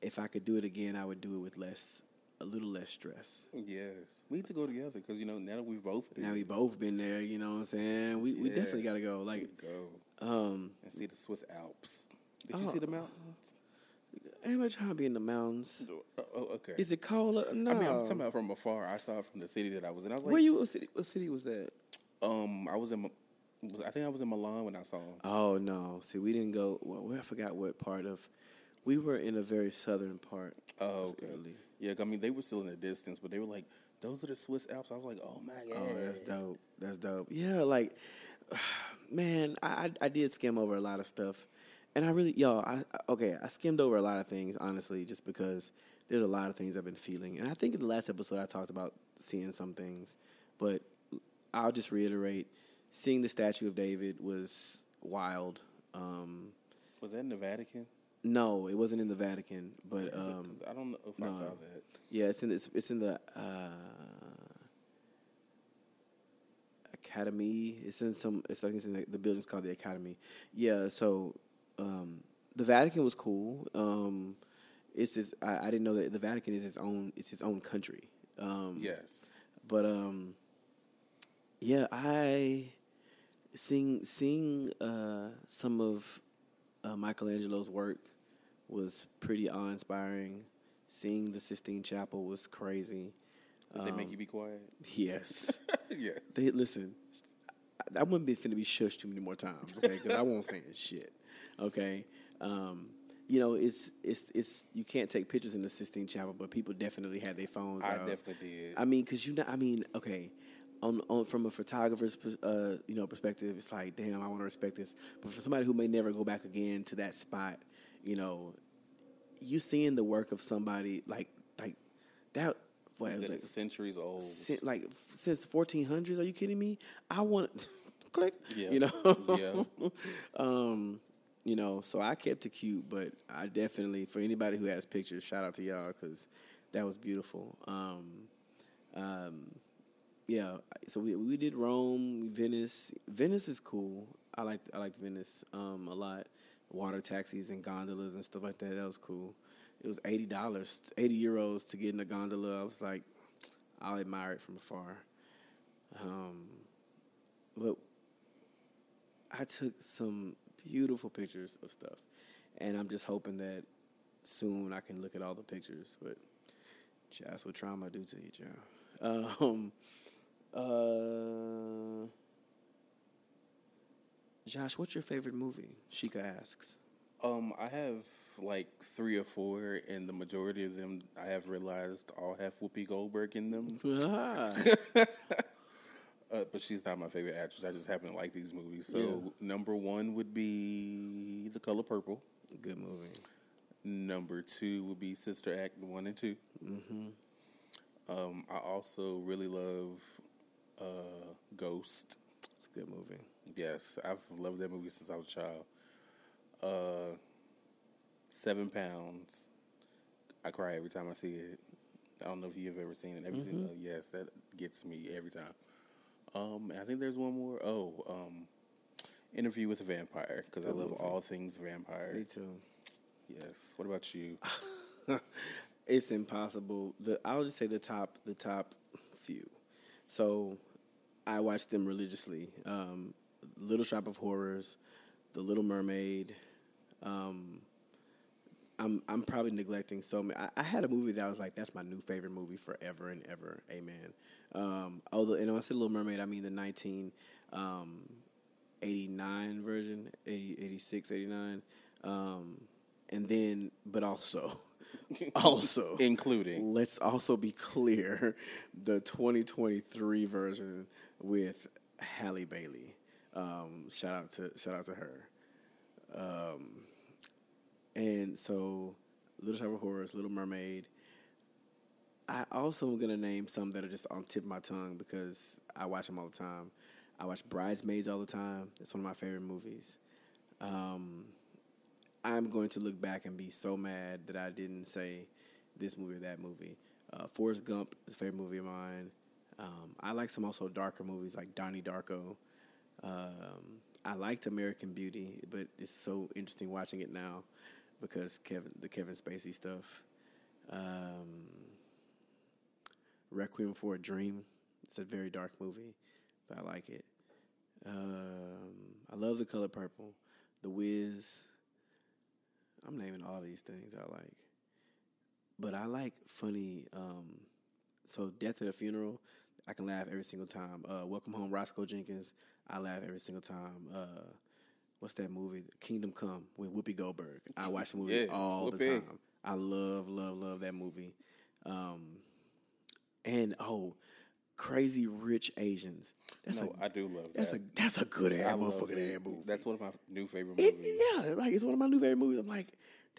if I could do it again, I would do it with less, a little less stress. Yes. We need to go together because, you know, now that we've both been. Now we both been there, you know what I'm saying? We we definitely got to go. Like, go um, and see the Swiss Alps. Did you Oh. see the mountains? Am I trying to be in the mountains. Oh, oh, okay. Is it cold? No. I mean, I'm talking about from afar. I saw it from the city that I was in. I was like, Where you? What city? What city was that? um, I was in, was, I think I was in Milan when I saw him. Oh no! See, we didn't go. Well, I forgot what part of We were in a very southern part. Oh, of okay. Italy. Yeah, I mean they were still in the distance, but they were like, "Those are the Swiss Alps." I was like, "Oh my god!" Oh, that's dope. That's dope. Yeah, like, man, I I did skim over a lot of stuff, and I really, y'all, I I- okay, I skimmed over a lot of things honestly, just because there's a lot of things I've been feeling, and I think in the last episode I talked about seeing some things, but I'll just reiterate: seeing the statue of David was wild. Um, Was that in the Vatican? No, it wasn't in the Vatican, but um, I don't know if I saw that. Yeah, it's in it's, it's in the uh, academy. It's in some. It's like it's in the, the building's called the academy. Yeah. So um, the Vatican was cool. Um, it's just, I, I didn't know that the Vatican is its own. It's its own country. Um, Yes. But um, yeah, I seeing seeing uh, some of uh, Michelangelo's work was pretty awe inspiring. Seeing the Sistine Chapel was crazy. Did they make Um, you be quiet? Yes, yes. they listen. I, I wouldn't be finna be shushed too many more times, okay? Because I won't say shit, okay? Um, you know, it's it's it's you can't take pictures in the Sistine Chapel, but people definitely had their phones. I out. definitely did. I mean, because you know, I mean, okay, on, on from a photographer's uh, you know perspective, it's like, damn, I want to respect this. But for somebody who may never go back again to that spot, you know, you seeing the work of somebody like like that. Like, centuries old. sin- like since the 1400s? Are you kidding me? I want click. Yeah. You know. Yeah. um, you know, so I kept it cute, but I definitely for anybody who has pictures, shout out to y'all because that was beautiful. Um, um, yeah, so we we did Rome, Venice. Venice is cool. I liked I liked Venice um, a lot. Water taxis and gondolas and stuff like that. That was cool. It was eighty dollars, eighty euros to get in a gondola. I was like, I'll admire it from afar. Um, but I took some beautiful pictures of stuff, and I'm just hoping that soon I can look at all the pictures. But that's what trauma do to you, child. Um, uh, Josh, what's your favorite movie? Sheikah asks. Um, I have like three or four, and the majority of them I have realized all have Whoopi Goldberg in them. Ah, Uh, but she's not my favorite actress. I just happen to like these movies. So Yeah. number one would be The Color Purple. good movie. Number two would be Sister Act one and 2 Mm-hmm. Um, I also really love uh, Ghost. It's a good movie. Yes, I've loved that movie since I was a child. Uh, Seven Pounds. I cry every time I see it. I don't know if you've ever seen it. Everything, uh, yes, that gets me every time. Um, and I think there's one more. Oh, um, Interview with a Vampire because I love movie. all things vampire. Me too. Yes. What about you? it's impossible. The I'll just say the top the top few. So I watch them religiously. Um, Little Shop of Horrors, The Little Mermaid. Um, I'm I'm probably neglecting so many. I, I had a movie that I was like, that's my new favorite movie forever and ever. Amen. Um, although, and when I say Little Mermaid, I mean the 1989 version, 80, 86, 89. Um, and then, but also, also, Including. let's also be clear the 2023 version with Halle Bailey. Um, shout out to shout out to her. Um, and so, Little Shop of Horrors, Little Mermaid. I also am gonna name some that are just on tip of my tongue because I watch them all the time. I watch Bridesmaids all the time. It's one of my favorite movies. Um, I'm going to look back and be so mad that I didn't say this movie or that movie. Uh, Forrest Gump is a favorite movie of mine. Um, I like some also darker movies like Donnie Darko. Um, I liked American Beauty, but it's so interesting watching it now because Kevin, the Kevin Spacey stuff. Um, Requiem for a Dream. It's a very dark movie, but I like it. Um, I love The Color Purple. The Wiz. I'm naming all these things I like. But I like funny. Um, so Death at a Funeral, I can laugh every single time. Uh, Welcome Home, Roscoe Jenkins. I laugh every single time. Uh, what's that movie? Kingdom Come with Whoopi Goldberg. I watch the movie all the time. I love, love, love that movie. Um, and oh, Crazy Rich Asians. That's no, a I do love that's that. That's a that's a good I ass motherfucking ass movie. That's one of my new favorite It- movies. yeah, like it's one of my new favorite movies. I'm like,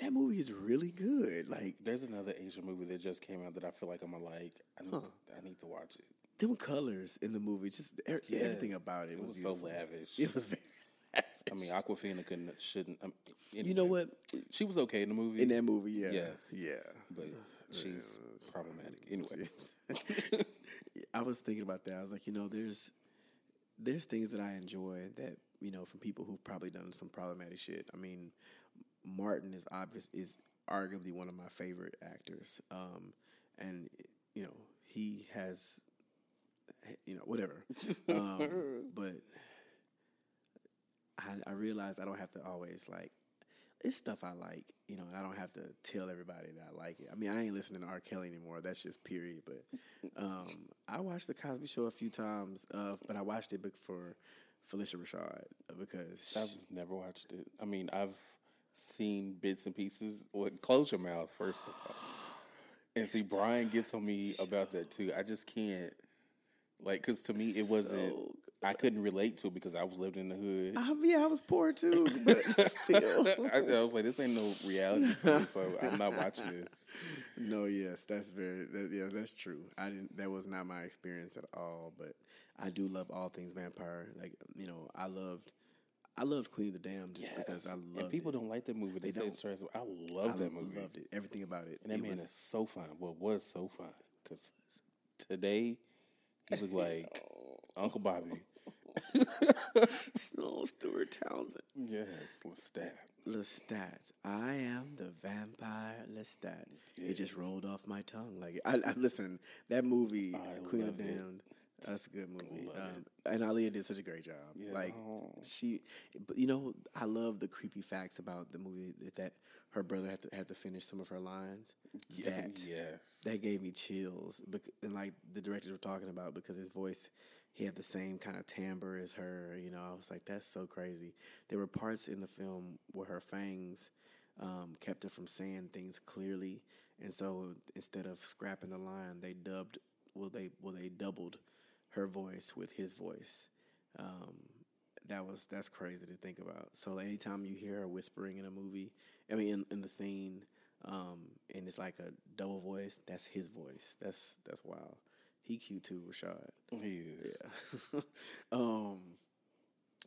that movie is really good. Like There's another Asian movie that just came out that I feel like I'm like. I need, I need to watch it. them colors in the movie, just er- everything about it, It was, was so lavish. It was very. I mean, Awkwafina couldn't, shouldn't. Um, You know what? She was okay in the movie, In that movie, yeah, Yes. yeah. but she's problematic. Anyway, I was thinking about that. I was like, you know, there's there's things that I enjoy that you know from people who've probably done some problematic shit. I mean, Martin is obvious is arguably one of my favorite actors, um, and you know he has you know whatever, um, but I, I realized I don't have to always like. It's stuff I like, you know, and I don't have to tell everybody that I like it. I mean, I ain't listening to R. Kelly anymore. That's just period. But um, I watched the Cosby Show a few times, uh, but I watched it bec- for Phylicia Rashad uh, because I've never watched it. I mean, I've seen bits and pieces. Well, close your mouth first of all. And see, Brian gets on me about that too. I just can't, like, because to me it wasn't. So I couldn't relate to it because I was living in the hood. I, yeah, I was poor too, but still. I, I was like, this ain't no reality, me, so I'm not watching this. No, yes, that's very that, yeah, that's true. I didn't. That was not my experience at all. But I do love all things vampire. Like you know, I loved, I loved Queen of the Damned just because I Yes. loved and people it. don't like that movie. They, They say don't. it's trash. I love that movie. loved it. Everything about it. And that It man was- is so fine. Well, was so fine because today he looked like Uncle Bobby. no Stuart Townsend. Yes, Lestat. Lestat. I am the vampire Lestat. It just rolled off my tongue. Like I, I listen. That movie, I Queen of. Damned. That's a good movie. Um, and Aaliyah did such a great job. Yeah. Like she, but you know, I love the creepy facts about the movie that, that her brother had to had to finish some of her lines. Yeah, That yes. that gave me chills. bec- And like the directors were talking about because his voice, he had the same kind of timbre as her. You know, I was like, that's so crazy. There were parts in the film where her fangs um, kept her from saying things clearly, and so instead of scrapping the line, they dubbed. Well, they well they doubled her voice with his voice. Um, that was that's crazy to think about. So anytime you hear her whispering in a movie, I mean in, in the scene, um, and it's like a double voice, that's his voice. That's that's wild. He cute too, Rashad. He is. Yeah. um,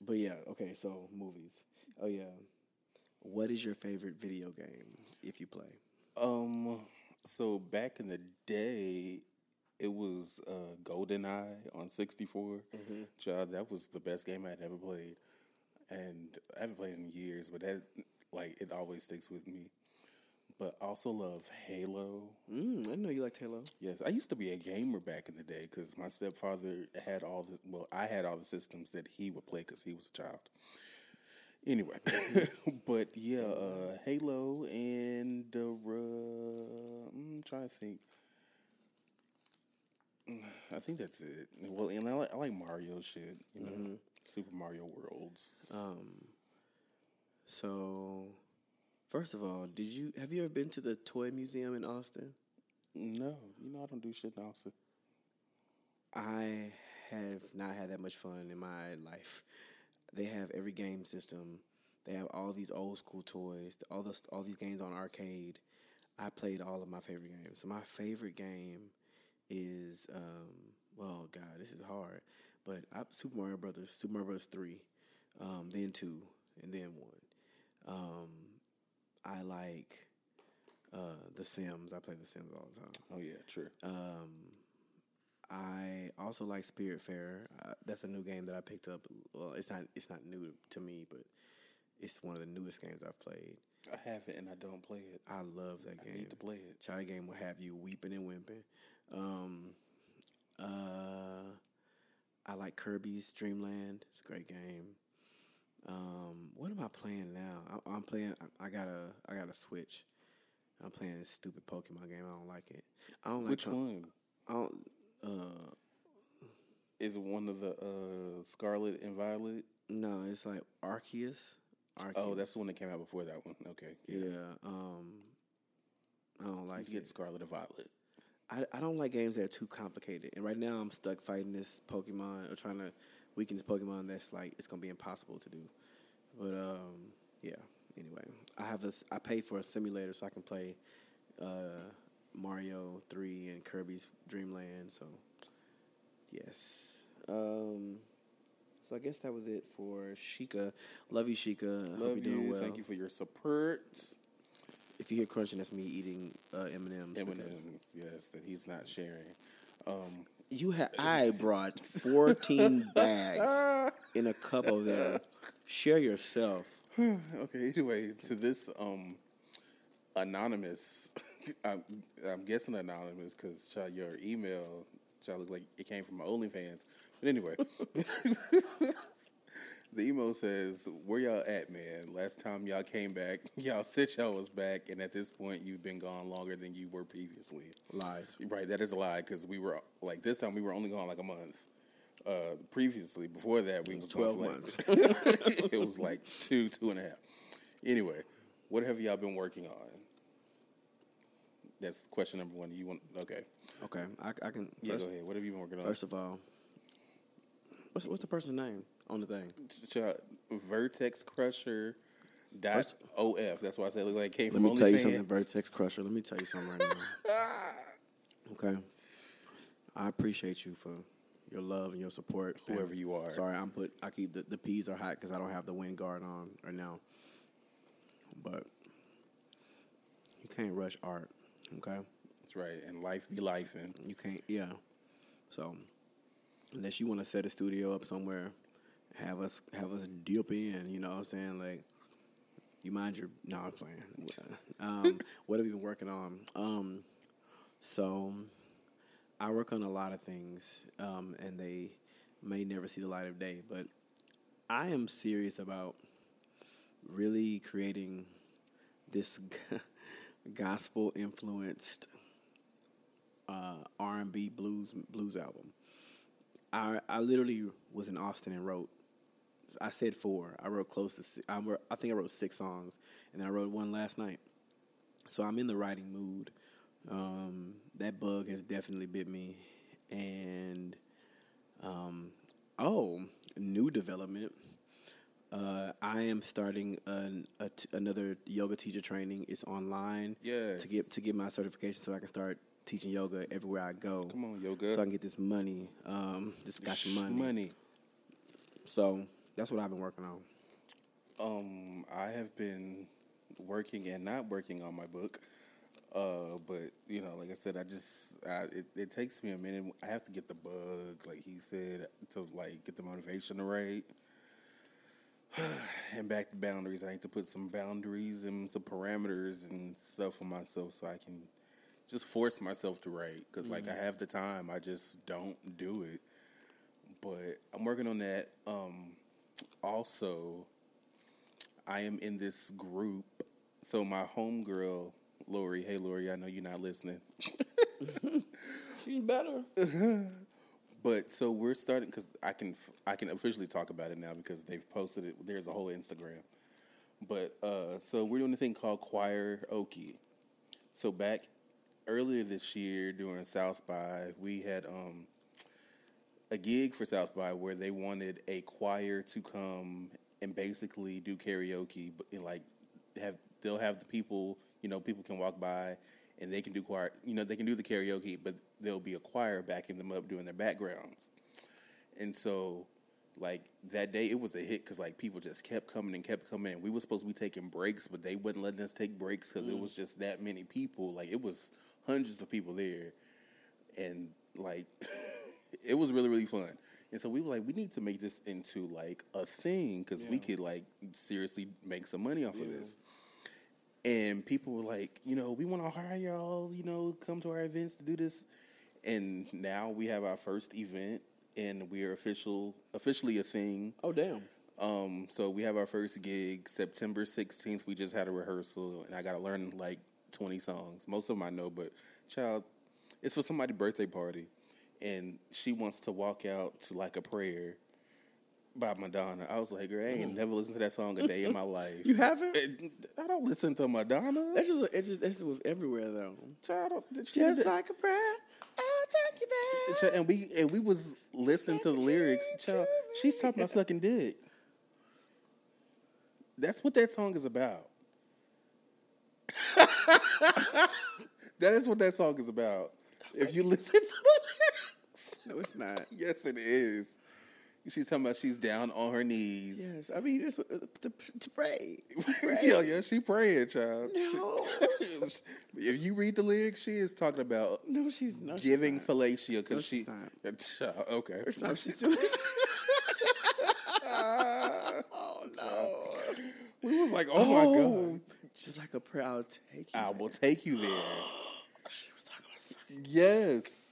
but yeah, okay. So movies. Oh yeah. What is your favorite video game if you play? Um. So back in the day, it was uh, GoldenEye on 64. Child, that was the best game I'd ever played, and I haven't played in years. But that, like, it always sticks with me. But also love Halo. Mm, I know you liked Halo. Yes, I used to be a gamer back in the day because my stepfather had all the well, I had all the systems that he would play because he was a child. Anyway, but yeah, uh, Halo and uh, I'm trying to think. I think that's it. Well, and I like, I like Mario shit, you know, Super Mario Worlds. Um, so first of all, did you have you ever been to the toy museum in Austin? no, you know I don't do shit in Austin. I have not had that much fun in my life. They have every game system. They have all these old school toys. All the all these games on arcade. I played all of my favorite games. So my favorite game is um, well, God, this is hard. But I, Super Mario Brothers, Super Mario Brothers three, um, then two, and then one. Um, I like uh, The Sims. I play The Sims all the time. Oh yeah, true. Um, I also like Spiritfarer. Uh, that's a new game that I picked up. Well, it's not it's not new to me, but it's one of the newest games I've played. I have it and I don't play it. I love that I game. need to play it. That game will have you weeping and wimping. Um, uh, I like Kirby's Dream Land. It's a great game. Um, what am I playing now? I, I'm playing. I, I got a. I got a Switch. I'm playing this stupid Pokemon game. I don't like it. I don't like. Which com- one? I don't. Uh, Is it one of the uh, Scarlet and Violet? no, it's like Arceus Arceus. Oh, that's the one that came out before that one. Okay. yeah. Um, I don't like You get it. Scarlet and Violet. I, I don't like games that are too complicated. And right now I'm stuck fighting this Pokemon or trying to weaken this Pokemon that's like it's gonna be impossible to do. But um, yeah. Anyway, I have this. I paid for a simulator so I can play uh, Mario Three and Kirby's Dream Land. So yes. Um, so I guess that was it for Sheikah. Love you, Sheikah. I hope Love you're doing you. well. Thank you for your support. If you hear crunching, that's me eating uh, M and M's. M&M's, yes, that he's not sharing. Um, You had I brought fourteen bags in a cup of them. Share yourself. okay, anyway, to this um, anonymous, I'm, I'm guessing anonymous because your email, child, look like it came from my OnlyFans. But anyway, the email says, "Where y'all at, man? Last time y'all came back, y'all said y'all was back, and at this point, you've been gone longer than you were previously." Lies. Right, that is a lie because we were like this time we were only gone like a month. Uh, previously, before that, we was 12 for, months. it was like two, two and a half. Anyway, what have y'all been working on? That's question number one. You want okay? Okay, I, I can. Yeah, First, go ahead. What have you been working on? first of all, what's what's the person's name on the thing? Uh, Vertex Crusher. Dot of. That's why I said it looked like it came from Let from me tell you something, Vertex Crusher. Let me tell you something right now. okay, I appreciate you for your love and your support. Whoever And you are. Sorry, I'm put. I keep the the peas are hot because I don't have the wind guard on right now. But you can't rush art. Okay. That's right. And life be life, and You can't, yeah. So, unless you want to set a studio up somewhere, have us have us dip in. You know what I'm saying? Like, you mind your no, I'm playing. Um, what have you been working on? Um, so, I work on a lot of things, um, and they may never see the light of day. But I am serious about really creating this gospel influenced uh, R and B blues blues album. I I literally was in Austin and wrote. I said four. I wrote close to. Six, I, wrote, I think I wrote six songs, and then I wrote one last night. So I'm in the writing mood. Um, that bug has definitely bit me, and um, oh, new development. Uh, I am starting an, a t- another yoga teacher training. It's online. Yes. To get to get my certification, so I can start teaching yoga everywhere I go. Come on, yoga. So I can get this money. Um, this gotcha money. money. So that's what I've been working on. Um, I have been working and not working on my book. Uh, but you know, like I said, I just I, it, it takes me a minute. I have to get the bug, like he said, to like get the motivation right. and back to boundaries. I need to put some boundaries and some parameters and stuff on myself so I can just force myself to write. Because like I have the time, I just don't do it. But I'm working on that. Um, also, I am in this group. So my homegirl, Lori, hey Lori, I know you're not listening. She's better. But so we're starting because I can I can officially talk about it now because they've posted it. There's a whole Instagram. But uh, so we're doing a thing called Choir Okie. So back earlier this year during South by, we had um, a gig for South by where they wanted a choir to come and basically do karaoke, but in like have they'll have the people you know people can walk by and they can do choir you know they can do the karaoke, but there'll be a choir backing them up doing their backgrounds, and so like that day it was a hit because like people just kept coming and kept coming and we were supposed to be taking breaks but they wouldn't letting us take breaks because it was mm. just that many people. Like it was hundreds of people there. And like it was really really fun. And so we were like we need to make this into like a thing because we could like seriously make some money off of this. And people were like you know we want to hire y'all you know come to our events to do this. And now we have our first event and we are official officially a thing. Oh damn. um, so we have our first gig September 16th. We just had a rehearsal, and I got to learn like 20 songs. Most of them I know, but child, it's for somebody's birthday party, and she wants to walk out to like a prayer by Madonna. I was like, girl, I ain't mm. never listened to that song a day in my life. You haven't? I don't listen to Madonna. That's just it. Just that was everywhere though. Child, Just did- like a prayer, I'll take you there. And we and we was listening to the lyrics. Child, she's talking about sucking dick. That's what that song is about. that is what that song is about. If you listen to lyrics, No, it's not. yes, it is. She's talking about she's down on her knees. Yes, I mean what, uh, to, to pray. yeah, yeah, she praying, child. No, if you read the lyrics, she is talking about no, she's not. giving she's not. fellatio No, because she. she's not. Child, okay. First time she's doing. oh no! We was like, oh, my god, She's like a prayer. I'll take you. I there. will take you there. She was talking about something. Yes, Oh!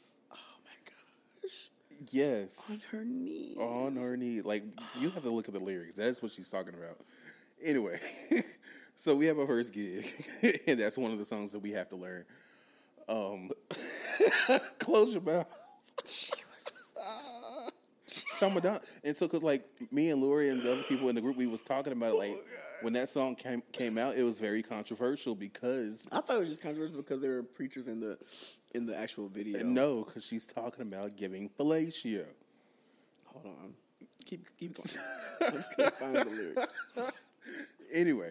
Yes. On her knees. On her knee, like you have to look at the lyrics. That's what she's talking about. Anyway, so we have our first gig, and that's one of the songs that we have to learn. Um, close your mouth. She was. Talking about and so because like me and Lori and the other people in the group, we was talking about it, Oh, like when that song came came out, it was very controversial because I thought it was just controversial because there were preachers in the in the actual video. no, because she's talking about giving fellatio. hold on. Keep keep going. I'm just gonna find the lyrics. Anyway,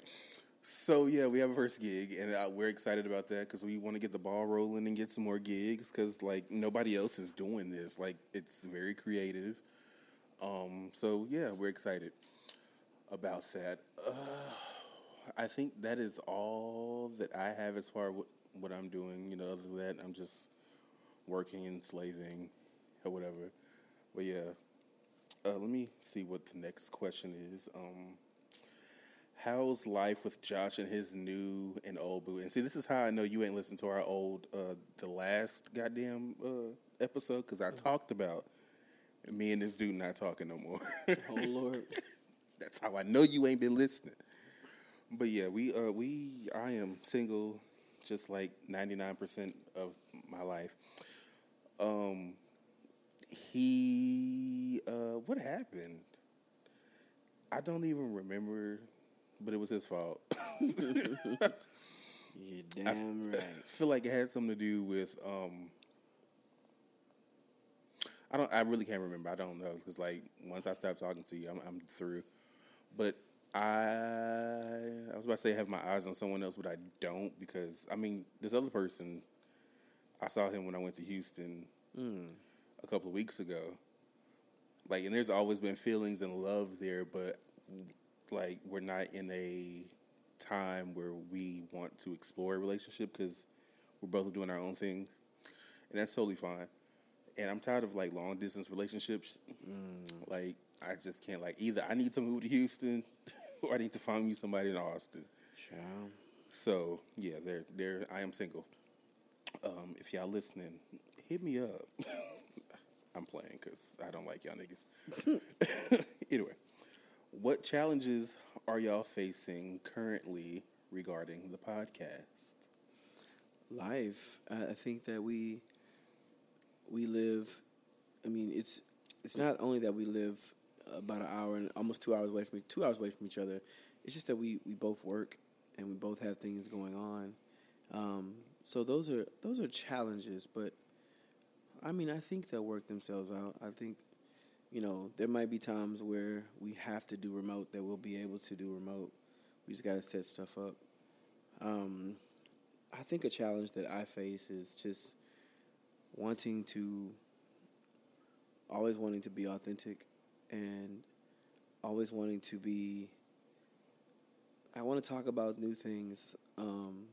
so yeah, we have a first gig, and uh, we're excited about that because we want to get the ball rolling and get some more gigs because like nobody else is doing this. Like it's very creative. Um, so yeah, we're excited about that. Uh, I think that is all that I have as far what what I'm doing. You know, other than that, I'm just working and slaving or whatever. But yeah, uh, let me see what the next question is. Um, how's life with Josh and his new and old boo? And see, this is how I know you ain't listened to our old, uh, the last goddamn uh, episode because I talked about me and this dude not talking no more. Oh Lord. That's how I know you ain't been listening. But yeah, we uh we I am single just like 99% of my life. Um he uh what happened? I don't even remember, but it was his fault. You're damn right. I feel like it had something to do with um I don't I really can't remember. I don't know cuz like once I stop talking to you, I'm I'm through. But I I was about to say I have my eyes on someone else, but I don't because I mean, this other person I saw him when I went to Houston hmm. a couple of weeks ago. Like and there's always been feelings and love there, but like we're not in a time where we want to explore a relationship because we're both doing our own things, and that's totally fine. And I'm tired of like long distance relationships. Like I just can't like either. I need to move to Houston, or I need to find me somebody in Austin. Child. So yeah, there, there. I am single. Um, if y'all listening, hit me up. I'm playing because I don't like y'all niggas. anyway, what challenges are y'all facing currently regarding the podcast? life. I think that we we live. I mean, it's it's not only that we live about an hour and almost two hours away from two hours away from each other. It's just that we we both work and we both have things going on. Um, so those are those are challenges, but I mean, I think they'll work themselves out. I think you know there might be times where we have to do remote that we'll be able to do remote. We just got to set stuff up. Um, I think a challenge that I face is just wanting to always wanting to be authentic and always wanting to be I want to talk about new things um,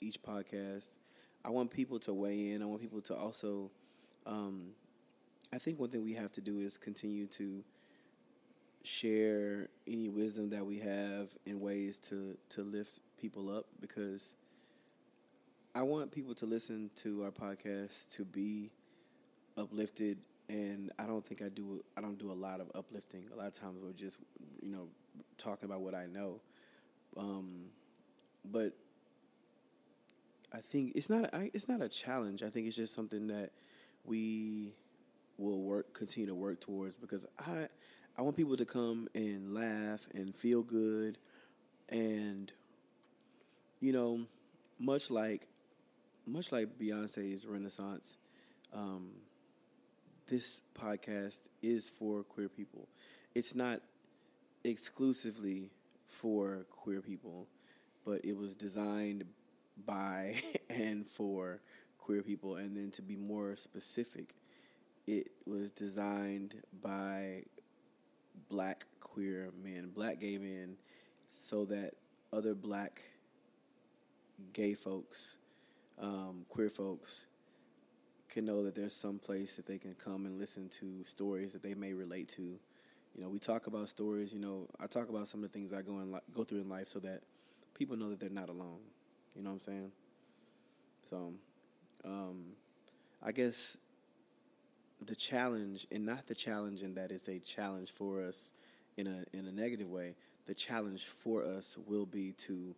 each podcast. I want people to weigh in. I want people to also um, I think one thing we have to do is continue to share any wisdom that we have in ways to to lift people up because I want people to listen to our podcast to be uplifted and I don't think I do I don't do a lot of uplifting. A lot of times we're just you know talking about what I know. Um, but I think it's not I, it's not a challenge. I think it's just something that we will work continue to work towards because I I want people to come and laugh and feel good, and you know, much like much like Beyonce's Renaissance, um, this podcast is for queer people. It's not exclusively for queer people, but it was designed by and for queer people. And then to be more specific, it was designed by black queer men, black gay men, so that other black gay folks, um, queer folks, can know that there's some place that they can come and listen to stories that they may relate to. You know, we talk about stories. You know, I talk about some of the things I go in li- go through in life, so that people know that they're not alone. You know what I'm saying? So, um, I guess the challenge, and not the challenge in that it's a challenge for us in a in a negative way. The challenge for us will be to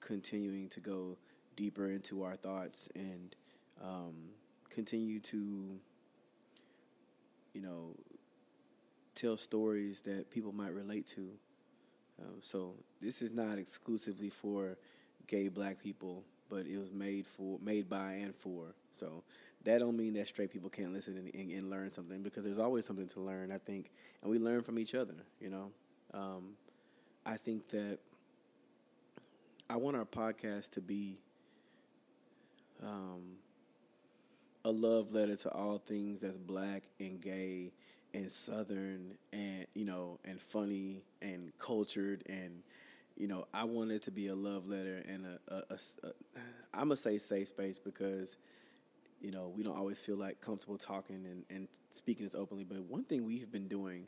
continuing to go deeper into our thoughts and um, continue to, you know, tell stories that people might relate to. Um, so this is not exclusively for gay black people, but it was made for, made by, and for. So that don't mean that straight people can't listen and, and, and learn something because there's always something to learn. I think, and we learn from each other. You know, um, I think that I want our podcast to be um, a love letter to all things that's black and gay and southern and you know and funny and cultured and you know I want it to be a love letter and a, a, a, a I'm gonna say safe space because you know we don't always feel like comfortable talking and, and speaking this openly but one thing we've been doing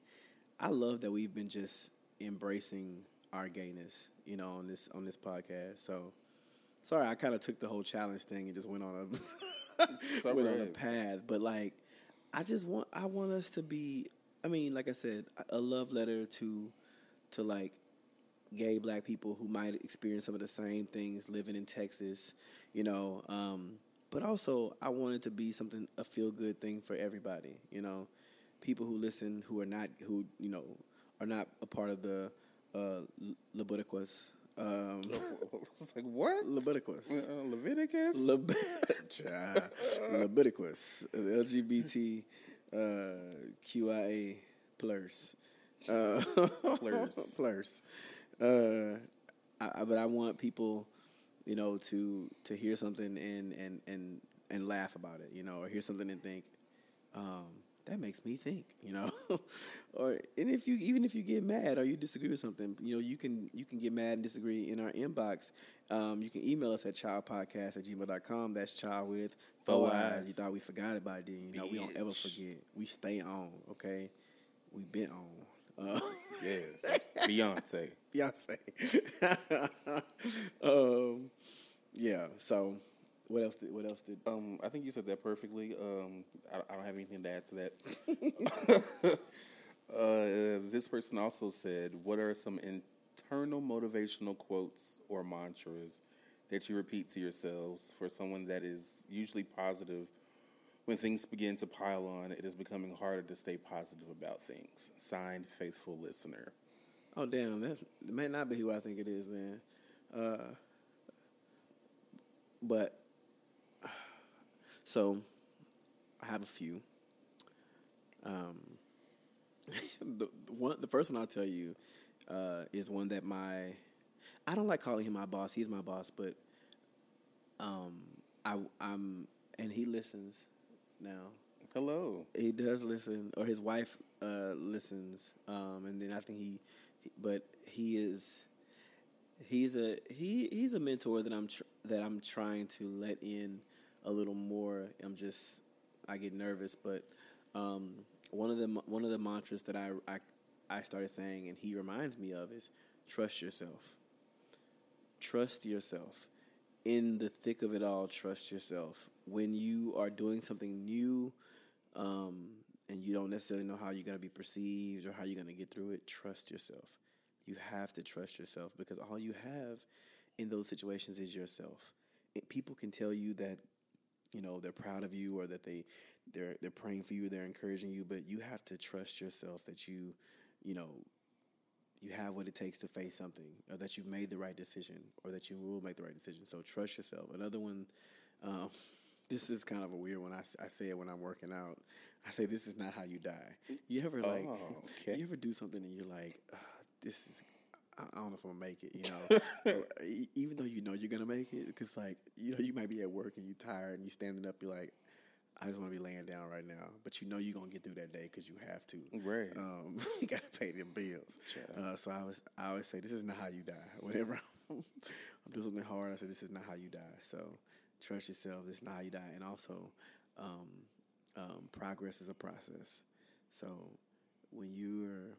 I love that we've been just embracing our gayness you know on this on this podcast so sorry I kind of took the whole challenge thing and just went on a went on a path but like I just want I want us to be I mean like I said a love letter to to like gay black people who might experience some of the same things living in Texas, you know. Um, but also, I want it to be something a feel good thing for everybody, you know. People who listen who are not who you know are not a part of the uh, Leviticus. Um, like what? Leviticus. Uh, Leviticus. Leb- Child. Leviticus, uh, LGBT, uh, QIA plus, uh, Plus. plus. Uh, I, I- but I want people, you know, to to hear something and and and and laugh about it, you know, or hear something and think, um, that makes me think, you know, or and if you even if you get mad or you disagree with something, you know, you can you can get mad and disagree in our inbox. Um, you can email us at childpodcast at gmail.com. That's child with four eyes. You thought we forgot about it, didn't you? know, we don't ever forget. We stay on, okay? We been on. Uh, Yes. Beyonce. Beyonce. um, yeah. So, what else? Did, what else did? Um, I think you said that perfectly. Um, I, I don't have anything to add to that. uh, this person also said, "What are some internal motivational quotes or mantras that you repeat to yourselves for someone that is usually positive? When things begin to pile on, it is becoming harder to stay positive about things." Signed, faithful listener. Oh, damn. That's it may not be who I think it is. Then, uh, but so I have a few. Um, the, the one, the first one I'll tell you uh, is one that my I don't like calling him my boss. He's my boss, but um, I I'm and he listens now. Hello. He does listen, or his wife uh, listens, um, and then I think he, but he is, he's a he he's a mentor that I'm tr- that I'm trying to let in a little more. I'm just I get nervous, but um, one of the one of the mantras that I, I I started saying, and he reminds me of is trust yourself. Trust yourself. In the thick of it all, trust yourself. When you are doing something new, um, and you don't necessarily know how you're going to be perceived or how you're going to get through it, trust yourself. You have to trust yourself because all you have in those situations is yourself. It, people can tell you that you know they're proud of you or that they they're they're praying for you, they're encouraging you, but you have to trust yourself that you you know, you have what it takes to face something, or that you've made the right decision, or that you will make the right decision. So trust yourself. Another one, um, this is kind of a weird one. I, I say it when I'm working out. I say this is not how you die. You ever like, Oh, okay. you ever do something and you're like, "Ah, this is. I don't know if I'm gonna make it, you know. Even though you know you're gonna make it, because like you know you might be at work and you're tired and you're standing up, you're like, I just want to be laying down right now. But you know you're gonna get through that day because you have to. Right. Um, you gotta pay them bills. Uh, so I was, I always say, this is not how you die. Whenever I'm, I'm doing something hard, I say, this is not how you die. So trust yourself. This is not how you die. And also, um, um, progress is a process. So when you're,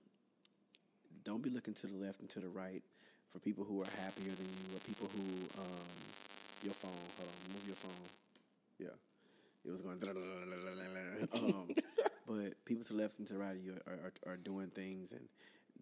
don't be looking to the left and to the right for people who are happier than you or people who, um, your phone. Hold on, move your phone. Yeah. It was going. um, but people to the left and to the right of you are, are, are doing things and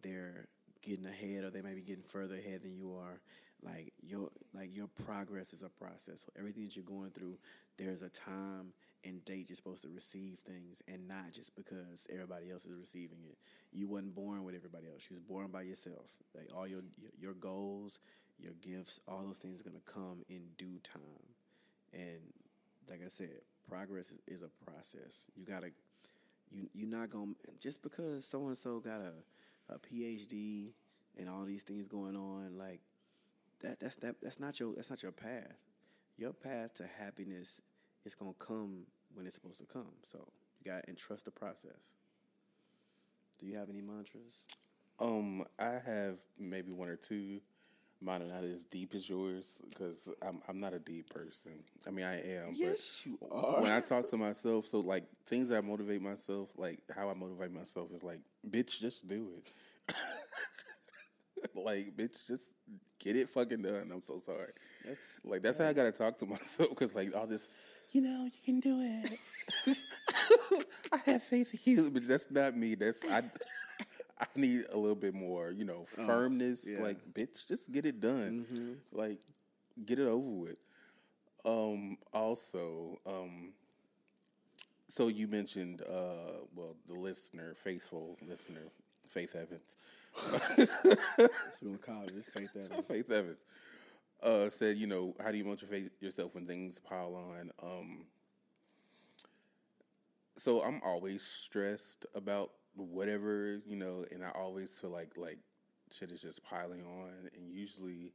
they're getting ahead, or they may be getting further ahead than you are. Like your like your progress is a process. So everything that you're going through, there's a time and date you're supposed to receive things, and not just because everybody else is receiving it. You wasn't born with everybody else. You was born by yourself. Like all your your goals, your gifts, all those things are gonna come in due time. And like I said, progress is, a process. You gotta, you you're not gonna just because so and so got a, a PhD and all these things going on, like that. That's that. That's not your. That's not your path. Your path to happiness is gonna come when it's supposed to come. So you gotta entrust the process. Do you have any mantras? Um, I have maybe one or two. Mine are not as deep as yours because I'm I'm not a deep person. I mean, I am. Yes, you are. When I talk to myself, so like things that I motivate myself, like how I motivate myself is like, bitch, just do it. like, bitch, just get it fucking done. I'm so sorry. That's Like that's how I gotta talk to myself because like all this, you know, you can do it. I have faith in you, but that's not me. That's I. I need a little bit more, you know, firmness. yeah. Like, bitch, just get it done. Like, get it over with. Um. Also, um. So you mentioned, uh, well, the listener, faithful listener, Faith Evans. what we're gonna call it. It's faith Evans. Faith Evans uh, said, you know, how do you motivate yourself when things pile on? Um, so I'm always stressed about whatever, you know, and I always feel like like shit is just piling on, and usually.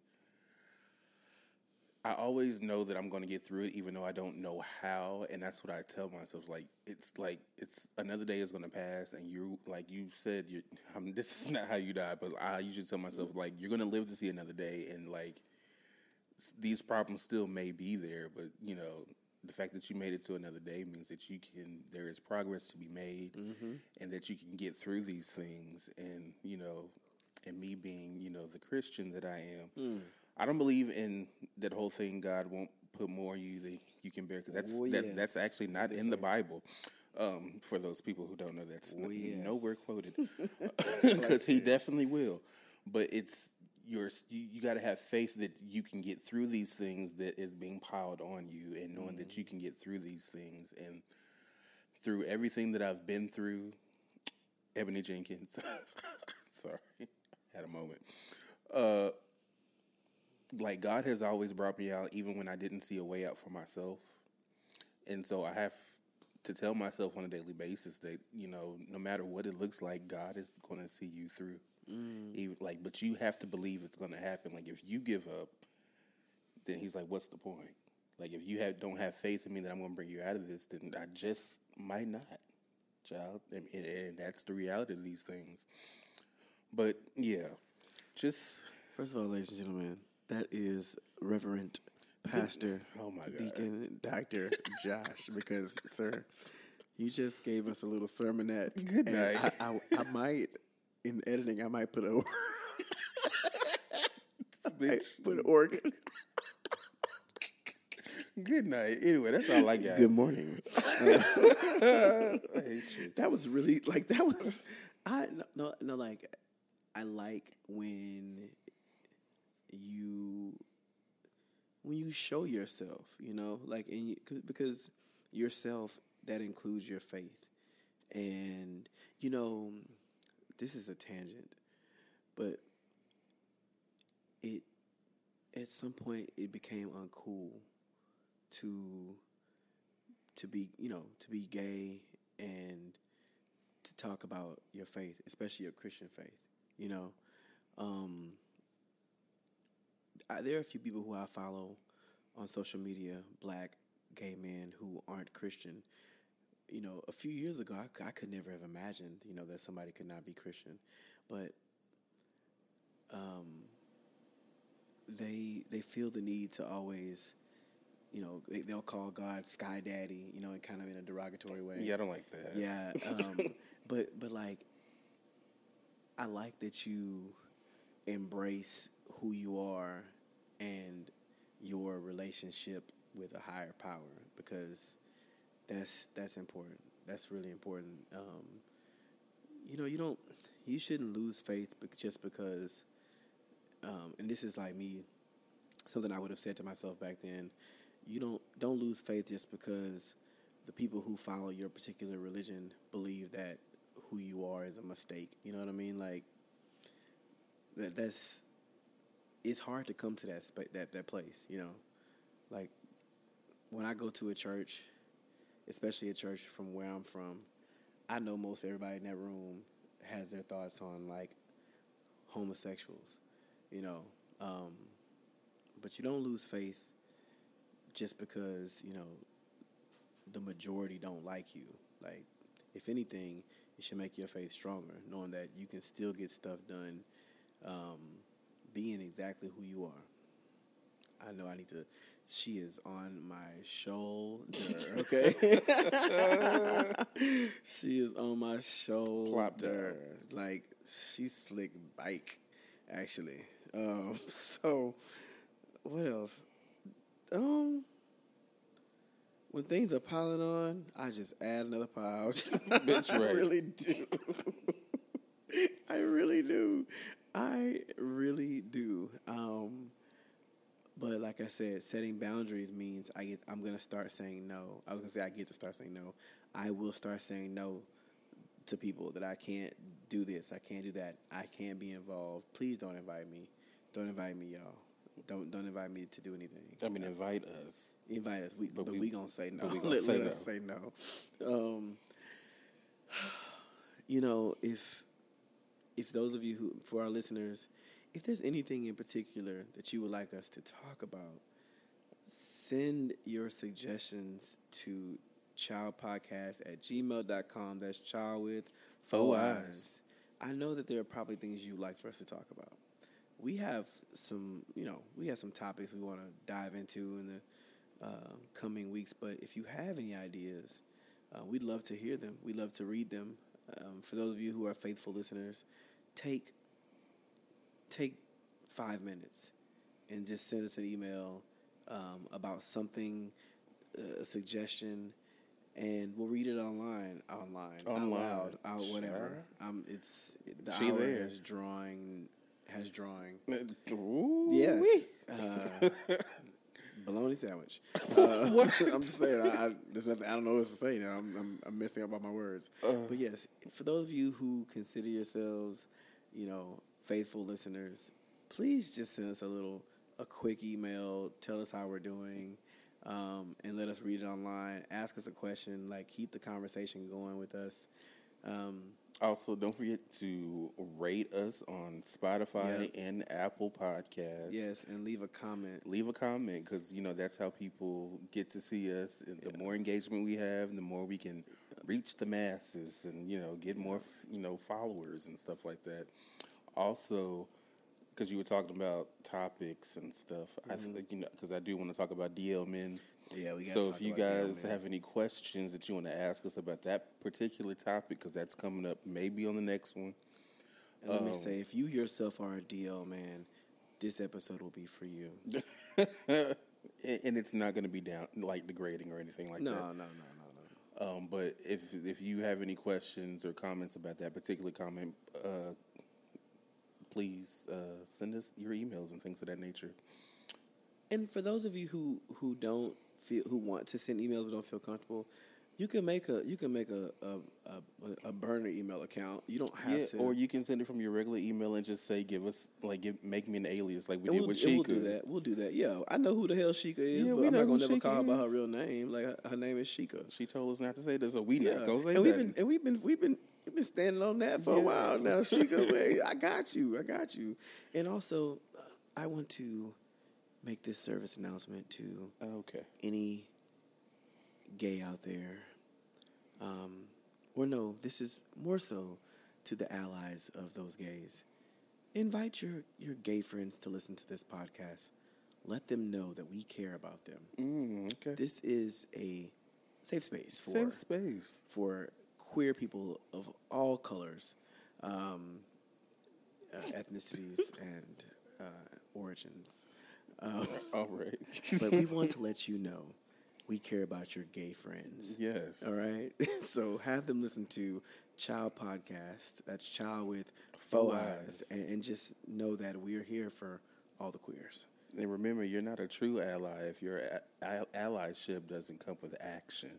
I always know that I'm going to get through it, even though I don't know how, and that's what I tell myself. Like it's like it's another day is going to pass, and you like you said, you I'm, this is not how you die, but I usually tell myself like you're going to live to see another day, and like these problems still may be there, but you know the fact that you made it to another day means that you can there is progress to be made, and that you can get through these things, and you know, and me being you know the Christian that I am. I don't believe in that whole thing. God won't put more on you than you can bear because that's Oh, that, that's actually not in the Bible. Um, for those people who don't know, that's Oh, n- yes. nowhere quoted because he definitely will. But it's your you, you got to have faith that you can get through these things that is being piled on you, and knowing that you can get through these things and through everything that I've been through. Ebony Jenkins, sorry, had a moment. Uh, like God has always brought me out, even when I didn't see a way out for myself. And so I have to tell myself on a daily basis that you know, no matter what it looks like, God is going to see you through. Mm. Even like, but you have to believe it's going to happen. Like, if you give up, then He's like, "What's the point?" Like, if you have don't have faith in me that I'm going to bring you out of this, then I just might not, child. And, and, and that's the reality of these things. But yeah, just First of all, ladies and gentlemen, that is Reverend Pastor Oh my God. Deacon Dr. Josh. Because, sir, you just gave us a little sermonette. Good night. I, I, I might, in the editing, I might put a bitch. put an organ. Good night. Anyway, that's all I got. Good morning. I hate you. That was really like that was. I no no, no like I like when you when you show yourself, you know, like and you, 'cause- because yourself that includes your faith, and you know this is a tangent, but it at some point it became uncool to to be you know to be gay and to talk about your faith, especially your Christian faith. You know, um, I, there are a few people who I follow on social media, black gay men who aren't Christian. You know, a few years ago, I could never have imagined, you know, that somebody could not be Christian, but um, they they feel the need to always, you know, they, they'll call God Sky Daddy, you know, and kind of in a derogatory way. Yeah, I don't like that. Yeah, um, but but like, I like that you embrace who you are and your relationship with a higher power because that's that's important. That's really important. Um, you know, you don't, you shouldn't lose faith just because. Um, and this is like me, something I would have said to myself back then. You don't don't lose faith just because the people who follow your particular religion believe that who you are is a mistake. You know what I mean? Like that. That's it's hard to come to that that that place. You know, like when I go to a church, especially a church from where I'm from, I know most everybody in that room has their thoughts on like homosexuals. You know, um, but you don't lose faith just because you know the majority don't like you. Like, if anything, it should make your faith stronger, knowing that you can still get stuff done, um, being exactly who you are. I know I need to. She is on my shoulder. Okay, she is on my shoulder. Like she's slick bike, actually. Um, so what else? Um, when things are piling on, I just add another pile. That's I really do. I really do. I really do. Like I said, setting boundaries means I get. I'm gonna start saying no. I was gonna say I get to start saying no. I will start saying no to people that I can't do this. I can't do that. I can't be involved. Please don't invite me. Don't invite me, y'all. Don't don't invite me to do anything. I mean, invite us. Invite us, we, but, But we, we- gonna say no. gonna let say let no. us say no. Um, you know, if if those of you who, for our listeners, if there's anything in particular that you would like us to talk about, send your suggestions to childpodcast at gmail.com. That's child with Four eyes. I know that there are probably things you'd like for us to talk about. We have some, you know, we have some topics we want to dive into in the uh, coming weeks. But if you have any ideas, uh, we'd love to hear them. We'd love to read them. Um, for those of you who are faithful listeners, take take five minutes and just send us an email um, about something, uh, a suggestion, and we'll read it online, online, out Online. loud, out whatever. Sure. Um, it's the She hour there. has drawing has drawing. Ooh, Yes. Uh, bologna sandwich. Uh, I'm just saying. I, I, there's nothing. I don't know what to say now. I'm, I'm, I'm messing up all my words. but yes, for those of you who consider yourselves, you know, faithful listeners, please just send us a little, a quick email. Tell us how we're doing, um, and let us read it online. Ask us a question. Like keep the conversation going with us. Um, Also, don't forget to rate us on Spotify Yep. and Apple Podcasts. yes, and leave a comment. Leave a comment because you know that's how people get to see us. The more engagement we have, the more we can reach the masses and you know get more you know followers and stuff like that. Also, because you were talking about topics and stuff, I think you know because I do want to talk about DL men. Yeah, we got. So if you guys have any questions that you want to ask us about that particular topic, because that's coming up maybe on the next one. And let me Um, say, if you yourself are a DL man, this episode will be for you. and it's not going to be down like degrading or anything like No, that. no, no, no, no. Um, but if if you have any questions or comments about that particular comment, uh, please uh, send us your emails and things of that nature. And for those of you who who don't feel who want to send emails but don't feel comfortable, You can make a you can make a a, a, a burner email account. You don't have Yeah, to. or you can send it from your regular email and just say, "Give us like, give, make me an alias like we and did we'll, with and we'll do that. We'll do that. Yeah, I know who the hell Sheikah is, Yeah, but I'm not gonna never Sheikah call her by her real name. Like her, her name is Sheikah. She told us not to say this, so we not gonna say and we've that. been and we've been we've been we've been standing on that for a while now. Sheikah, wait, I got you, I got you. And also, uh, I want to make this service announcement to okay. any gay out there. Um, or no, this is more so to the allies of those gays. Invite your, your gay friends to listen to this podcast. Let them know that we care about them. Mm, okay. This is a safe space for Safe space. for queer people of all colors, um, uh, ethnicities, and uh, origins. Um, All right. but we want to let you know we care about your gay friends. yes. All right. so have them listen to Chile Podcast. That's Child with Faux Faux Eyes. Eyes. And, and just know that we're here for all the queers. And remember, you're not a true ally if your a- a- allyship doesn't come with action.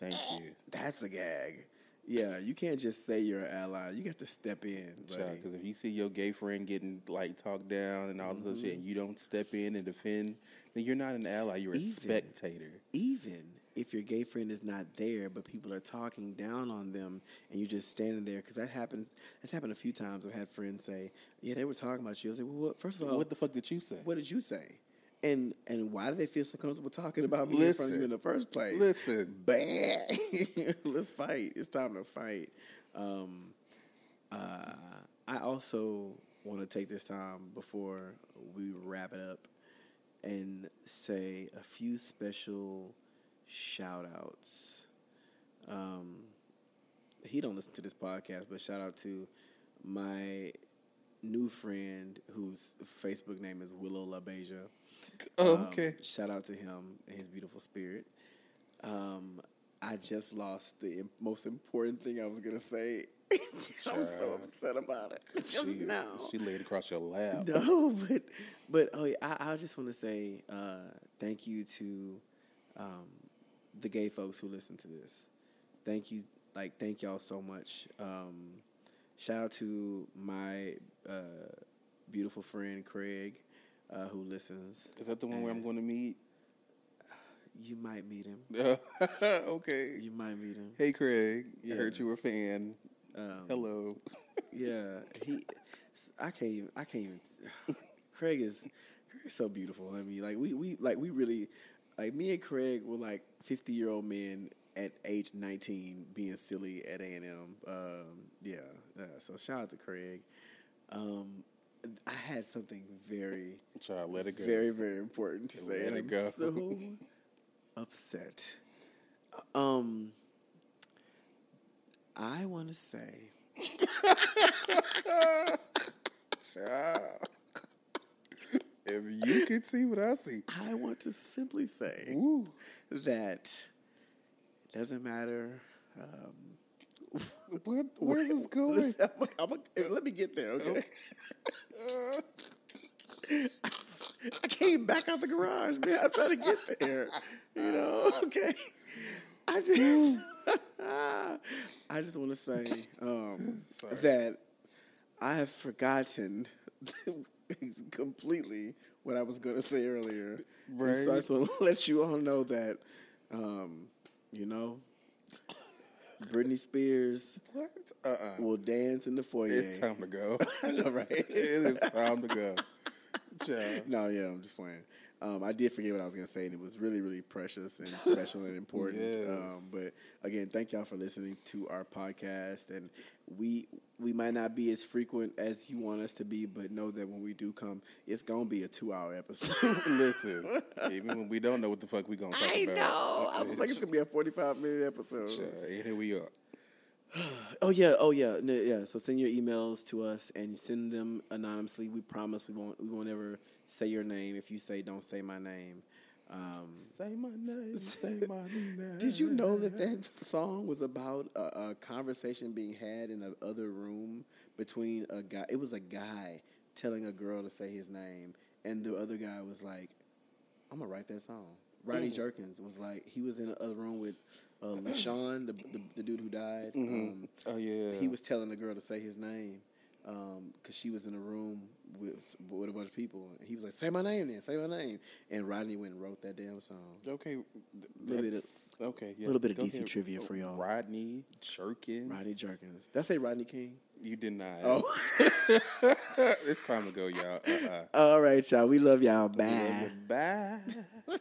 Thank you. That's a gag. Yeah, you can't just say you're an ally. You got to step in, buddy. Because if you see your gay friend getting like talked down and all this other shit, mm-hmm. and you don't step in and defend, then you're not an ally. You're a Even. spectator. Even if your gay friend is not there, but people are talking down on them, and you're just standing there, because that happens. That's happened a few times. I've had friends say, "Yeah, they were talking about you." I was like, "Well, what, first of all, what the fuck did you say? what did you say?" And and why do they feel so comfortable talking about me in front of you in the first place? Listen. bad. Let's fight. It's time to fight. Um, uh, I also want to take this time before we wrap it up and say a few special shout outs. Um, he don't listen to this podcast, but shout out to my new friend whose Facebook name is Willow LaBeja. Oh, Um, okay. shout out to him and his beautiful spirit. Um, I just lost the im- most important thing I was gonna say. I'm so upset about it just she, now. she laid across your lap. No, but but oh, yeah, I, I just want to say uh, thank you to um, the gay folks who listen to this. Thank you, like thank y'all so much. Um, shout out to my uh, beautiful friend Craig, uh, who listens. Is that the one where I'm going to meet? You might meet him. okay. You might meet him. Hey, Craig. I heard you were a fan. Um, Hello. Yeah, he. I can't even. I can't even. Craig is. Craig's so beautiful. I mean, like we we like we really, like me and Craig were like fifty year old men at age nineteen being silly at A and M. Um, yeah, yeah. So shout out to Craig. Um, I had something very, Child, let it go. very, very important to say, Let and it I'm go. so upset. Um, I want to say. Child. If you could see what I see. I want to simply say Woo. that it doesn't matter. Um, What? Where's this going? listen, I'm- I'm- let me get there, okay? I came back out the garage, man. I'm trying to get there. You know, okay. I just, I just want to say um, that I have forgotten completely what I was going to say earlier. And So I Right. just want to let you all know that, um, you know, Britney Spears What? Uh-uh. will dance in the foyer. It's time to go. I know, right? it is time to go. Child. No, yeah, I'm just playing. Um, I did forget what I was gonna say, and it was really, really precious and special and important. Yes. Um, but again, thank y'all for listening to our podcast, and we we might not be as frequent as you want us to be, but know that when we do come, it's gonna be a two hour episode. Listen, even when we don't know what the fuck we gonna talk I about. know. I was like, it's gonna be a forty five minute episode. Child, and here we are. Oh yeah, oh yeah, no, yeah. So send your emails to us and send them anonymously. We promise we won't we won't ever say your name. If you say don't say my name. Um, Say my name. Say my name. did you know that that song was about a, a conversation being had in the other room between a guy? It was a guy telling a girl to say his name, and the other guy was like, "I'm gonna write that song." Rodney Jerkins was like he was in the other room with uh, LaShawn, the, the the dude who died. Mm-hmm. Um, Oh yeah. he was telling the girl to say his name Um, because she was in a room with with a bunch of people. And He was like, "Say my name, then say my name." And Rodney went and wrote that damn song. Okay. Little bit of- okay. Yeah. little bit of Go DC ahead. trivia for y'all. Rodney Jerkins. Rodney Jerkins. Did I say Rodney King? You did not. Oh, it's time to go, y'all. Uh-uh. all right, y'all. We love y'all. Bye. Bye.